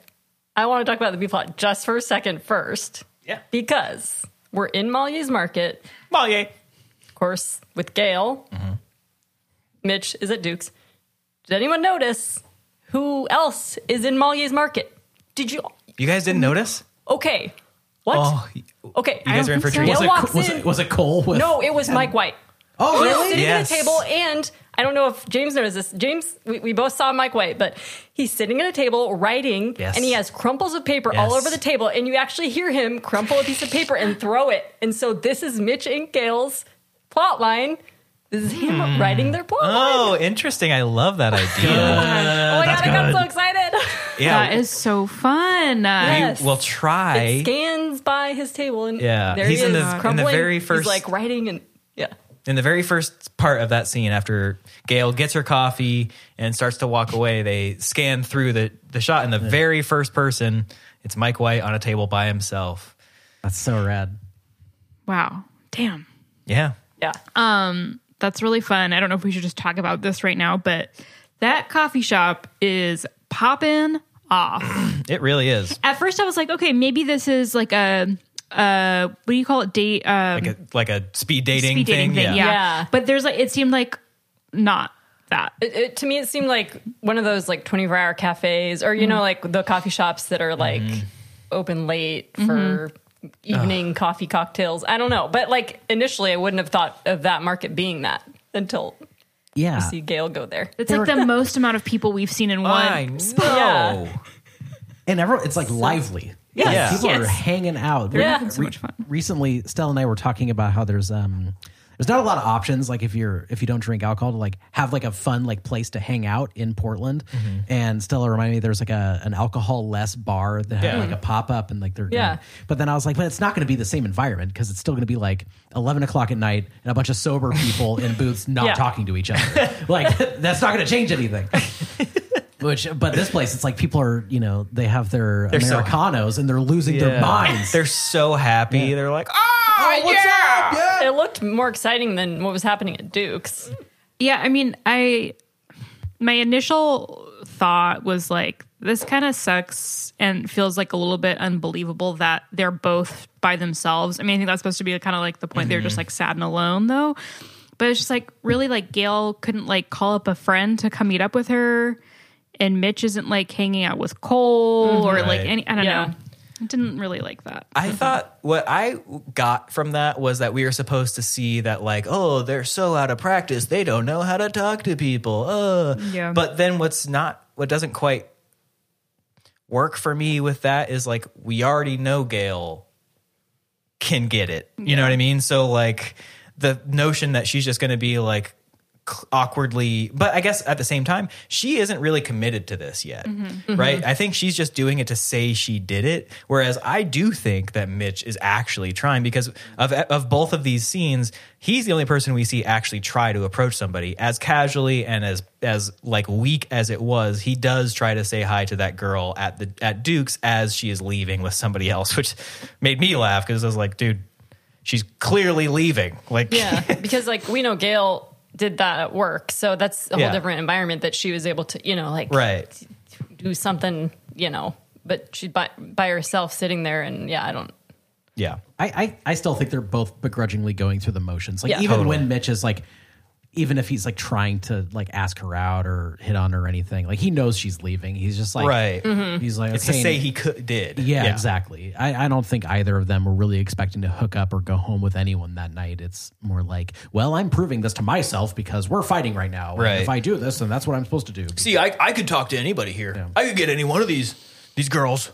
I want to talk about the B plot just for a second first. Yeah. Because we're in Malier's Market. Malier. Of course, with Gail. Mm-hmm. Mitch is at Duke's. Did anyone notice who else is in Malier's Market? Did you? You guys didn't notice? Okay. What? Oh, okay. you guys are in for a treat. Was it, was in. it, was it Cole? With, no, it was Mike White. Oh, He was really? sitting Yes. at a table, and I don't know if James knows this. James, we, we both saw Mike White, but he's sitting at a table writing, Yes. and he has crumples of paper all over the table, and you actually hear him crumple a piece of paper and throw it. And so this is Mitch and Gail's plot line. This is him writing their plot line. Oh, interesting. I love that idea. Oh my god, I got so excited. yeah. That is so fun. Uh, Yes. we will try. It scans by his table, and Yeah, there he's he in is, the- in the crumpling. very He's first- like writing, and yeah. In the very first part of that scene, after Gail gets her coffee and starts to walk away, they scan through the, the shot, and the very first person, it's Mike White on a table by himself. That's so rad. Wow. Damn. Yeah. Yeah. Um, that's really fun. I don't know if we should just talk about this right now, but that coffee shop is popping off. It really is. At first, I was like, okay, maybe this is like a, uh, what do you call it? Date, um, Like a, like a speed dating speed dating thing. thing. Yeah. Yeah. Yeah. But there's like, it seemed like not that. It, it, to me, it seemed like one of those like 24 hour cafes or, you know, like the coffee shops that are like open late for evening coffee cocktails. I don't know. But like initially, I wouldn't have thought of that market being that until Yeah. you see Gail go there. It's like the most amount of people we've seen in one. I know. Yeah. and everyone it's like lively Yes, Like, people yes. are hanging out They're Re- having so much fun. recently stella and i were talking about how there's um there's not a lot of options like if you're if you don't drink alcohol to like have like a fun like place to hang out in portland Mm-hmm. and stella reminded me there's like a an alcohol less bar that had Yeah. like a pop-up and like they're Yeah. gonna- but then i was like but it's not going to be the same environment because it's still going to be like 11 o'clock at night and a bunch of sober people in booths not Yeah. talking to each other like that's not going to change anything Which, but this place, it's like people are, you know, they have their They're so- Americanos and they're losing their Yeah. minds. They're so happy. They're like, oh, what's yeah. up? Yeah. It looked more exciting than what was happening at Duke's. Yeah, I mean, I my initial thought was like this kind of sucks and feels like a little bit unbelievable that they're both by themselves. I mean, I think that's supposed to be kind of like the point they're just mm-hmm. like sad and alone though. But it's just like really like Gail couldn't like call up a friend to come meet up with her and Mitch isn't like hanging out with Cole or like any I don't Yeah. know. I didn't really like that. I thought what I got from that was that we were supposed to see that like, oh, they're so out of practice, they don't know how to talk to people. Uh. Yeah. But then what's not what doesn't quite work for me with that is like we already know Gail can get it. You know what I mean? So like the notion that she's just going to be like awkwardly but i guess at the same time she isn't really committed to this yet mm-hmm. Mm-hmm. right? I think she's just doing it to say she did it whereas i do think that mitch is actually trying because of of both of these scenes he's the only person we see actually try to approach somebody. As casually and as as like weak as it was he does try to say hi to that girl at the at duke's as she is leaving with somebody else which made me laugh because i was like dude she's clearly leaving. Like Yeah, because like we know Gail did that at work, so that's a whole Yeah. different environment that she was able to, you know, like right do something, you know. But she's by by herself sitting there, and yeah, I don't. yeah I, I, I still think they're both begrudgingly going through the motions. Like Yeah. even Totally. when Mitch is like, even if he's like trying to like ask her out or hit on her or anything, like he knows she's leaving. He's just like, Right. Mm-hmm. He's like, it's okay, to say he could did Yeah, exactly. I, I don't think either of them were really expecting to hook up or go home with anyone that night. It's more like, well, I'm proving this to myself because we're fighting right now. And Right. If I do this, then that's what I'm supposed to do. See, I, I could talk to anybody here. I could get any one of these these girls.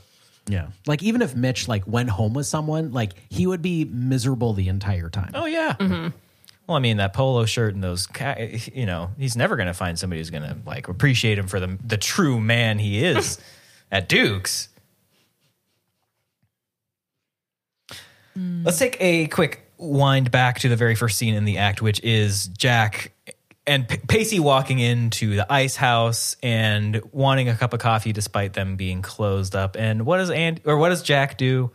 Yeah. Like even if Mitch like went home with someone, like he would be miserable the entire time. Oh yeah. Mm-hmm. Well, I mean that polo shirt and those, you know, he's never going to find somebody who's going to like appreciate him for the the true man he is at Duke's. Let's take a quick wind back to the very first scene in the act, which is Jack and P- Pacey walking into the ice house and wanting a cup of coffee despite them being closed up. And what does and or what does Jack do?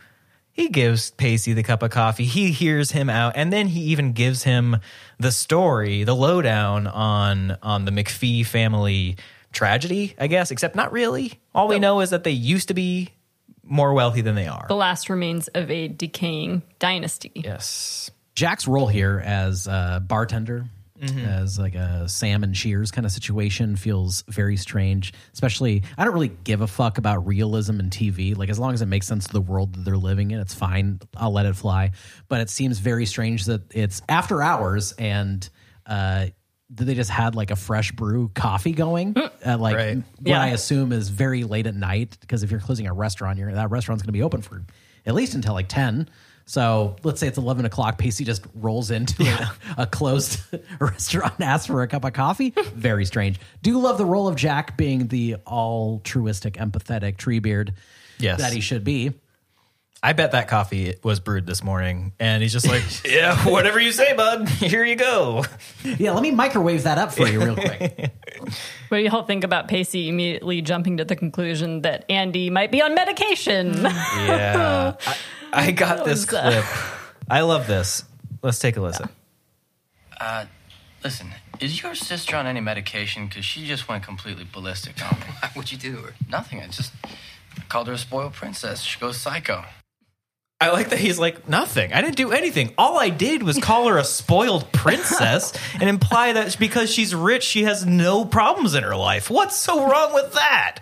He gives Pacey the cup of coffee. He hears him out, and then he even gives him the story, the lowdown on on the McPhee family tragedy. I guess, except not really. All we know is that they used to be more wealthy than they are. The last remains of a decaying dynasty. Yes. Jack's role here as a bartender, as like a Sam and Cheers kind of situation, feels very strange. Especially, I don't really give a fuck about realism in TV. Like, as long as it makes sense to the world that they're living in, it's fine. I'll let it fly. But it seems very strange that it's after hours and uh, they just had like a fresh brew coffee going at like Right. what Yeah. I assume is very late at night. Because if you're closing a restaurant, you're, that restaurant's going to be open for at least until like 10. So let's say it's 11 o'clock. Pacey just rolls into a, a closed restaurant and asks for a cup of coffee. Very strange. Do love the role of Jack being the altruistic, empathetic Treebeard Yes. that he should be. I bet that coffee was brewed this morning, and he's just like, "Yeah, whatever you say, bud. Here you go." Yeah, let me microwave that up for you real quick. What do you all think about Pacey immediately jumping to the conclusion that Andie might be on medication? Yeah, I, I got this was, uh, clip. I love this. Let's take a listen. Uh, listen, is your sister on any medication? Because she just went completely ballistic on me. What'd you do to her? Nothing. I just called her a spoiled princess. She goes psycho. I like that he's like nothing. I didn't do anything. All I did was call her a spoiled princess and imply that because she's rich, she has no problems in her life. What's so wrong with that?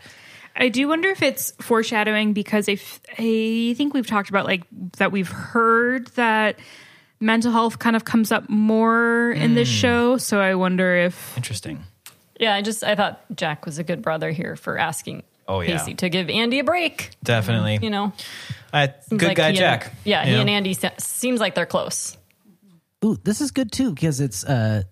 I do wonder if it's foreshadowing because if, I think we've talked about like that we've heard that mental health kind of comes up more in this Mm. show. So I wonder if Interesting. yeah, I just I thought Jack was a good brother here for asking Oh, yeah. Pacey to give Andie a break. Definitely. You know, Uh, good like guy, he and- Jack. yeah, You he and? Andie se- seems like they're close. Ooh, this is good too because it's uh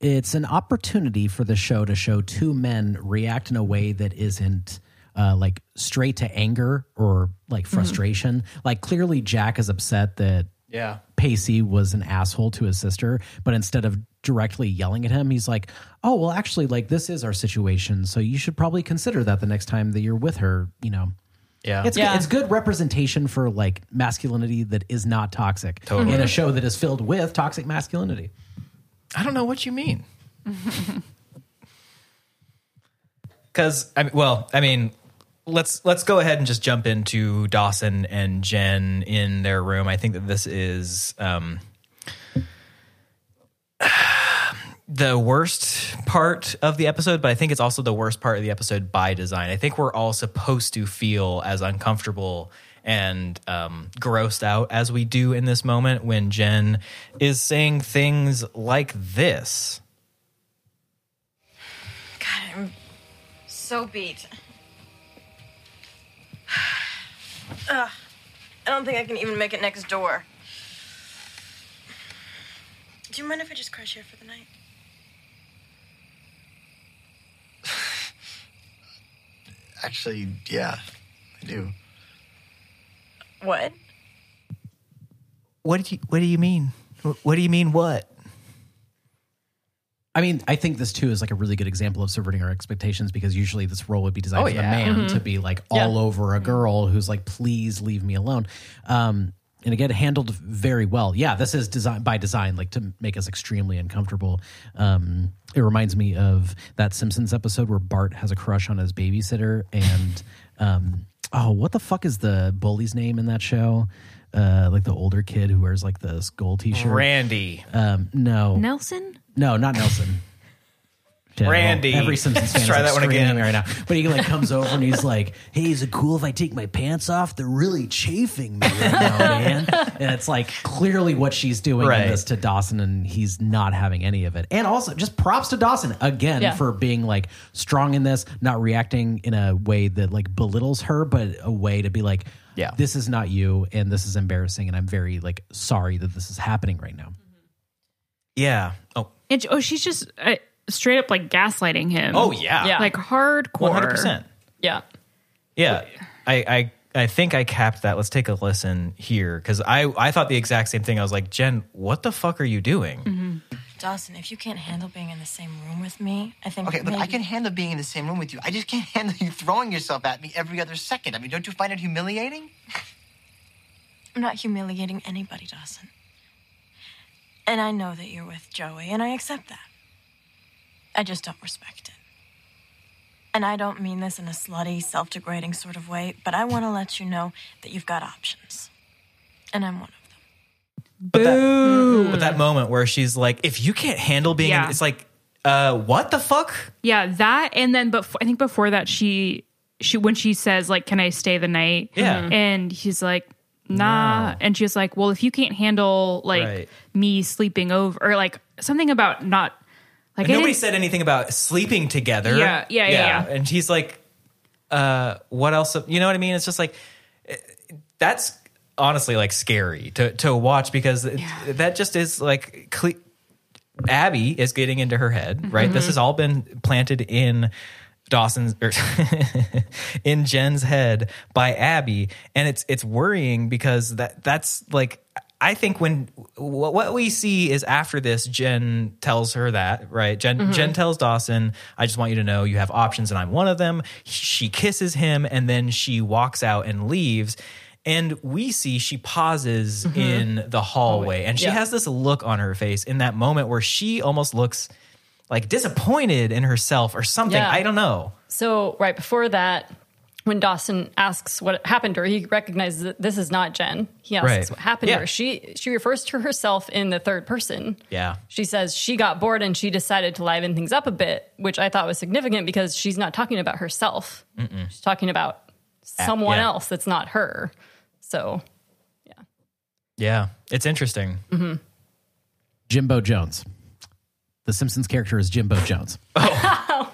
it's an opportunity for the show to show two men react in a way that isn't uh, like straight to anger or like frustration. Like clearly, Jack is upset that Yeah. Pacey was an asshole to his sister, but instead of directly yelling at him, he's like, "Oh, well, actually, like this is our situation, so you should probably consider that the next time that you're with her." You know, Yeah. it's Yeah. it's good representation for like masculinity that is not toxic Totally. in a show that is filled with toxic masculinity. I don't know what you mean. Because I mean, well, I mean, let's let's go ahead and just jump into Dawson and Jen in their room. I think that this is um, the worst part of the episode, but I think it's also the worst part of the episode by design. I think we're all supposed to feel as uncomfortable and um, grossed out as we do in this moment when Jen is saying things like this. God, I'm so beat. Ugh, I don't think I can even make it next door. Do you mind if I just crash here for the night? Actually, yeah, I do. What? What do you What do you mean? What do you mean? What? I mean, I think this too is like a really good example of subverting our expectations because usually this role would be designed Oh, for the man Mm-hmm. to be like Yeah. all over a girl who's like, please leave me alone. Um, and again, handled very well. Yeah, this is designed by design, like to make us extremely uncomfortable. Um, it reminds me of that Simpsons episode where Bart has a crush on his babysitter, and um, oh, what the fuck is the bully's name in that show? Uh, like the older kid who wears like this gold T-shirt. Randy. Um, no, Nelson? no, not Nelson. Yeah, well, Randy. every Simpsons fan Let's try is like that one again. right now. But he like comes over and he's like, "Hey, is it cool if I take my pants off? They're really chafing me right now, man." And it's like clearly what she's doing Right. in this to Dawson, and he's not having any of it. And also, just props to Dawson again Yeah. for being like strong in this, not reacting in a way that like belittles her, but a way to be like, Yeah. this is not you, and this is embarrassing, and I'm very like sorry that this is happening right now." Yeah. Oh. And, oh, she's just uh, straight up like gaslighting him. Oh yeah. Yeah. Like hardcore. One hundred percent. Yeah. Yeah. I, I I think I capped that. Let's take a listen here because I I thought the exact same thing. I was like, Jen, what the fuck are you doing? Dawson, if you can't handle being in the same room with me, I think. Okay, look, I can handle being in the same room with you. I just can't handle you throwing yourself at me every other second. I mean, don't you find it humiliating? I'm not humiliating anybody, Dawson. And I know that you're with Joey, and I accept that. I just don't respect it. And I don't mean this in a slutty, self degrading sort of way, but I want to let you know that you've got options. And I'm one of them. But that, but that moment where she's like, if you can't handle being, in, Yeah. it's like, uh, what the fuck? Yeah, that and then but I think before that she she when she says like can I stay the night? Yeah. And he's like nah No. and she's like well if you can't handle like Right. me sleeping over or like something about not like I Nobody didn't- said anything about sleeping together. Yeah, yeah, yeah, yeah. And he's like, uh, what else? You know what I mean? It's just like, eh, that's honestly like scary to, to watch because it- that just is like, cle- Abby is getting into her head, right? Mm-hmm. This has all been planted in Dawson's or in Jen's head by Abby, and it's it's worrying because that that's like I think when what what we see is after this, Jen tells her that right. Jen Mm-hmm. Jen tells Dawson, "I just want you to know you have options, and I'm one of them." She kisses him, and then she walks out and leaves. And we see she pauses mm-hmm. in the hallway, and she Yeah. has this look on her face in that moment where she almost looks like disappointed in herself or something. Yeah. I don't know. So right before that, when Dawson asks what happened to her, he recognizes that this is not Jen. He asks Right. what happened Yeah. to her. She she refers to herself in the third person. Yeah. She says she got bored and she decided to liven things up a bit, which I thought was significant because she's not talking about herself. She's talking about someone yeah. else that's not her. So Yeah. Yeah, it's interesting. Jimbo Jones. The Simpsons character is Jimbo Jones. Oh.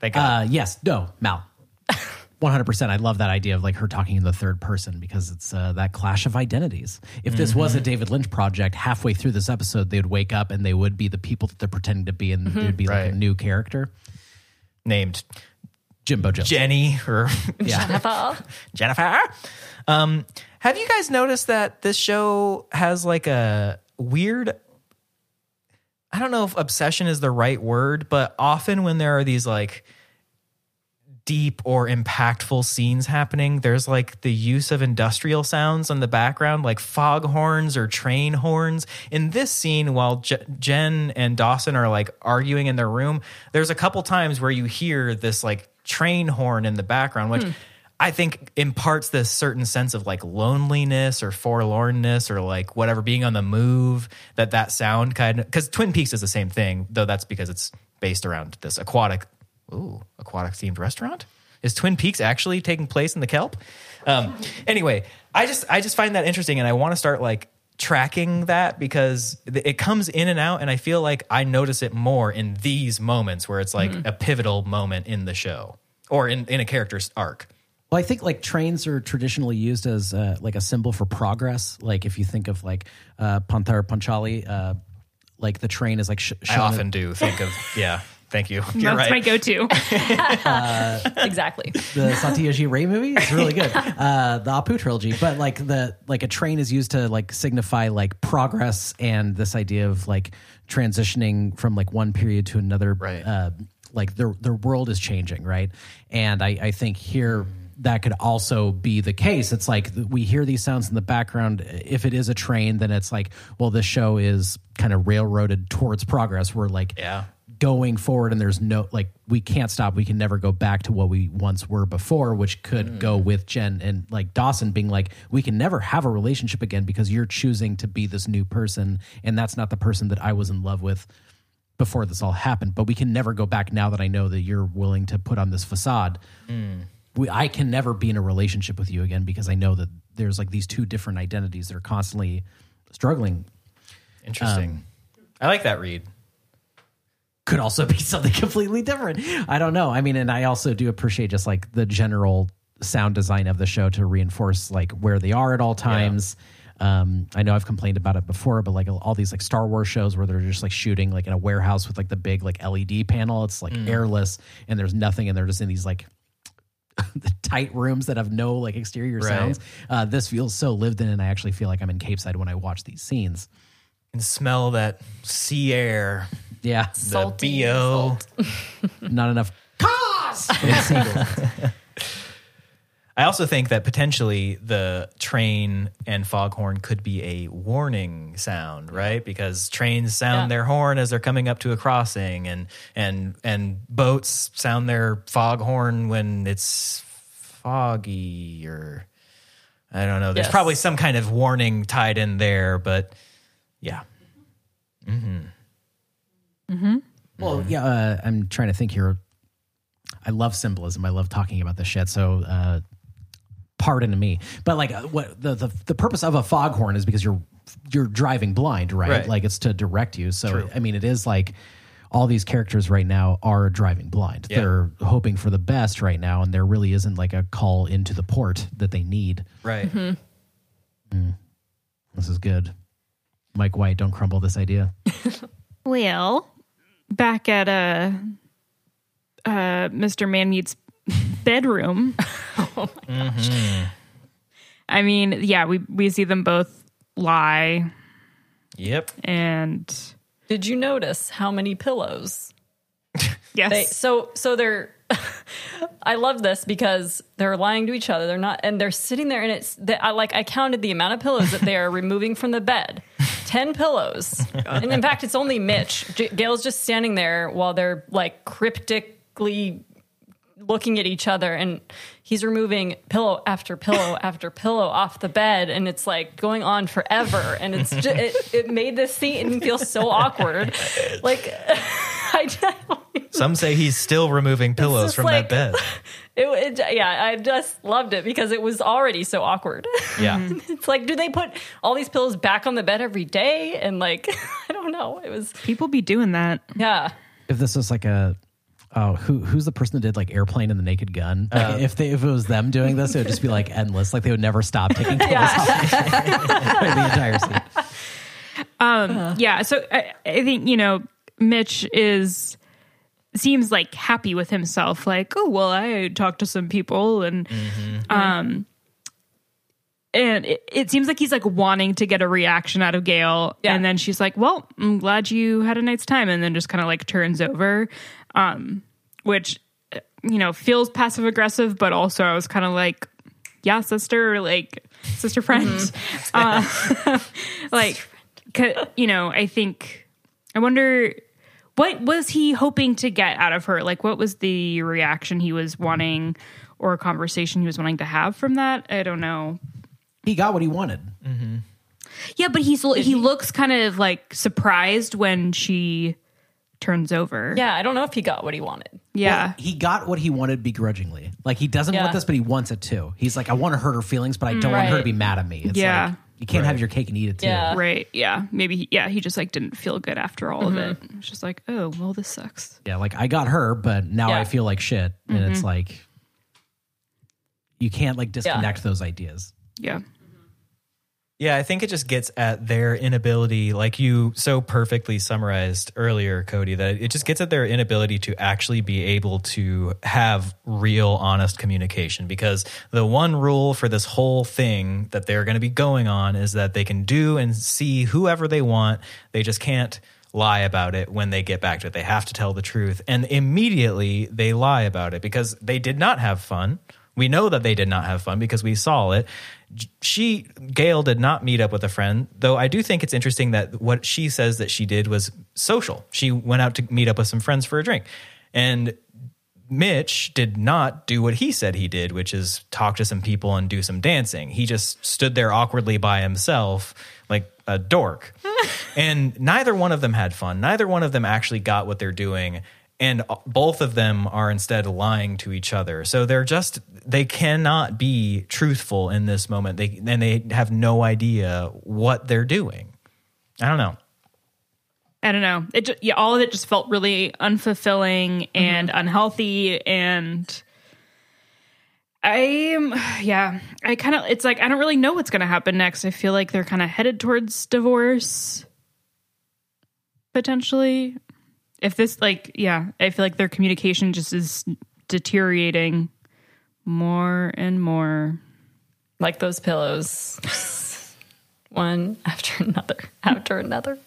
Thank God. Uh, yes, no, Mal. 100%. I love that idea of like her talking in the third person because it's uh, that clash of identities. If this was a David Lynch project, halfway through this episode, they would wake up and they would be the people that they're pretending to be, and they would be like a new character. Named Jimbo Jones. Jenny or yeah. Jennifer. Jennifer. Um, Have you guys noticed that this show has like a weird I don't know if obsession is the right word, but often when there are these like deep or impactful scenes happening, there's like the use of industrial sounds in the background, like fog horns or train horns. In this scene, while J- Jen and Dawson are like arguing in their room, there's a couple times where you hear this like train horn in the background, which hmm. I think imparts this certain sense of like loneliness or forlornness or like whatever being on the move that that sound kind of because Twin Peaks is the same thing, though that's because it's based around this aquatic, ooh, aquatic themed restaurant. Is Twin Peaks actually taking place in the kelp? Um, anyway, I just I just find that interesting, and I want to start like tracking that because it comes in and out, and I feel like I notice it more in these moments where it's like Mhm. a pivotal moment in the show or in in a character's arc. Well, I think like trains are traditionally used as uh, like a symbol for progress. Like if you think of like uh, Pather Panchali, uh, like the train is like. Sh- I often do think of yeah. Thank you. You're That's right. my go-to. exactly. the Satyajit Ray movie is really good. Uh, the Apu trilogy, but like the like a train is used to like signify like progress and this idea of like transitioning from like one period to another. Right. Uh, like the the world is changing, right? And I I think here that could also be the case. It's like we hear these sounds in the background. If it is a train, then it's like, well, this show is kind of railroaded towards progress. We're like, yeah going forward and there's no like we can't stop. We can never go back to what we once were before which could go mm. with jen and like dawson being like we can never have a relationship again because you're choosing to be this new person and that's not the person that i was in love with before this all happened. But we can never go back now that i know that you're willing to put on this facade. Mm. We, i can never be in a relationship with you again because i know that there's like these two different identities that are constantly struggling. Interesting. Um, I like that read. Could also be something completely different. I don't know. I mean, and I also do appreciate just like the general sound design of the show to reinforce like where they are at all times. Um, I know I've complained about it before, but like all these like Star Wars shows where they're just like shooting like in a warehouse with like the big like LED panel. It's like Mm. airless and there's nothing, and they're just in these like the tight rooms that have no like exterior Right. sounds. Uh, this feels so lived in, and I actually feel like I'm in Capeside when I watch these scenes. And smell that sea air. Yeah, The BO. Not enough cars for the seagulls. I also think that potentially the train and foghorn could be a warning sound, right? Because trains sound Yeah. their horn as they're coming up to a crossing, and and and boats sound their foghorn when it's foggy, or I don't know. There's Yes. probably some kind of warning tied in there, but yeah. Mm-hmm. Mm-hmm. Well, yeah, uh, I'm trying to think here. I love symbolism. I love talking about this shit. So, uh, pardon me, but like, uh, what the, the the purpose of a foghorn is because you're you're driving blind, right? Right. Like, it's to direct you. So, True. I mean, it is like all these characters right now are driving blind. Yeah. They're hoping for the best right now, and there really isn't like a call into the port that they need. Right. Mm. This is good. Mike White, don't crumble this idea. Well, back at uh, uh, Mr. Manmeat's bedroom. Oh my gosh. Mm-hmm. I mean, yeah, we we see them both lie, Yep. and Did you notice how many pillows? yes, They, so so they're I love this because they're lying to each other. They're not, and they're sitting there, and it's. They, I like. I counted the amount of pillows that they are removing from the bed. Ten pillows, and in fact, it's only Mitch. J- Gail's just standing there while they're like cryptically looking at each other, and he's removing pillow after pillow after pillow off the bed, and it's like going on forever. And it's just, it, it made this scene feel so awkward. Like I, I don't Some say he's still removing pillows from like- that bed. It, it, yeah, I just loved it because it was already so awkward. Yeah. it's like, do they put all these pillows back on the bed every day? And like, I don't know. It was, people be doing that. yeah. if this was like a oh who who's the person that did like airplane and the naked gun like Uh, if they if it was them doing this it would just be like endless like they would never stop taking pillows off the entire scene Um, yeah. So I, I think you know Mitch is seems like happy with himself. Like, oh well, I talked to some people, and um, and it, it seems like he's like wanting to get a reaction out of Gail. Yeah. And then she's like, Well, I'm glad you had a nice time. And then just kind of like turns over, um, which, uh, you know, feels passive aggressive, but also I was kind of like, Yeah, sister, like, sister friend. Uh, like, 'cause, you know, I think, I wonder. What was he hoping to get out of her? Like, what was the reaction he was wanting or a conversation he was wanting to have from that? I don't know. He got what he wanted. Mm-hmm. Yeah, but he's he looks kind of like surprised when she turns over. Yeah, I don't know if he got what he wanted. Yeah. Well, he got what he wanted begrudgingly. Like he doesn't Yeah. want this, but he wants it too. He's like, I want to hurt her feelings, but I don't want her to be mad at me. It's Yeah. like you can't have your cake and eat it too. Yeah. Right. Yeah. Maybe. He, yeah. He just like didn't feel good after all of it. Mm-hmm. It's just like, oh, well, this sucks. Yeah, like I got her, but now Yeah. I feel like shit. And it's mm-hmm. like you can't like disconnect those ideas. Yeah. Yeah, I think it just gets at their inability, like you so perfectly summarized earlier, Cody, that it just gets at their inability to actually be able to have real, honest communication. Because the one rule for this whole thing that they're going to be going on is that they can do and see whoever they want. They just can't lie about it when they get back to it. They have to tell the truth. And immediately they lie about it because they did not have fun. We know that they did not have fun because we saw it. She, Gail, did not meet up with a friend, though I do think it's interesting that what she says that she did was social. She went out to meet up with some friends for a drink. And Mitch did not do what he said he did, which is talk to some people and do some dancing. He just stood there awkwardly by himself, like a dork. and neither one of them had fun. Neither one of them actually got what they're doing. And both of them are instead lying to each other. So they're just, they cannot be truthful in this moment. They, and they have no idea what they're doing. I don't know. I don't know. It just, yeah, all of it just felt really unfulfilling and mm-hmm. unhealthy and I'm yeah, I kind of it's like I don't really know what's going to happen next. I feel like they're kind of headed towards divorce potentially. If this like yeah, I feel like their communication just is deteriorating more and more. Like those pillows. One after another, after another.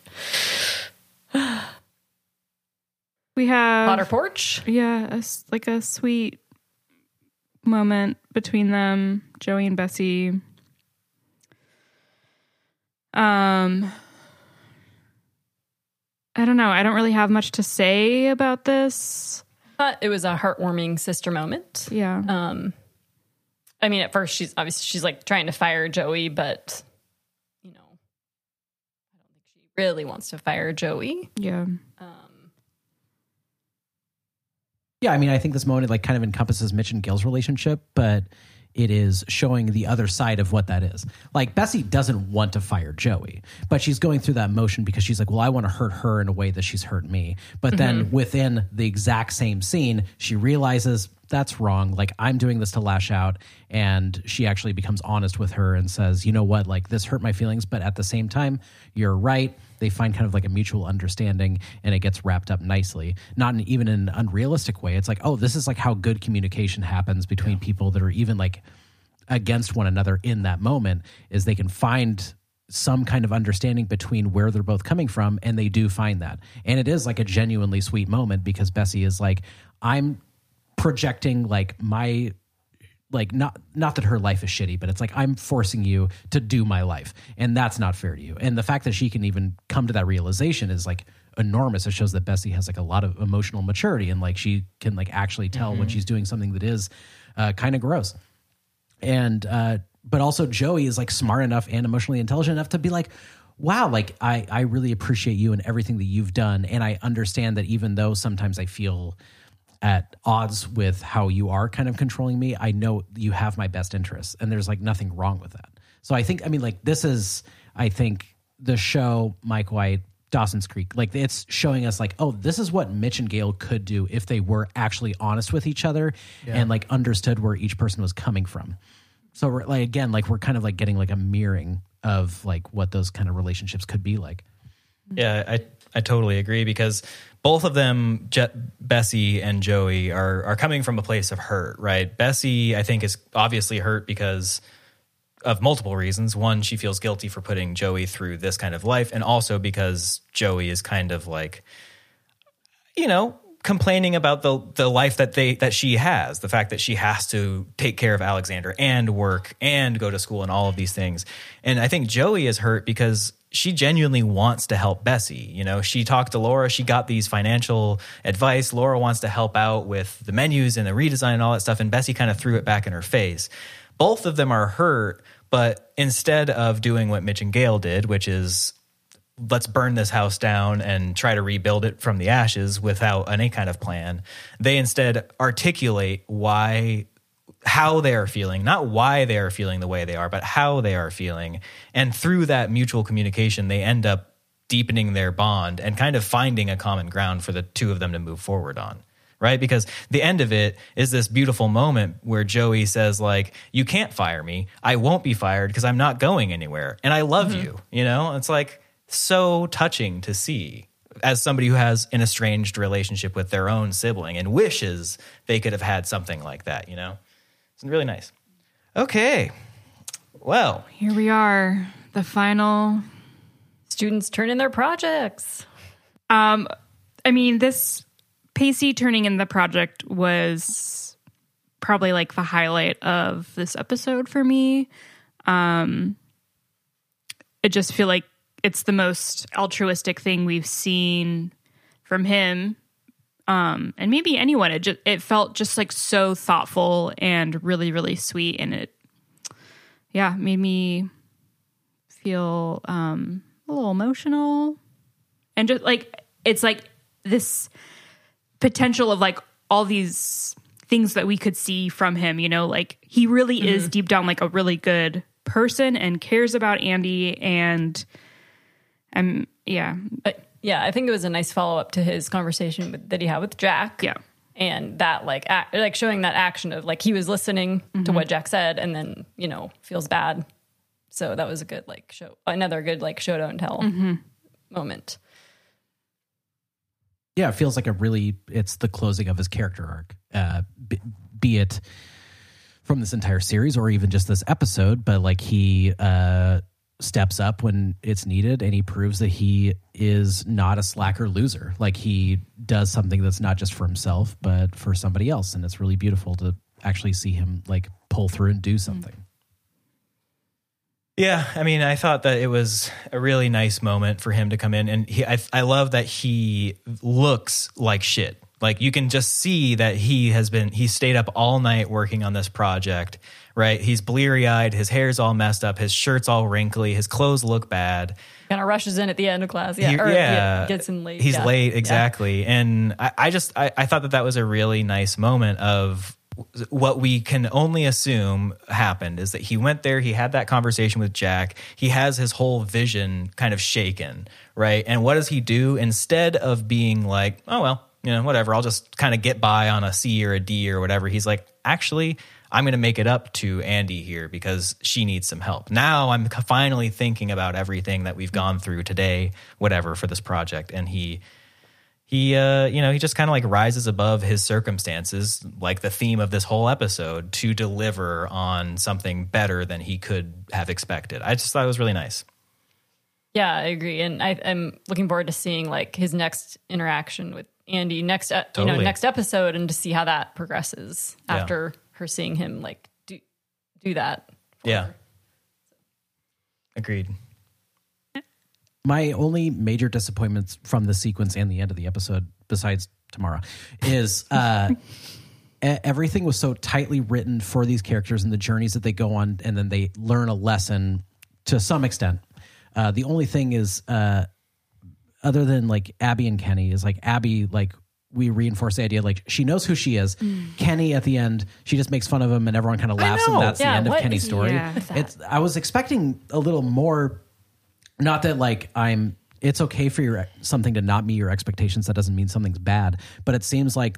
We have Potter porch. Yeah, a like a sweet moment between them, Joey and Bessie. Um I don't know. I don't really have much to say about this. But it was a heartwarming sister moment. Yeah. Um, I mean, at first she's obviously she's like trying to fire Joey, but you know, I don't think she really wants to fire Joey. Yeah. Um, yeah, I mean, I think this moment like kind of encompasses Mitch and Gail's relationship, but it is showing the other side of what that is. Like Bessie doesn't want to fire Joey, but she's going through that motion because she's like, well, I want to hurt her in a way that she's hurt me. But then mm-hmm. within the exact same scene, she realizes that's wrong. Like I'm doing this to lash out, and she actually becomes honest with her and says, you know what, like this hurt my feelings, but at the same time, you're right. They find kind of like a mutual understanding, and it gets wrapped up nicely. Not in, even in an unrealistic way. It's like, oh, this is like how good communication happens between people that are even like against one another in that moment. Is they can find some kind of understanding between where they're both coming from, and they do find that. And it is like a genuinely sweet moment because Bessie is like, I'm projecting like my like not not that her life is shitty but it's like i'm forcing you to do my life. And that's not fair to you. And the fact that she can even come to that realization is like enormous. It shows that bessie has like a lot of emotional maturity and like she can like actually tell when she's doing something that is uh, kind of gross. And uh but also joey is like smart enough and emotionally intelligent enough to be like wow like i i really appreciate you and everything that you've done. And i understand that even though sometimes i feel at odds with how you are kind of controlling me i know you have my best interests and there's like nothing wrong with that. So i think i mean like this is i think the show mike white dawson's creek like it's showing us like oh this is what mitch and gail could do if they were actually honest with each other and like understood where each person was coming from. So we're like again like we're kind of like getting like a mirroring of like what those kind of relationships could be like. Yeah, I I totally agree because both of them, Je- Bessie and Joey, are are coming from a place of hurt, right? Bessie, I think, is obviously hurt because of multiple reasons. One, she feels guilty for putting Joey through this kind of life, and also because Joey is kind of like, you know, complaining about the the life that they that she has, the fact that she has to take care of Alexander and work and go to school and all of these things. And I think Joey is hurt because she genuinely wants to help Bessie. You know, she talked to Laura, she got these financial advice. Laura wants to help out with the menus and the redesign and all that stuff, and Bessie kind of threw it back in her face. Both of them are hurt, but instead of doing what Mitch and Gail did, which is let's burn this house down and try to rebuild it from the ashes without any kind of plan. They instead articulate why how they are feeling, not why they are feeling the way they are, but how they are feeling. And through that mutual communication, they end up deepening their bond and kind of finding a common ground for the two of them to move forward on. Right? Because the end of it is this beautiful moment where Joey says, like, you can't fire me. I won't be fired because I'm not going anywhere. And I love mm-hmm. you. You know? It's like so touching to see as somebody who has an estranged relationship with their own sibling and wishes they could have had something like that, you know? It's really nice. Okay. Well, Here we are, the final. Students turn in their projects. Um, I mean, this Pacey turning in the project was probably like the highlight of this episode for me. Um, I just feel like it's the most altruistic thing we've seen from him um and maybe anyone it just it felt just like so thoughtful and really really sweet and it yeah made me feel um a little emotional. And just like it's like this potential of like all these things that we could see from him you know like he really is deep down like a really good person and cares about andie and um yeah Uh, yeah, I think it was a nice follow up to his conversation with, that he had with Jack. Yeah. And that like ac like showing that action of like he was listening to Mhm. what Jack said and then, you know, feels bad. So that was a good like show another good like show don't tell Mhm. moment. yeah, it feels like a really it's the closing of his character arc, uh, be, be it from this entire series or even just this episode. But like he uh, steps up when it's needed, and he proves that he is not a slacker loser. Like he does something that's not just for himself, but for somebody else, and it's really beautiful to actually see him like pull through and do mm-hmm. something. Yeah, I mean, I thought that it was a really nice moment for him to come in, and he, I, I love that he looks like shit. Like you can just see that he has been he stayed up all night working on this project. Right, he's bleary eyed, his hair's all messed up, his shirt's all wrinkly, his clothes look bad. Kind of rushes in at the end of class. Yeah. He- or yeah, gets in late. He's yeah. late, Yeah. exactly. And I, I just I, I thought that that was a really nice moment of what we can only assume happened is that he went there, he had that conversation with Jack, he has his whole vision kind of shaken, right? And what does he do instead of being like, oh well, you know, whatever, I'll just kind of get by on a C or a D or whatever. He's like, actually, I'm going to make it up to Andie here because she needs some help. Now I'm finally thinking about everything that we've gone through today, whatever, for this project. And he, he, uh, you know, he just kind of like rises above his circumstances, like the theme of this whole episode, to deliver on something better than he could have expected. I just thought it was really nice. Yeah, I agree, and I, I'm looking forward to seeing like his next interaction with Andie next, uh, you know, next episode, and to see how that progresses Yeah. after her seeing him like do do that. Yeah. Agreed. My only major disappointments from the sequence and the end of the episode, besides tomorrow, is uh, e- everything was so tightly written for these characters and the journeys that they go on, and then they learn a lesson to some extent. Uh, the only thing is, uh, other than like Abby and Kenny, is like Abby, like we reinforce the idea like she knows who she is. Kenny at the end, she just makes fun of him, and everyone kind of laughs, and that's Yeah, the end of Kenny's story. yeah. It's I was expecting a little more not that like I'm it's okay for your something to not meet your expectations that doesn't mean something's bad but it seems like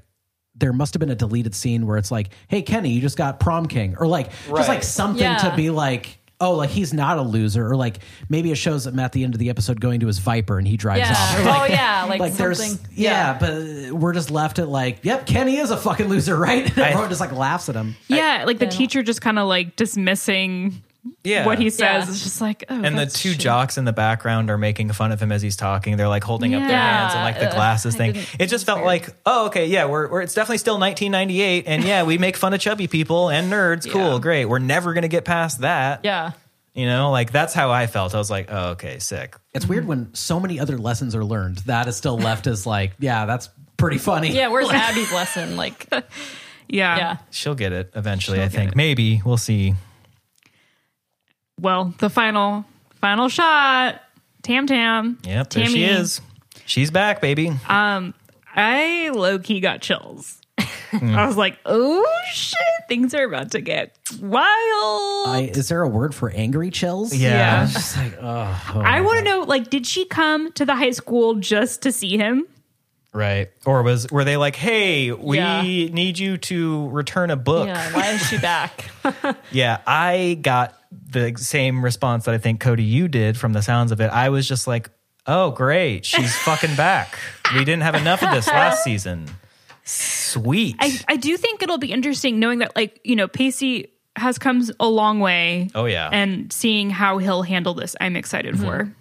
there must have been a deleted scene where it's like hey Kenny you just got prom king or like just like something Yeah. to be like oh like he's not a loser or like maybe it shows him at the end of the episode going to his viper and he drives Yeah. off oh, like, oh yeah, like, there's something. yeah, but we're just left at like yep Kenny is a fucking loser right everyone just like laughs at him yeah like the Yeah. teacher just kind of like dismissing Yeah. what he says. Yeah. It's just like, oh, and the two shit. jocks in the background are making fun of him as he's talking. They're like holding up their hands and like the Ugh, glasses I thing. It just felt like, oh, okay, yeah, we're, we're it's definitely still 1998, and yeah, we make fun of chubby people and nerds. Cool, Yeah. great. We're never gonna get past that. Yeah. You know, like that's how I felt. I was like, oh, okay, sick. It's weird when so many other lessons are learned. That is still left as like, yeah, that's pretty funny. Yeah, where's Abby's lesson? Like, Yeah. yeah. She'll get it eventually. She'll I think it. maybe we'll see. Well, the final final shot. Tam Tam. Yep, there she is. She's back, baby. Um, I low key got chills. I was like, oh shit, things are about to get wild. I, is there a word for angry chills? Yeah. It's just like, oh, oh I want to know, like, did she come to the high school just to see him? Right. Or was were they like, "Hey, we Yeah. need you to return a book." Yeah. Why is she back? Yeah, I got the same response that I think Cody you did from the sounds of it. I was just like, "Oh, great. She's fucking back. We didn't have enough of this last season." Sweet. I, I do think it'll be interesting knowing that, like, you know, Pacey has come a long way. Oh, yeah. And seeing how he'll handle this, I'm excited Mm-hmm. for.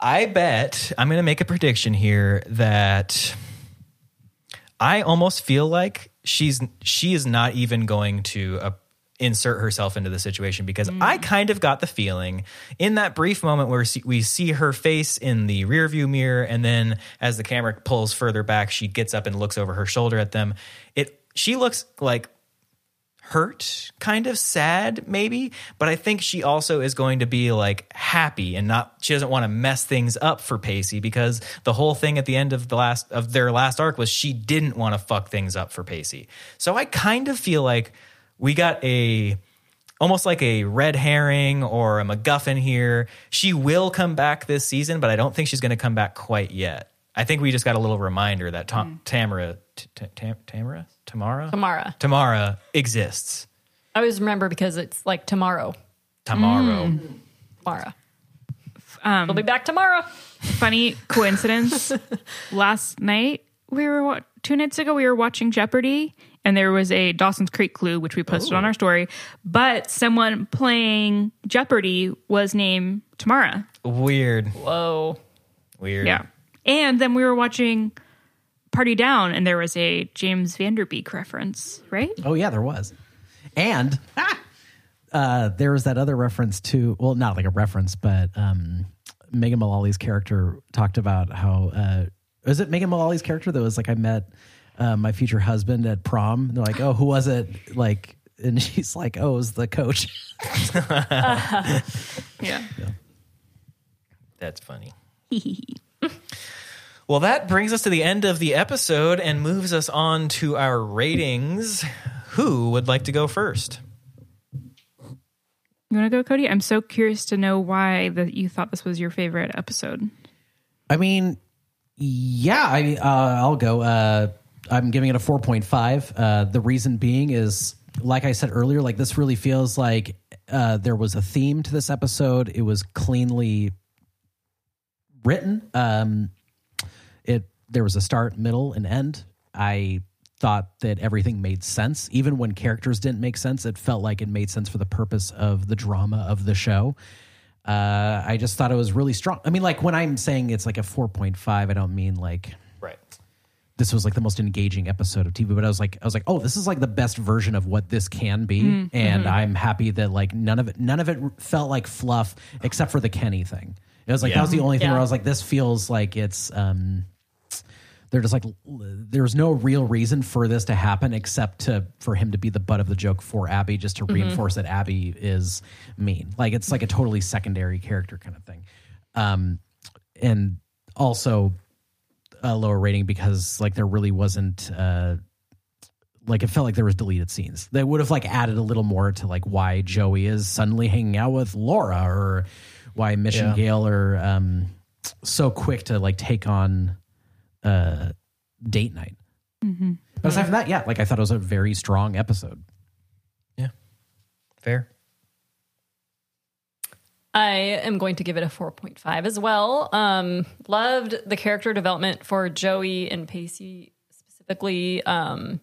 I bet I'm going to make a prediction here that I almost feel like she's she is not even going to uh, insert herself into the situation because I kind of got the feeling in that brief moment where we see her face in the rearview mirror and then as the camera pulls further back she gets up and looks over her shoulder at them. It she looks like hurt, kind of sad, maybe. But I think she also is going to be like happy and not. She doesn't want to mess things up for Pacey because the whole thing at the end of the last of their last arc was she didn't want to fuck things up for Pacey. So I kind of feel like we got a almost like a red herring or a MacGuffin here. She will come back this season, but I don't think she's going to come back quite yet. I think we just got a little reminder that Tom, Tamara, T- T- Tam, Tamara, Tamara, Tamara. Tamara exists. I always remember because it's like tomorrow. Tomorrow. Tomorrow. Um, We'll be back tomorrow. funny coincidence. Last night we were wa- two nights ago we were watching Jeopardy, and there was a Dawson's Creek clue which we posted on our story. But someone playing Jeopardy was named Tamara. Weird. Whoa. Weird. Yeah, and then we were watching Party Down, and there was a James Van Der Beek reference. Right? Oh yeah, there was, and uh, there was that other reference to well, not like a reference, but um, Megan Mullally's character talked about how uh, was it Megan Mullally's character that was like I met uh, my future husband at prom. And they're like, oh, who was it? Like, and she's like, oh, it was the coach. Yeah. That's funny. Well, that brings us to the end of the episode and moves us on to our ratings. Who would like to go first? You want to go, Cody? I'm so curious to know why that you thought this was your favorite episode. I mean, yeah, I uh, I'll go. Uh, I'm giving it a 4.5. Uh, the reason being is, like I said earlier, like this really feels like uh, there was a theme to this episode. It was cleanly written. Um, it there was a start, middle, and end. I thought that everything made sense, even when characters didn't make sense. It felt like it made sense for the purpose of the drama of the show. Uh, I just thought it was really strong. I mean, like when I'm saying it's like a 4.5, I don't mean like Right. this was like the most engaging episode of TV, but I was like, I was like, oh, this is like the best version of what this can be, and I'm happy that like none of it, none of it felt like fluff except for the Kenny thing. It was like that was the only thing Yeah. where I was like, this feels like it's um, they're just like there's no real reason for this to happen except to for him to be the butt of the joke for Abby, just to reinforce that Abby is mean. Like it's like a totally secondary character kind of thing, um, and also a lower rating because like there really wasn't uh like it felt like there was deleted scenes that would have like added a little more to like why Joey is suddenly hanging out with Laura or why Mission and Yeah. Gail are um so quick to like take on uh date night. But aside from that, yeah, like I thought it was a very strong episode. Yeah, fair. I am going to give it a 4.5 as well. Um, loved the character development for Joey and Pacey specifically. Um,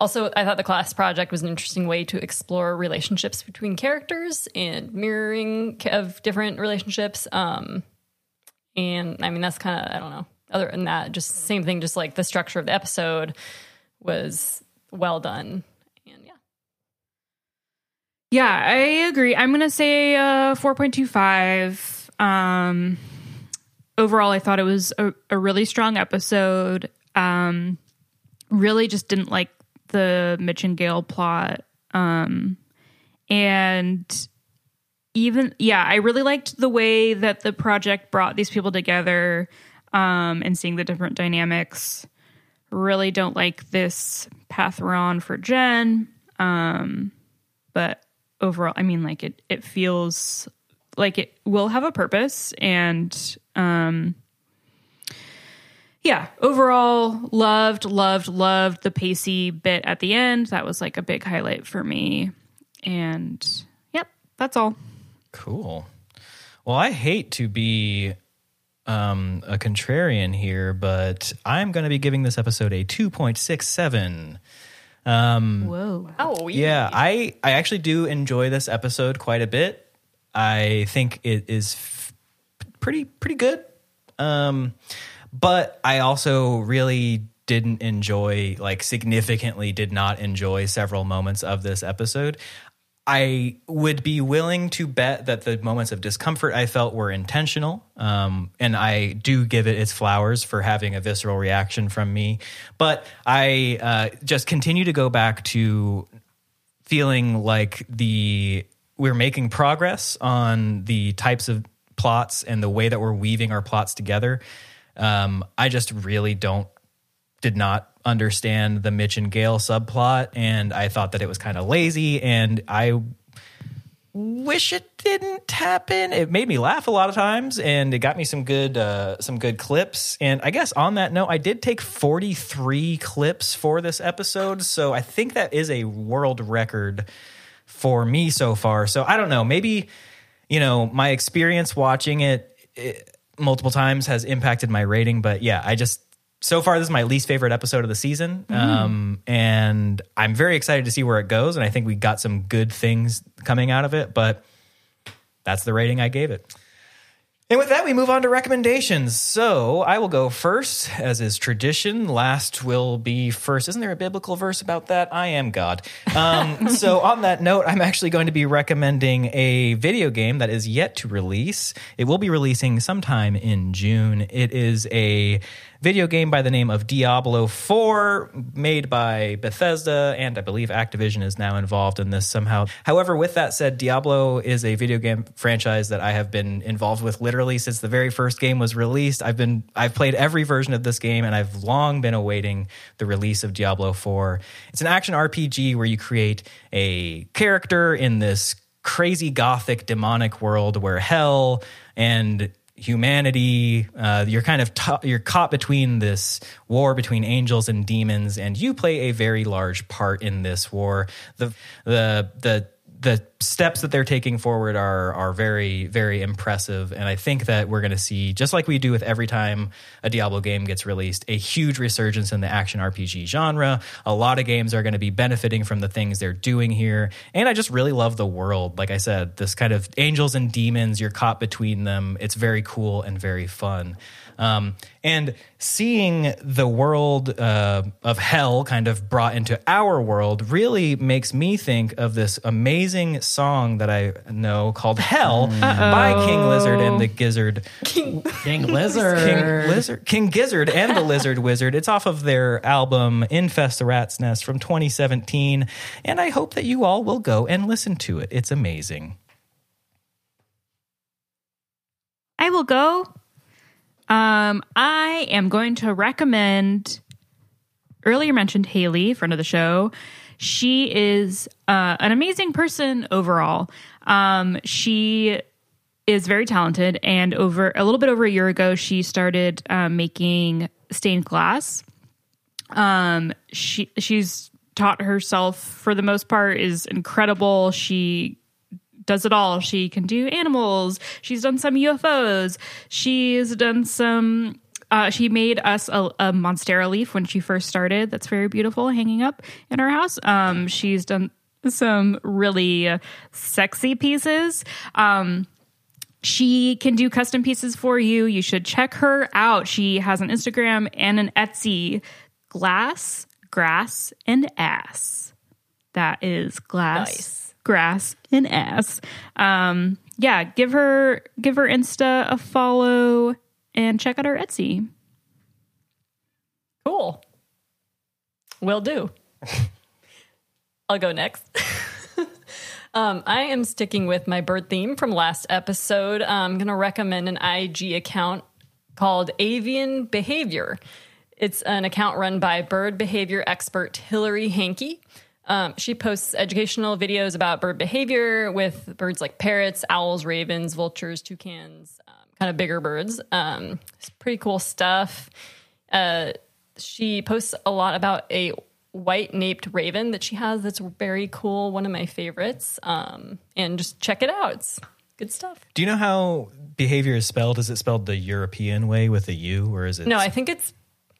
Also, I thought the class project was an interesting way to explore relationships between characters and mirroring of different relationships. Um, and I mean, that's kind of, I don't know. Other than that, just same thing, just like the structure of the episode was well done. And yeah. Yeah, I agree. I'm going to say uh, 4.25. Um, overall, I thought it was a, a really strong episode. Um, really just didn't like the Mitch and Gail plot. Um, and even, yeah, I really liked the way that the project brought these people together um, and seeing the different dynamics. Really don't like this path we're on for Jen. Um, but overall, I mean, like it, it feels like it will have a purpose and, um, yeah, overall, loved, loved, loved the pacey bit at the end. That was like a big highlight for me. And yep, that's all. Cool. Well, I hate to be um, a contrarian here, but I'm going to be giving this episode a 2.67. Um, Whoa. Oh, yeah, I, I actually do enjoy this episode quite a bit. I think it is f- pretty pretty good. Um, but I also really didn't enjoy like significantly did not enjoy several moments of this episode. I would be willing to bet that the moments of discomfort I felt were intentional. Um, and I do give it its flowers for having a visceral reaction from me. But I uh, just continue to go back to feeling like the we're making progress on the types of plots and the way that we're weaving our plots together. Um, I just really don't did not understand the Mitch and Gail subplot, and I thought that it was kind of lazy, and I wish it didn't happen. It made me laugh a lot of times, and it got me some good uh, some good clips. And I guess on that note, I did take forty three clips for this episode, so I think that is a world record for me so far. So I don't know, maybe you know my experience watching it, it multiple times has impacted my rating, but yeah, I just so far this is my least favorite episode of the season. Um, and i'm very excited to see where it goes and i think we got some good things coming out of it but that's the rating i gave it and with that we move on to recommendations. So i will go first as is tradition. Last will be first. Isn't there a biblical verse about that? I am god. Um, so on that note i'm actually going to be recommending a video game that is yet to release. It will be releasing sometime in june. It is a video game by the name of Diablo 4, made by Bethesda, and I believe Activision is now involved in this somehow. However, with that said, Diablo is a video game franchise that I have been involved with literally since the very first game was released. I've been I've played every version of this game and I've long been awaiting the release of Diablo 4. It's an action RPG where you create a character in this crazy gothic demonic world where hell and humanity. Uh, you're kind of t- you're caught between this war between angels and demons, and you play a very large part in this war. The the the the steps that they're taking forward are are very very impressive. And i think that we're going to see just like we do with every time a diablo game gets released a huge resurgence in the action rpg genre. A lot of games are going to be benefiting from the things they're doing here. And i just really love the world. Like i said this kind of angels and demons you're caught between them. It's very cool and very fun um, and seeing the world uh, of hell kind of brought into our world really makes me think of this amazing song that I know called Hell by King Lizard and the Gizzard. King, King Lizard. King Lizard, King Gizzard, and the Lizard Wizard. It's off of their album "Infest the Rat's Nest" from 2017, and I hope that you all will go and listen to it. It's amazing. I will go. Um, I am going to recommend earlier mentioned Haley, friend of the show. She is uh, an amazing person overall. Um, she is very talented, and over a little bit over a year ago, she started um, making stained glass. Um, she she's taught herself for the most part is incredible. She does it all. She can do animals. She's done some UFOs. She's done some Uh, she made us a, a monstera leaf when she first started. That's very beautiful, hanging up in our house. Um, she's done some really sexy pieces. Um, she can do custom pieces for you. You should check her out. She has an Instagram and an Etsy. Glass, grass, and ass. That is glass, Nice. Grass, and ass. Um, yeah, give her give her Insta a follow and check out her Etsy. Cool. Will do. I'll go next. um, I am sticking with my bird theme from last episode. I'm going to recommend an IG account called Avian Behavior. It's an account run by bird behavior expert Hillary Hankey. Um, she posts educational videos about bird behavior with birds like parrots, owls, ravens, vultures, toucans, um, kind of bigger birds. Um, it's pretty cool stuff. Uh, she posts a lot about a white naped raven that she has that's very cool, one of my favorites. Um, and just check it out. It's good stuff. Do you know how behavior is spelled? Is it spelled the European way with a U, or is it? No, I think it's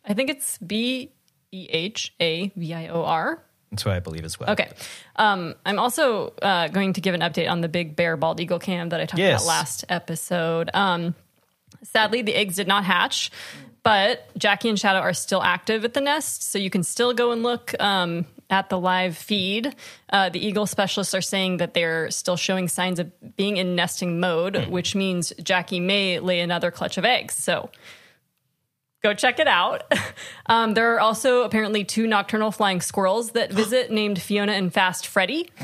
I think it's B E H A V I O R. That's what I believe as well. Okay. Um, I'm also uh, going to give an update on the big bear bald eagle cam that I talked Yes. about last episode. Um, sadly, the eggs did not hatch, but Jackie and Shadow are still active at the nest, so you can still go and look um, at the live feed. Uh, the eagle specialists are saying that they're still showing signs of being in nesting mode, which means Jackie may lay another clutch of eggs. So go check it out. Um, there are also apparently two nocturnal flying squirrels that visit named Fiona and Fast Freddy.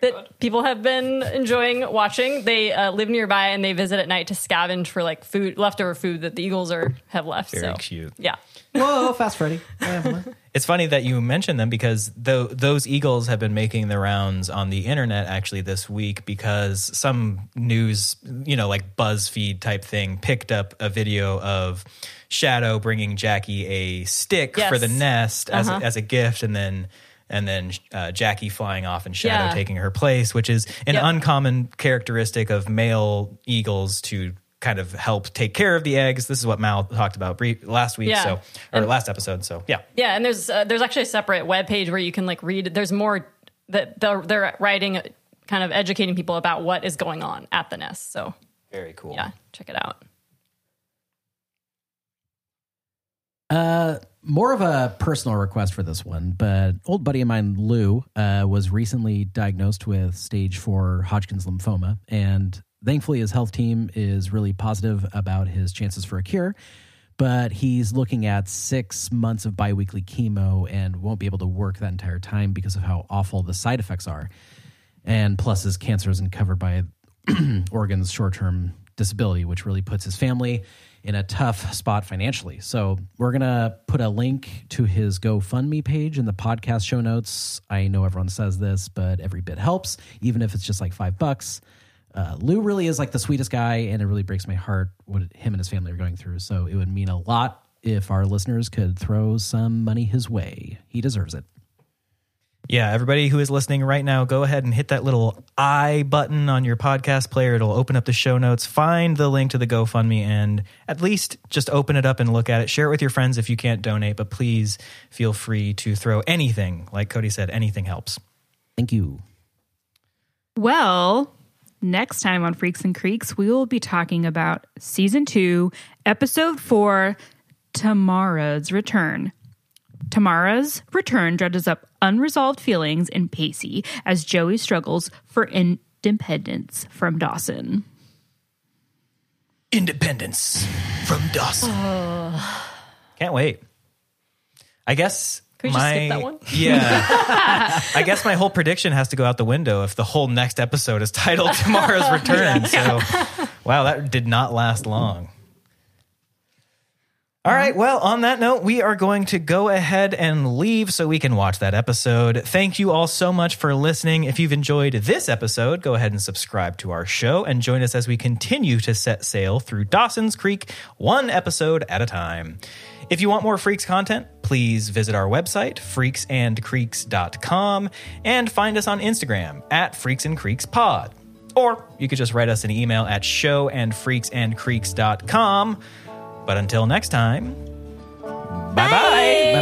That people have been enjoying watching. They uh, live nearby and they visit at night to scavenge for like food, leftover food that the eagles are have left. Very so cute. yeah, Whoa, Fast Freddy. It's funny that you mentioned them because tho- those eagles have been making the rounds on the internet actually this week because some news, you know, like BuzzFeed type thing picked up a video of Shadow bringing Jackie a stick Yes. for the nest as, Uh-huh. a, as a gift and then and then uh, Jackie flying off and Shadow Yeah. taking her place, which is an Yep. uncommon characteristic of male eagles to kind of help take care of the eggs. This is what Mal talked about brief, last week, Yeah. so or last episode. So yeah, yeah. And there's uh, there's actually a separate web page where you can like read. There's more that they're, they're writing, kind of educating people about what is going on at the nest. So very cool. yeah, check it out. Uh, more of a personal request for this one, but old buddy of mine, Lou, uh, was recently diagnosed with stage four Hodgkin's lymphoma, and thankfully his health team is really positive about his chances for a cure. But he's looking at six months of biweekly chemo and won't be able to work that entire time because of how awful the side effects are. And plus, his cancer isn't covered by Oregon's short term disability, which really puts his family in a tough spot financially. So, we're going to put a link to his GoFundMe page in the podcast show notes. I know everyone says this, but every bit helps, even if it's just like five bucks. Uh, Lou really is like the sweetest guy, and it really breaks my heart what him and his family are going through. So, it would mean a lot if our listeners could throw some money his way. He deserves it. Yeah, everybody who is listening right now, go ahead and hit that little I button on your podcast player. It'll open up the show notes. Find the link to the GoFundMe and at least just open it up and look at it. Share it with your friends if you can't donate, but please feel free to throw anything. Like Cody said, anything helps. Thank you. Well, next time on Freaks and Creeks, we will be talking about season two, episode four, Tamara's Return. Tamara's return dredges up unresolved feelings in Pacey as Joey struggles for independence from Dawson. Independence from Dawson. Oh. Can't wait. I guess Could we just my skip that one? yeah. I guess my whole prediction has to go out the window if the whole next episode is titled Tamara's Return. So, wow, that did not last long. All right. Well, on that note, we are going to go ahead and leave so we can watch that episode. Thank you all so much for listening. If you've enjoyed this episode, go ahead and subscribe to our show and join us as we continue to set sail through Dawson's Creek, one episode at a time. If you want more Freaks content, please visit our website, freaksandcreeks.com, and find us on Instagram at FreaksAndCreeksPod. Or you could just write us an email at showandfreaksandcreeks.com. But until next time, bye bye.